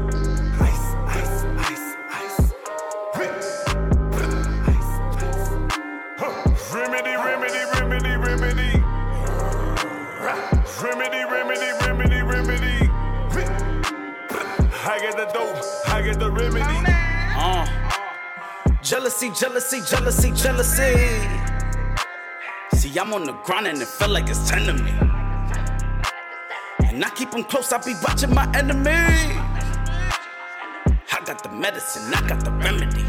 Jealousy, jealousy, jealousy, jealousy. See, I'm on the grind and it feel like it's ten to me. And I keep them close, I be watching my enemy. I got the medicine, I got the remedy.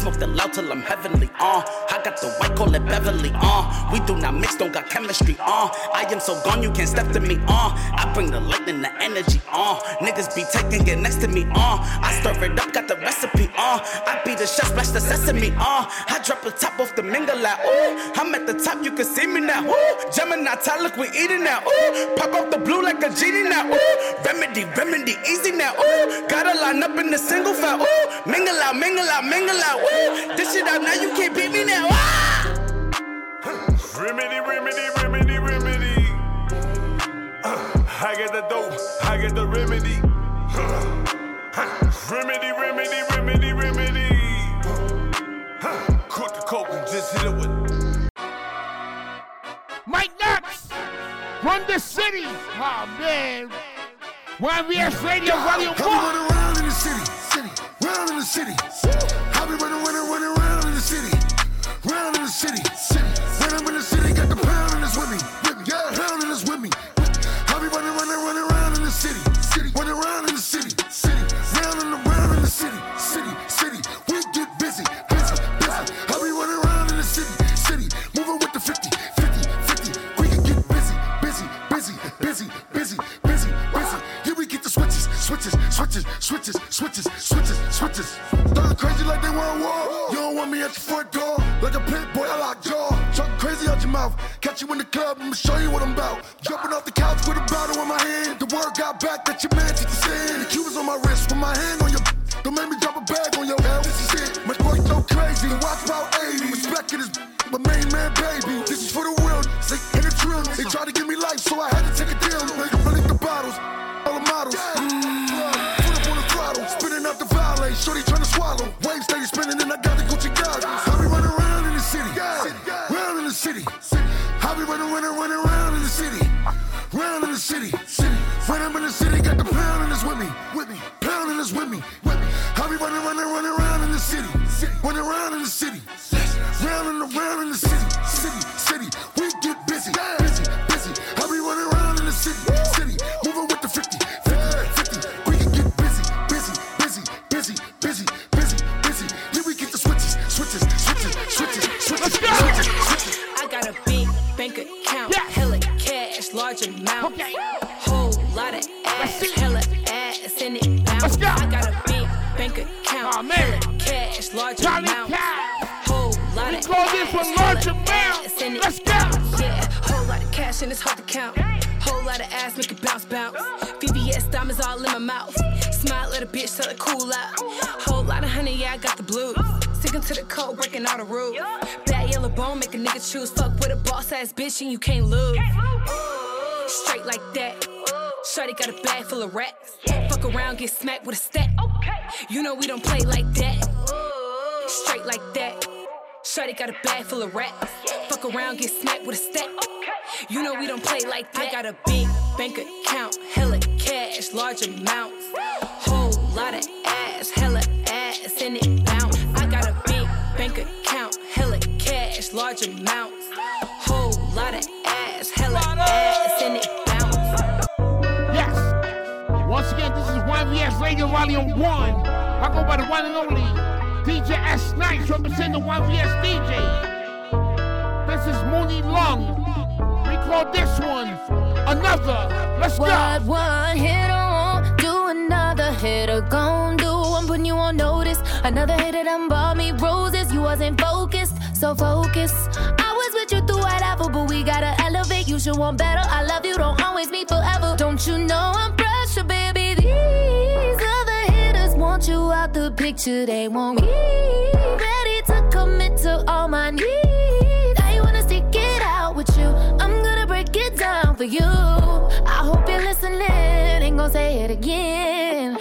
Smoke the loud till I'm heavenly, uh. I got the white, call it Beverly, uh. We do not mix, don't got chemistry, uh. I am so gone, you can't step to me, uh. I bring the lightning, the energy, uh. Niggas be taking, get next to me, uh. I stir it up, got the recipe, uh. I be the chef, splash the sesame, uh. I drop the top off the mingle, like, ooh. I'm at the top, you can see me now, ooh. Gemini, look, we eating now, ooh. Pop up the blue like a genie now, ooh. Remedy, remedy, easy now, ooh. Gotta line up in the single file, ooh. Mingle out, mingle out, mingle out, ooh. This shit out now, you can't beat me now, ah! Remedy, remedy, remedy, remedy. Uh, I get the dope, I get the remedy. Uh, remedy, remedy, remedy, remedy. Uh, cook the coke and just hit it with. Mike Knox, run the city. Oh man. YNVS Radio Volume 1. I be running around in the city, city, round in the city. I be running, running, running around in the city, round in the city. When I'm in the city, got the pound and it's with me, switches, switches, switches, switches, switches. Talking crazy like they want war. You don't want me at your front door. Like a pit boy, I lock jaw. Talking crazy out your mouth. Catch you in the club, I'ma show you what I'm about. Jumping off the couch with a bottle in my hand. The word got back that your man took the sin. The Cubans on my wrist, with my hand on your. Don't make me drop a bag on your head. This is it. My boy so crazy. Watch about 80. Respect it is my main man, baby. This is for the real. They hit the drill. They tried to give me life, so I had to Be running, running, running around in the city. Round in the city. City. When I'm in the city, got the pound and it's with me. With me. Pound and it's with me. With me. I be running, running, running around in the city. Running around in the city. Round and around in the city. City. City. We get busy. Busy. Large amount. Whole lot of ass, hella ass, and it bounce. I got a big bank account, hella cash, large Johnny amount. Cash. Whole lot We of call this one large amount. ass, and it Let's go. Yeah, whole lot of cash and it's hard to count. Whole lot of ass make it bounce, bounce. VVS diamonds all in my mouth. Smile a bitch, tell her cool out. Whole lot of honey, yeah, I got the blues. Sticking to the code, breaking all the rules. Bad yellow bone, make a nigga choose. Fuck with a boss ass bitch and you can't lose. Straight like that. Shorty got a bag full of racks. Fuck around, get smacked with a stack. You know we don't play like that. Straight like that. Shorty got a bag full of racks. Fuck around, get smacked with a stack. You know we don't play like that. I got a big bank account, hella cash, large amounts. Whole lot of ass, hella ass, and it bounce. I got a big bank account, hella cash, large amounts. Whole lot of ass, hella ass, and it bounce. Yes. Once again, this is YNVS Radio Volume 1. I go by the one and only DJ S Nice representing the YNVS DJ. This is Mooney Long. We call this one another. Let's What one hitter won't do, another hitter gon' do. I'm putting you on notice. Another hit hitter done bought me roses. You wasn't focused, so focus. I was with you through whatever, but we gotta elevate. You should want better. I love you, don't always meet forever. Don't you know I'm pressure, baby? These want you out the picture. They want me ready to commit to all my needs. I wanna stick it out with you. I'm gonna break it down for you. I hope you're listening. Ain't gonna say it again.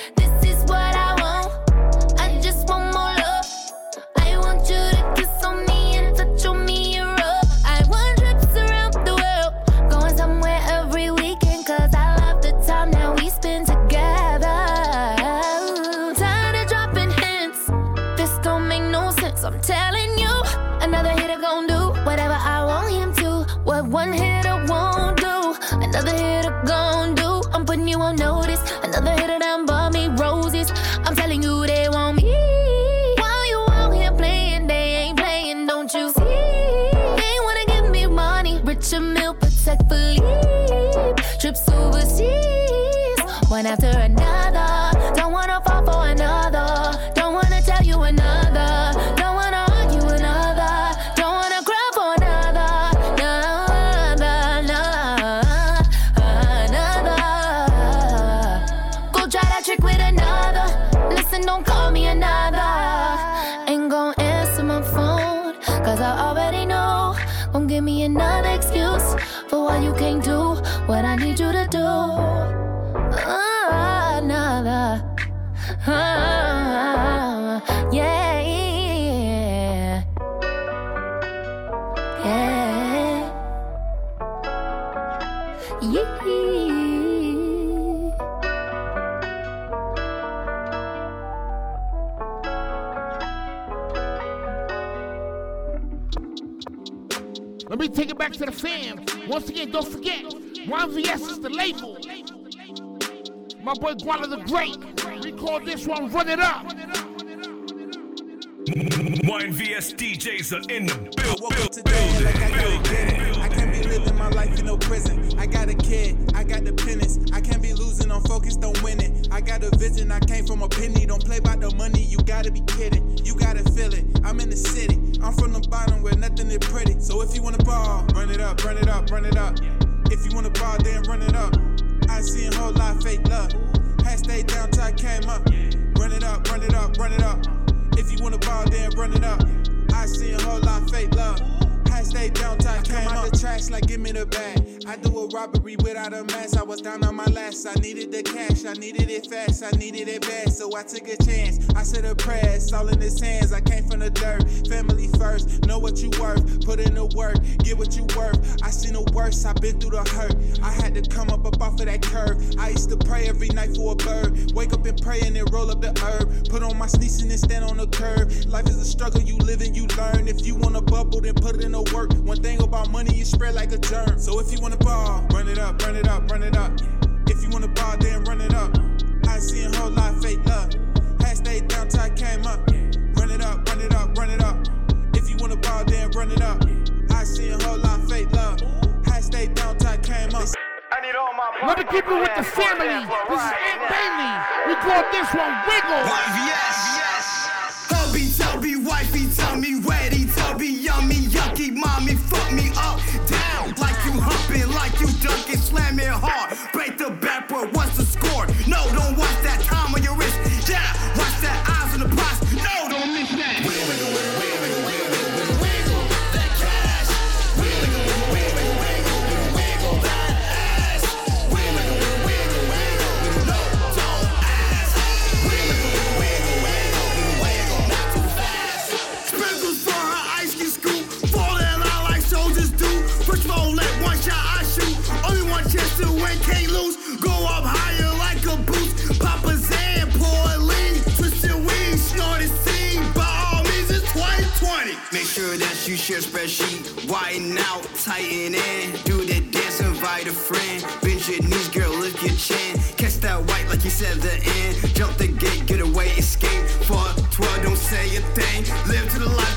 To the fam. Once again, don't forget, YNVS is the label. My boy Guala the Great. We call this one Run It Up. YNVS DJs are in the build, build, today like my life in no prison. I got a kid, I got the penance. I can't be losing on focus, don't win it. I got a vision, I came from a penny. Don't play by the money, you gotta be kidding. You gotta feel it. I'm in the city, I'm from the bottom where nothing is pretty. So if you wanna ball, run it up, run it up, run it up. If you wanna ball, then run it up. I see a whole lot fake love. Had stayed down till I came up. Run it up, run it up, run it up. If you wanna ball, then run it up. I see a whole lot fake love. Had stayed down till I came out the trash like give me the bag. I do a robbery without a mask. I was down on my last. I needed the cash. I needed it fast. I needed it bad. So I took a chance. I said a prayer. It's all in his hands. I came from the dirt. Family first. Know what you worth. Put in the work. Get what you worth. I seen the worst. I've been through the hurt. I had to come up up off of that curve. I used to pray every night for a bird. Wake up and pray and then roll up the herb. Put on my sneaks and stand on the curb. Life is a struggle. You live and you learn. If you want to bubble, then put it in the work. One thing about money, you spread like a germ. So if you want to ball, run it up, run it up, run it up. If you want to ball, then run it up. I see a whole lot of fake love. Had stayed down till I came up. Run it up, run it up, run it up. If you want to ball, then run it up. I see a whole lot of fake love. Had stayed down till I came up. Let me keep it with the family. This is Aunt Bailey. We call this one Wiggle. Hubby, you share spreadsheet. Widen out, tighten in. Do the dance, invite a friend. Bend your knees, girl, lift your chin. Catch that white like you said the end. Jump the gate, get away, escape. Fuck, twirl, don't say a thing. Live to the life,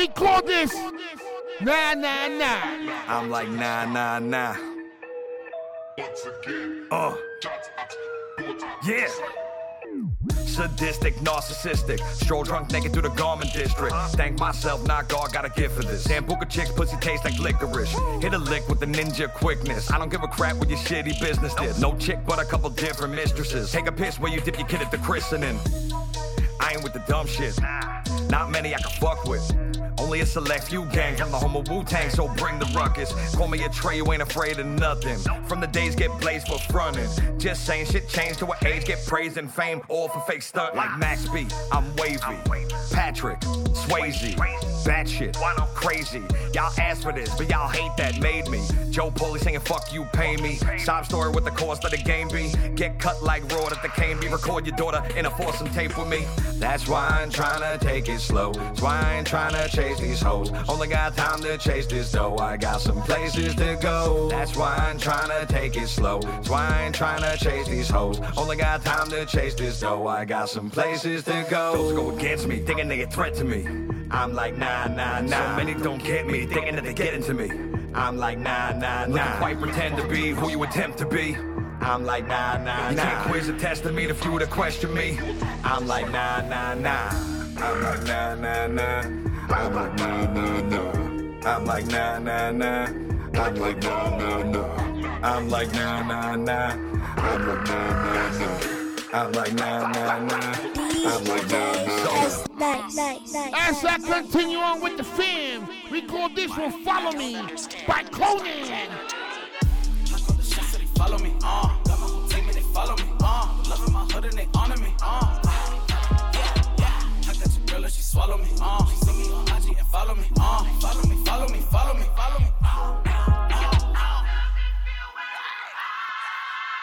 We call this Nah Nah Nah. I'm like, nah, nah, nah. Uh. Yeah. Sadistic, narcissistic. Stroll drunk naked through the garment district. Thank myself, not God, got a gift for this. Sambuca chicks, pussy taste like licorice. Hit a lick with the ninja quickness. I don't give a crap what your shitty business did. No chick, but a couple different mistresses. Take a piss where you dip your kid at the christening. I ain't with the dumb shit. Not many I can fuck with. Only a select few gang. I'm the home of Wu Tang, so bring the ruckus. Call me a Trey, you ain't afraid of nothing. From the days get blazed for frontin'. Just saying shit changed to what age get praise and fame, all for fake stunt like Max B. I'm wavy. Patrick, Swayze, Bad that shit. Crazy. Y'all asked for this, but y'all hate that made me. Joe Poli singing fuck you, pay me. Sob story with the cost of the game be. Get cut like raw at the cane be. Record your daughter in a foursome tape with me. That's why I'm trying to take it slow. That's why I ain't trying to chase these hoes. Only got time to chase this dough. I got some places to go. That's why I'm trying to take it slow. That's why I ain't trying to chase these hoes. Only got time to chase this dough. I got some places to go. Those go against me, thinking they a threat to me. I'm like, nah, nah, nah. So many don't get me, thinking that they get into me. I'm like, nah, nah, nah. Looking quite pretend to be who you attempt to be. I'm like, nah, nah, nah. You can't quiz or test of me if you were to question me. I'm like, nah, nah, nah. I'm like, nah, nah, nah. I'm like, nah, nah, nah. I'm like, nah, nah, nah. I'm like, nah, nah, nah. I'm like, nah, nah, nah. I'm like, nah, nah, nah. I'm like, nah, nah, nah. I'm like, nah, nah, nah. As I continue on with the film, we call this one Follow Me by Conan. Follow me, uh. Got my whole team and they follow me, uh. Loving my hood and they honor me, uh till she swallow me. Uh, she see me uh, on IG and follow me. Uh, follow me, follow me, follow me, follow me. Uh, uh, uh.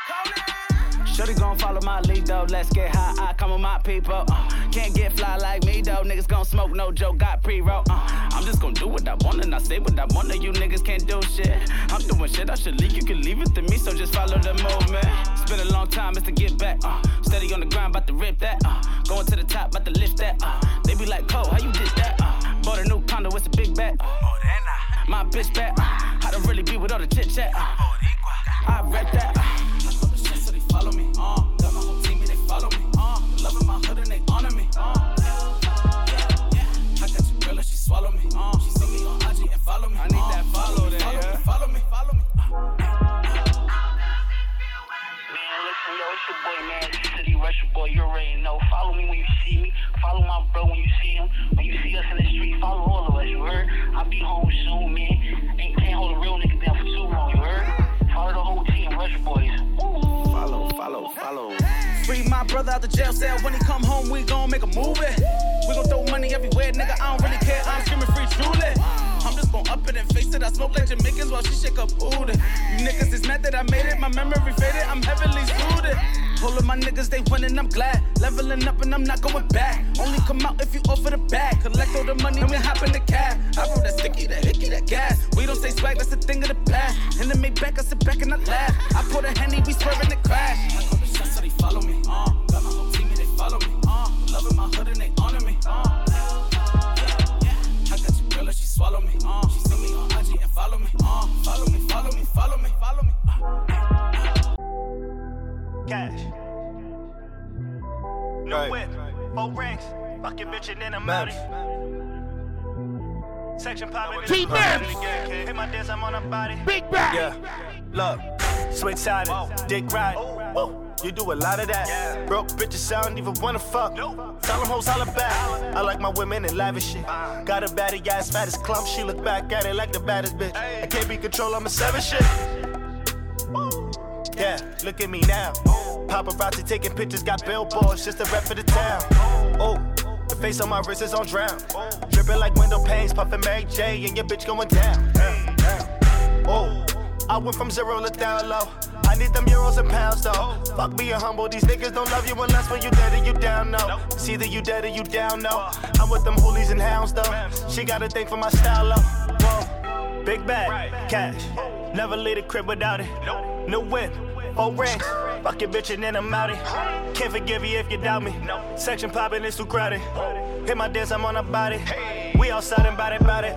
Come now. Shorty gon' follow my lead though. Let's get high. I come with my people. Uh, can't get fly like me though. Niggas gon' smoke, no joke. Got pre-roll. Uh, I'm just gon' do what I want and I say what I want. You niggas can't do shit. I'm doing shit I should leave. You can leave it to me, so just follow the movement. It's been a long time, it's to get back. Uh, steady on the grind, about to rip that. Uh, going to the top, about to lift that. Uh, they be like, Cole, how you did that? Uh, bought a new condo, it's a big bet. Uh, my bitch back. Uh, how to really be with all the chit chat. Uh, I rep that. Uh, follow me, uh. Got my whole team and they follow me, uh. Loving my hood and they honor me, uh. Yeah, yeah. I got your girl and she swallow me, uh. She see me on IG and follow me. I need uh. that follow there, follow yeah. me, follow me, follow me. Man, listen, yo, it's your boy, man. City Rush, boy. You already know. Follow me when you see me. Follow my bro when you see him. When you see us in the street, follow all of us. You heard? I'll be home soon, man. Ain't can't hold a real nigga down for too long. You heard? Follow the whole team, Rush Boys. Follow, follow, follow. Free my brother out the jail cell. When he come home, we gon' make a movie. We gon' throw money everywhere, nigga. I don't really care. I'm screaming free truly. I'm just gon' up it and face it. I smoke like Jamaicans while she shake her booty. You niggas is mad that I made it. My memory faded. I'm heavily suited. Of my niggas, they winning, I'm glad. Leveling up and I'm not going back. Only come out if you offer the bag. Collect all the money and we hop in the cab. I roll that sticky, that hickey, that gas. We don't say swag, that's a thing of the past. And then make back, I sit back and I laugh. I put a henny, we swerving the crash. I call the shots, so they follow me, uh. Got my whole team and they follow me, uh. Loving my hood and they honor me, uh. Yeah, yeah. I got your girl and she swallow me, uh. She see me on IG and follow me, uh. Follow me, follow me, follow me, follow me. Cash. No whip, four rings, fuck your bitch and then I'm out Section poppin' T-Maps. Hit my dance, I'm on a body. Big back. Yeah, look, switch sided, dick riding. Oh. Whoa. You do a lot of that. Broke bitches, I don't even wanna fuck. Tell them hoes holla back. I like my women in lavish shit. Got a baddie ass fat as clump. She look back at it like the baddest bitch. I can't be controlled, I'm a seven shit. Yeah, look at me now. Paparazzi taking pictures, got billboards, just a rep for the town. Oh, the face on my wrist is on drown. Dripping like window panes, puffin' Mary J, and your bitch going down. Oh, I went from zero to down low. I need them euros and pounds though. Fuck being humble, these niggas don't love you unless when you dead or you down, no. It's either you dead or you down, no. I'm with them hoolies and hounds though. She got a thing for my style, though. Whoa, big bag, cash. Never leave the crib without it. No whip, four rings. Fuck your bitch and then I'm out it. Can't forgive you if you doubt me. Section poppin', it's too crowded. Hit my dance, I'm on a body. We outside and bout it, bout it.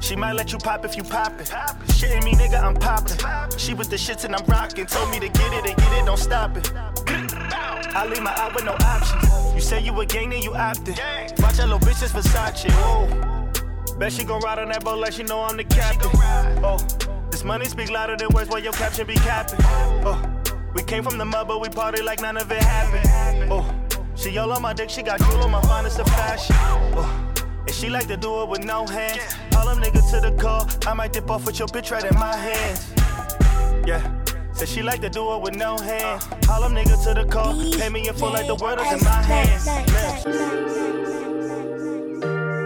She might let you pop if you poppin'. Shitting me, nigga, I'm poppin'. She with the shits and I'm rockin'. Told me to get it and get it, don't stop it. I leave my out with no options. You say you a gang, then you opted. Watch that little bitch, it's Versace. Whoa. Bet she gon' ride on that boat like she know I'm the captain. Oh, this money speak louder than words while your caption be capping. Oh, we came from the mud, but we party like none of it happened. Oh, she all on my dick, she got jewel on my finest of fashion. Oh. And she like to do it with no hands. All them niggas to the call. I might dip off with your bitch right in my hands. Yeah. Said she like to do it with no hands. All them niggas to the call. Pay me in full like the world is in my hands.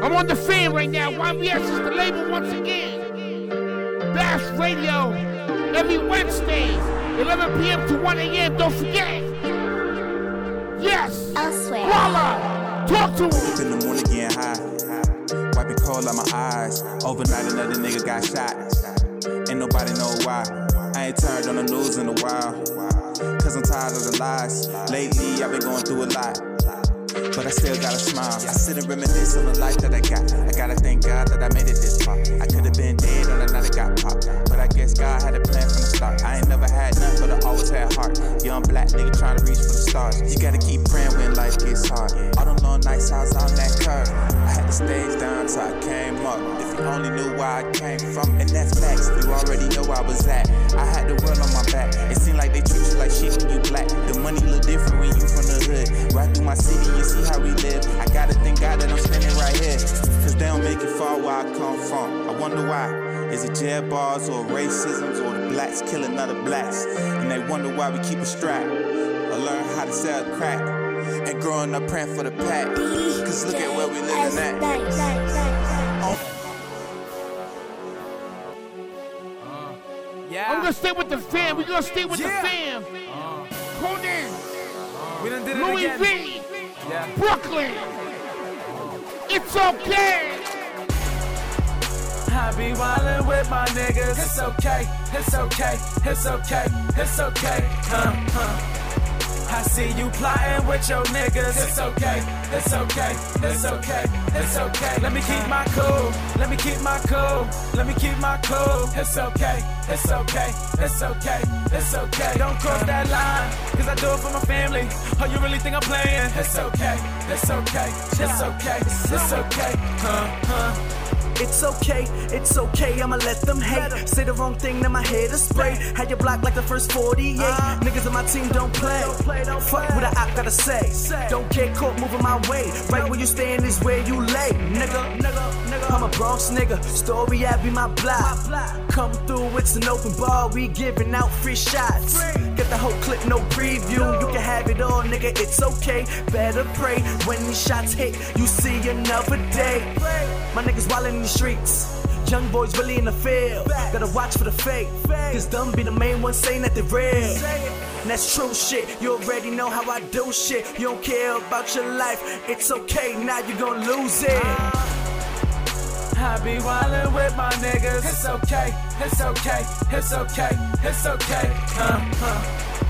I'm on the fan right now. YNVS is the label once again. Bash Radio every Wednesday, 11 p.m. to 1 a.m. Don't forget. Yes. Elsewhere. Voila. Talk to him. Up in the morning getting high. Wiping cold out my eyes. Overnight another nigga got shot. Ain't nobody know why. I ain't turned on the news in a while. Cause I'm tired of the lies. Lately I've been going through a lot. But I still gotta smile. I sit and reminisce on the life that I got. I gotta thank God that I made it this far. I could have been dead on the night I got popped. But I guess God had a plan from the start. I ain't never had none, but I always had heart. Young black nigga trying to reach for the stars. You gotta keep praying when life gets hard. All them long nights I was on that curve. I had to stage down till I came up. If you only knew where I came from, and that's facts. You already know I was at. I had the world on my back. It seemed like they treat you like shit when you black. The money look different when you from the hood. Right through my city, you see how we live. I gotta thank God that I'm standing right here. Cause they don't make it far where I come from. I wonder why. Is it jail bars or racisms or the blacks killing other blacks? And they wonder why we keep a strap or learn how to sell crack. And growing up praying for the pack. Cause look at where we living at. Oh. I'm gonna stay with the fam. We're gonna stay with Yeah. the fam. Uh-huh. Conan, We done did it Louis again. V, Yeah. Brooklyn. It's okay. I be wildin' with my niggas. It's okay, it's okay, it's okay, it's okay. Huh, huh. I see you plotting with your niggas. It's okay, it's okay, it's okay, it's okay. Let me keep my cool, let me keep my cool, let me keep my cool. It's okay, it's okay, it's okay, it's okay. Don't cross that line, cause I do it for my family. Oh, you really think I'm playing? It's okay, it's okay, it's okay, it's okay. Huh, huh. It's okay, it's okay, I'ma let them hate. Say the wrong thing, then my head is sprayed. Had your block like the first 48. Niggas on my team don't play. Fuck what I gotta say. Don't get caught moving my way. Right where you stand is where you lay. Nigga, nigga, nigga. I'm a Bronx nigga. Story I be my block. Come through, it's an open bar. We giving out free shots. Get the whole clip, no preview. You can have it all, nigga. It's okay. Better pray when these shots hit. You see another day. My niggas wildin' in the streets. Young boys really in the field. Gotta watch for the fake. Cause them be the main ones saying that they're real. And that's true shit. You already know how I do shit. You don't care about your life. It's okay, now you gon' lose it. I be wildin' with my niggas. It's okay, it's okay, it's okay, it's okay. Uh, uh.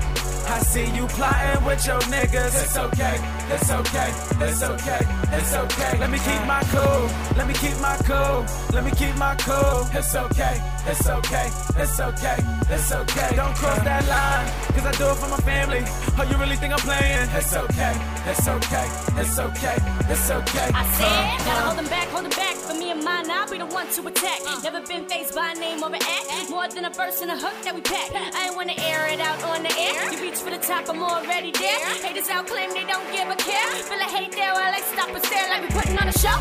I see you plotting with your niggas. It's okay, it's okay, it's okay, it's okay. Let me keep my cool, let me keep my cool, let me keep my cool. It's okay, it's okay, it's okay, it's okay. Don't cross that line, cause I do it for my family. Oh, you really think I'm playing? It's okay, it's okay, it's okay, it's okay. I said, gotta hold them back, hold them back. For me and mine, I'll be the one to attack. Never been faced by a name or an act. More than a verse and a hook that we pack. I ain't wanna air it out on the air. You for the top, I'm already there. Haters out claim they don't give a care. Feel a hate there while they stop and stare like we putting on a show.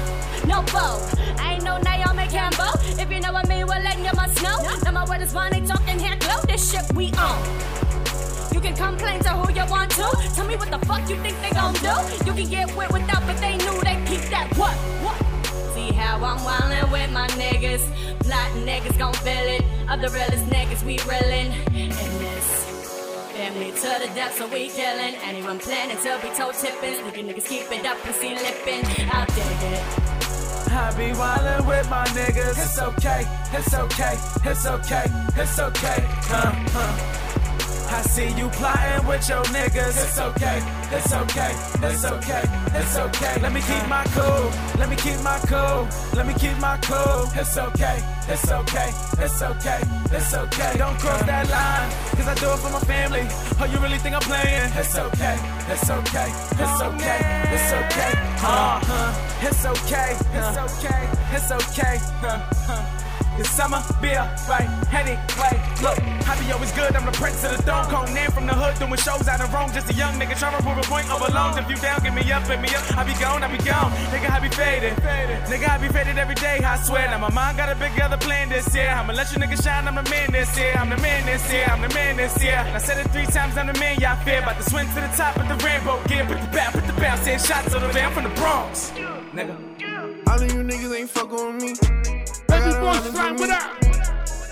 No bow. I ain't no Naomi Campbell. If you know what I mean, well, then you must know. Now my word is fine, they talking here, glow. This shit we own. You can complain to who you want to. Tell me what the fuck you think they gon' do. You can get wet without, but they knew they keep that what? What? See how I'm wildin' with my niggas. Plotting niggas gon' feel it. Of the realest niggas, we reelin' in this. Family to the death, so we killin'. Anyone planning to be toe tippin'. Sneaky niggas keep it up, pussy lippin'. I'll dig it. I be wildin' with my niggas. It's okay, it's okay, it's okay, it's okay. Uh, uh. I see you plotting with your niggas. It's okay, it's okay, it's okay, it's okay. Let me keep my cool, let me keep my cool, let me keep my cool. It's okay, it's okay, it's okay, it's okay. Don't cross that line, cause I do it for my family. Oh, you really think I'm playing? It's okay, it's okay, it's okay, it's okay. Uh, huh. It's okay, it's okay, it's okay. Uh, huh. It's summer, beer, right, anyway. Look, I be always good, I'm the prince of the throne. Cone in from the hood, doing shows out in Rome. Just a young nigga trying to prove a point oh, over loans. If you down, get me up, hit me up. I be gone, I be gone. Nigga, I be faded. Nigga, I be faded every day, I swear. Now my mind got a big other plan this year. I'ma let you niggas shine, I'm the man this year. I'm the man this year, I'm the man this year. And I said it three times, I'm the man y'all fear. About to swing to the top of the rainbow gear. Put the bat, put the bounce, send shots to the van from the Bronx. Nigga. All of you niggas ain't fucking with me. Baby boy, slime with that.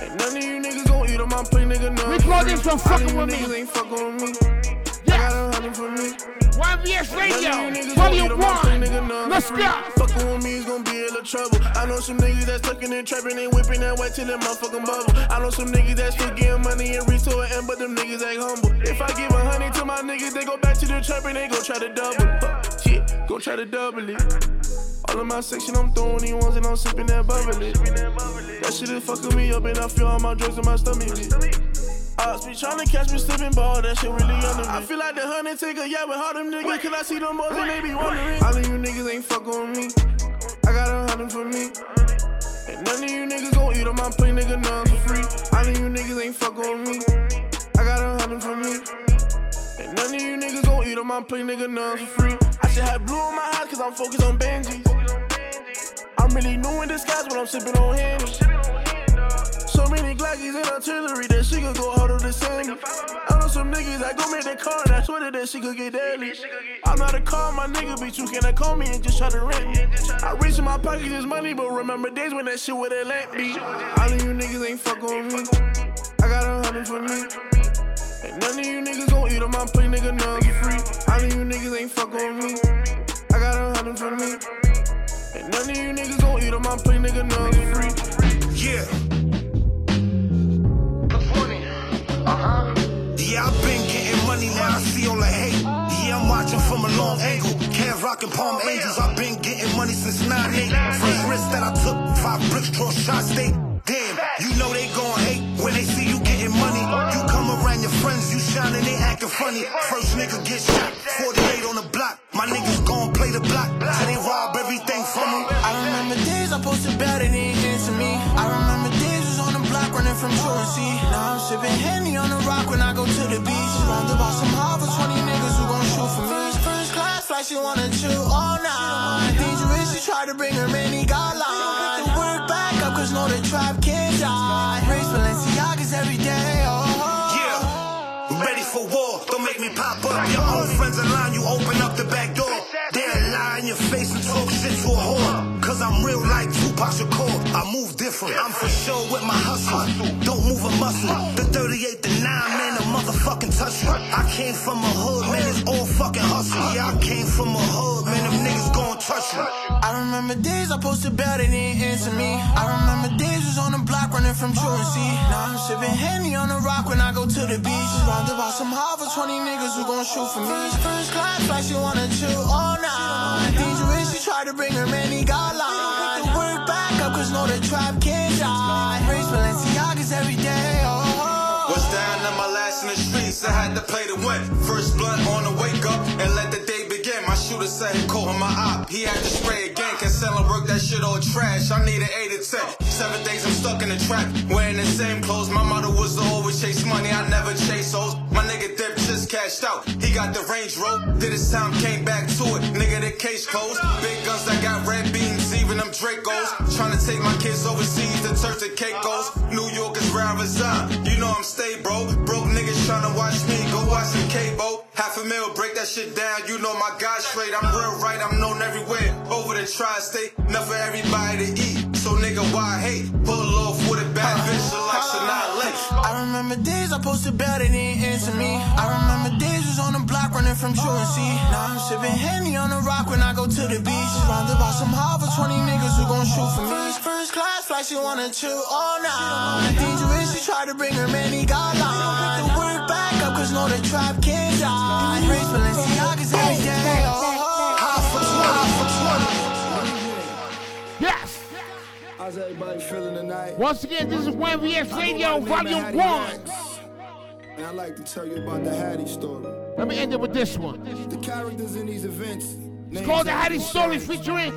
Ain't none of you niggas gon' eat on my plate, nigga. No. We call this one fucking with me. Ain't fucking with me. Yeah, I got a hundred for me. YNVS Radio, None niggas Volume gon' eat on plate, 1. nigga, no. Let's go. Fucking with me is gonna be a little trouble. I know some niggas that's tucking and trapping and whipping that white till that motherfucking bubble. I know some niggas that's still getting money and reach to an end, but them niggas act humble. If I give a hundred to my niggas, they go back to the trap and they go try to double. Huh, Shit, go try to double it. All of my section, I'm throwing these ones and I'm sipping that bubbly. That shit is fucking me up and I feel all my drugs in my stomach. Ops be tryna catch me slipping ball, that shit really under me. I feel like the honey taker, yeah, with all them niggas, cause I see them boys and they be wondering. All of you niggas ain't fucking with me. I got a hundred for me. And none of you niggas gon' eat on my plate, nigga, none for free. All of you niggas ain't fucking with me. I got a hundred for me. And none of you niggas gon' eat on my plate, nigga, none for free. I should have blue in my eyes, cause I'm focused on Benjis. I'm really new in disguise when I'm sipping on Henny. So many Glockies and artillery that she could go harder send me. I know some niggas that go make that car and I swear that she could get deadly. I'm not a car, my nigga bitch, too can I call me and just try to rent me. I reach in my pockets this money, but remember days when that shit would have lent me. All of you niggas ain't fucking with me. I got a hundred for me. And none of you niggas gon' eat on my plate, nigga, none for free. All of you niggas ain't fucking with me. I got a hundred for me. And none of you niggas gon' eat on my plate, nigga, none for free. Yeah. Uh-huh. Yeah, I've been getting money now, I see all the hate. Yeah, I'm watching from a long angle. Can't rockin' Palm Angels, I've been getting money since 9-8. First risk that I took, five bricks, draw shots, they Damn, you know they gon' hate when they see around your friends, you shining, they acting funny. First nigga get shot, 48 on the block. My niggas gon' play the block, till they rob everything from them. I remember days I posted bad and they didn't answer me. I remember days was on the block running from truancy. Now I'm sipping Henny on the rock when I go to the beach. Surrounded by some Harvard 20 niggas who gon' shoot for me. First class flight, she wanna chew all night. Dangerous, she tried to bring her man, he I'm real like Tupac Shakur. I move different. I'm for sure with my hustle. Don't move a muscle. The 38 to 9, man, a motherfucking touch. I came from a hood, man, it's all fucking hustle. Yeah, I came from a hood, man, them niggas gon' touch me. I remember days I posted bad and they didn't answer me. I remember days was on the block running from truancy. Now I'm sipping Henny on the rock when I go to the beach. Surrounded by some Harvard 20 niggas who gon' shoot for me. First class flight, she wanna chill all night. Dangerous, she tried to bring her man, he got line. I had to play to win. First blood on the wake up and let the day begin. My shooter said he on my op. He had to spray again. Can sell and work that shit all trash. I need an 8 to 10. Seven days I'm stuck in the trap. Wearing the same clothes. My motto was to always chase money. I never chase hoes. Nigga Dip just cashed out. He got the Range Rover. Did his time, came back to it. Nigga, the case closed. Big guns that got red beams, even them Dracos. Trying to take my kids overseas to Turks and Caicos. New York is where I reside. You know I'm stay, bro. Broke niggas trying to watch me. Go watch some cable. Half a mil, break that shit down. You know my guy straight. I'm real right, I'm known everywhere. Over the tri-state, enough for everybody to eat. So nigga, why hate? Pull remember days I posted bad they didn't answer me. I remember days was on the block running from truancy. Now I'm sipping Henny on the rock when I go to the beach. Surrounded by some Harvard 20 niggas who gon' shoot for me. First class flight, she wanna chill all night. Dangerous, she tried to bring her man, he got line. The word back up, cause know the trap can't die. Race Balenciagas How's everybody feeling tonight? Once again, this is YNVS Radio, Volume 1. And I'd like to tell you about the Hattie story. Let me end it with this one. The characters in these events. It's called The Hattie Story featuring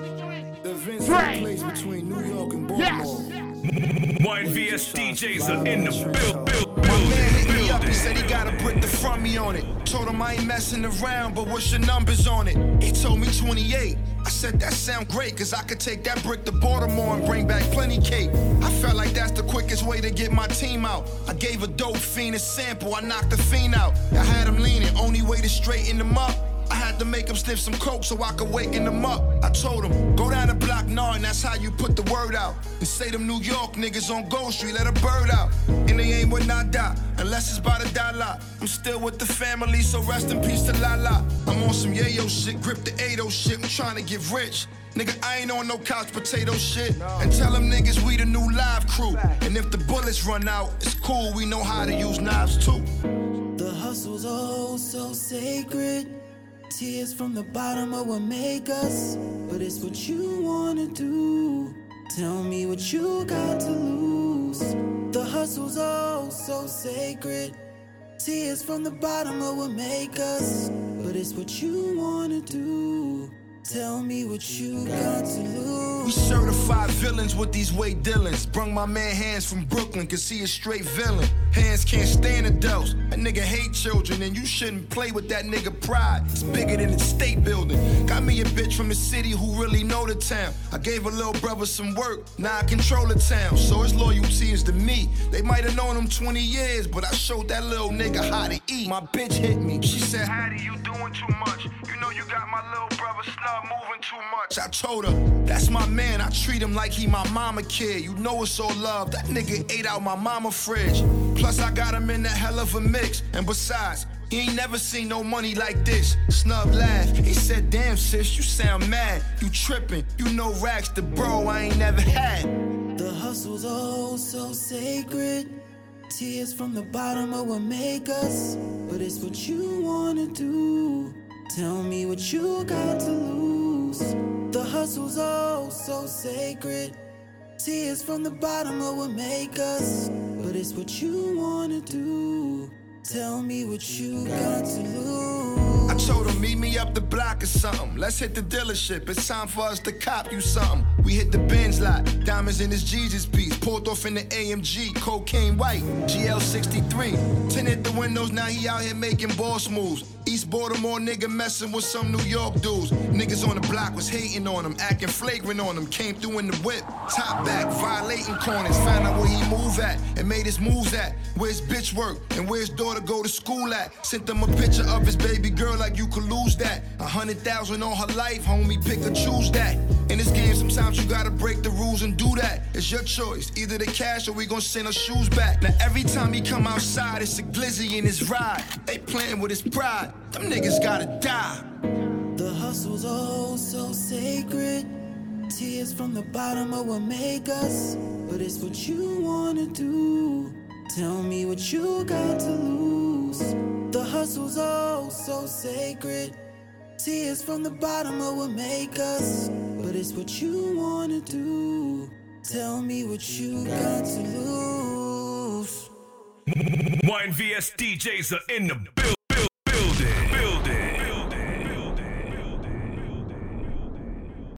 The events Dre. place between New York and Baltimore. YNVS DJs are in the build, build, My man hit me up, he said he got a brick to front me on it. Told him I ain't messing around, but what's your numbers on it? He told me 28. I said that sound great, cause I could take that brick to Baltimore and bring back plenty cake. I felt like that's the quickest way to get my team out. I gave a dope fiend a sample, I knocked the fiend out. I had him leaning, only way to straighten him up. I had to make him sniff some coke so I could waken him up. I told him, go down the block, and that's how you put the word out. And say them New York niggas on Gold Street, let a bird out. And they ain't with die, unless it's by the dollar. I'm still with the family, so rest in peace to Lala. I'm on some yayo shit, grip the 80 shit, I'm trying to get rich. Nigga, I ain't on no couch potato shit. And tell them niggas we the new live crew. And if the bullets run out, it's cool, we know how to use knives too. The hustle's oh so sacred. Tears from the bottom of what make us. But it's what you wanna do. Tell me what you got to lose. The hustle's all so sacred. Tears from the bottom of what make us. But it's what you wanna do. Tell me what you got to lose. We certified villains with these weight dealings. Brung my man Hands from Brooklyn, cause he a straight villain. Hands can't stand adults. That nigga hate children, and you shouldn't play with that nigga pride. It's bigger than the state building. Got me a bitch from the city who really know the town. I gave a little brother some work, now I control the town. So his loyalty is to me. They might have known him 20 years, but I showed that little nigga how to eat. My bitch hit me. She said, Hattie, you doing too much. You know you got my little brother snub moving too much. I told her, that's my man. I treat him like he my mama kid. You know it's all love. That nigga ate out my mama fridge. Plus I got him in that hell of a mix. And besides, he ain't never seen no money like this. Snub laugh. He said, damn sis, you sound mad. You tripping. You know racks the bro I ain't never had. The hustle's oh so sacred. Tears from the bottom of what make us. But it's what you wanna do. Tell me what you got to lose. The hustle's oh so sacred. Tears from the bottom of what make us. But it's what you wanna do. Tell me what you got to lose. I told him, meet me up the block or something. Let's hit the dealership. It's time for us to cop you something. We hit the Benz lot, diamonds in his Jesus piece. Pulled off in the AMG, cocaine white, GL63. Tinted the windows, now he out here making boss moves. East Baltimore nigga messing with some New York dudes. Niggas on the block was hating on him, acting flagrant on him. Came through in the whip, top back, violating corners. Found out where he move at and made his moves at. Where his bitch work and where his daughter go to school at. Sent them a picture of his baby girl like you could lose that. A hundred thousand on her life, homie, pick or choose that. In this game, sometimes you gotta break the rules and do that. It's your choice, either the cash or we gon' send our shoes back. Now every time he come outside, it's a glizzy in his ride. They playing with his pride. Them niggas gotta die. The hustle's oh so sacred. Tears from the bottom of what make us. But it's what you wanna do. Tell me what you got to lose. The hustle's oh so sacred. Tears from the bottom of what make us. But it's what you wanna do. Tell me what you got to lose. YNVS DJs are in the building.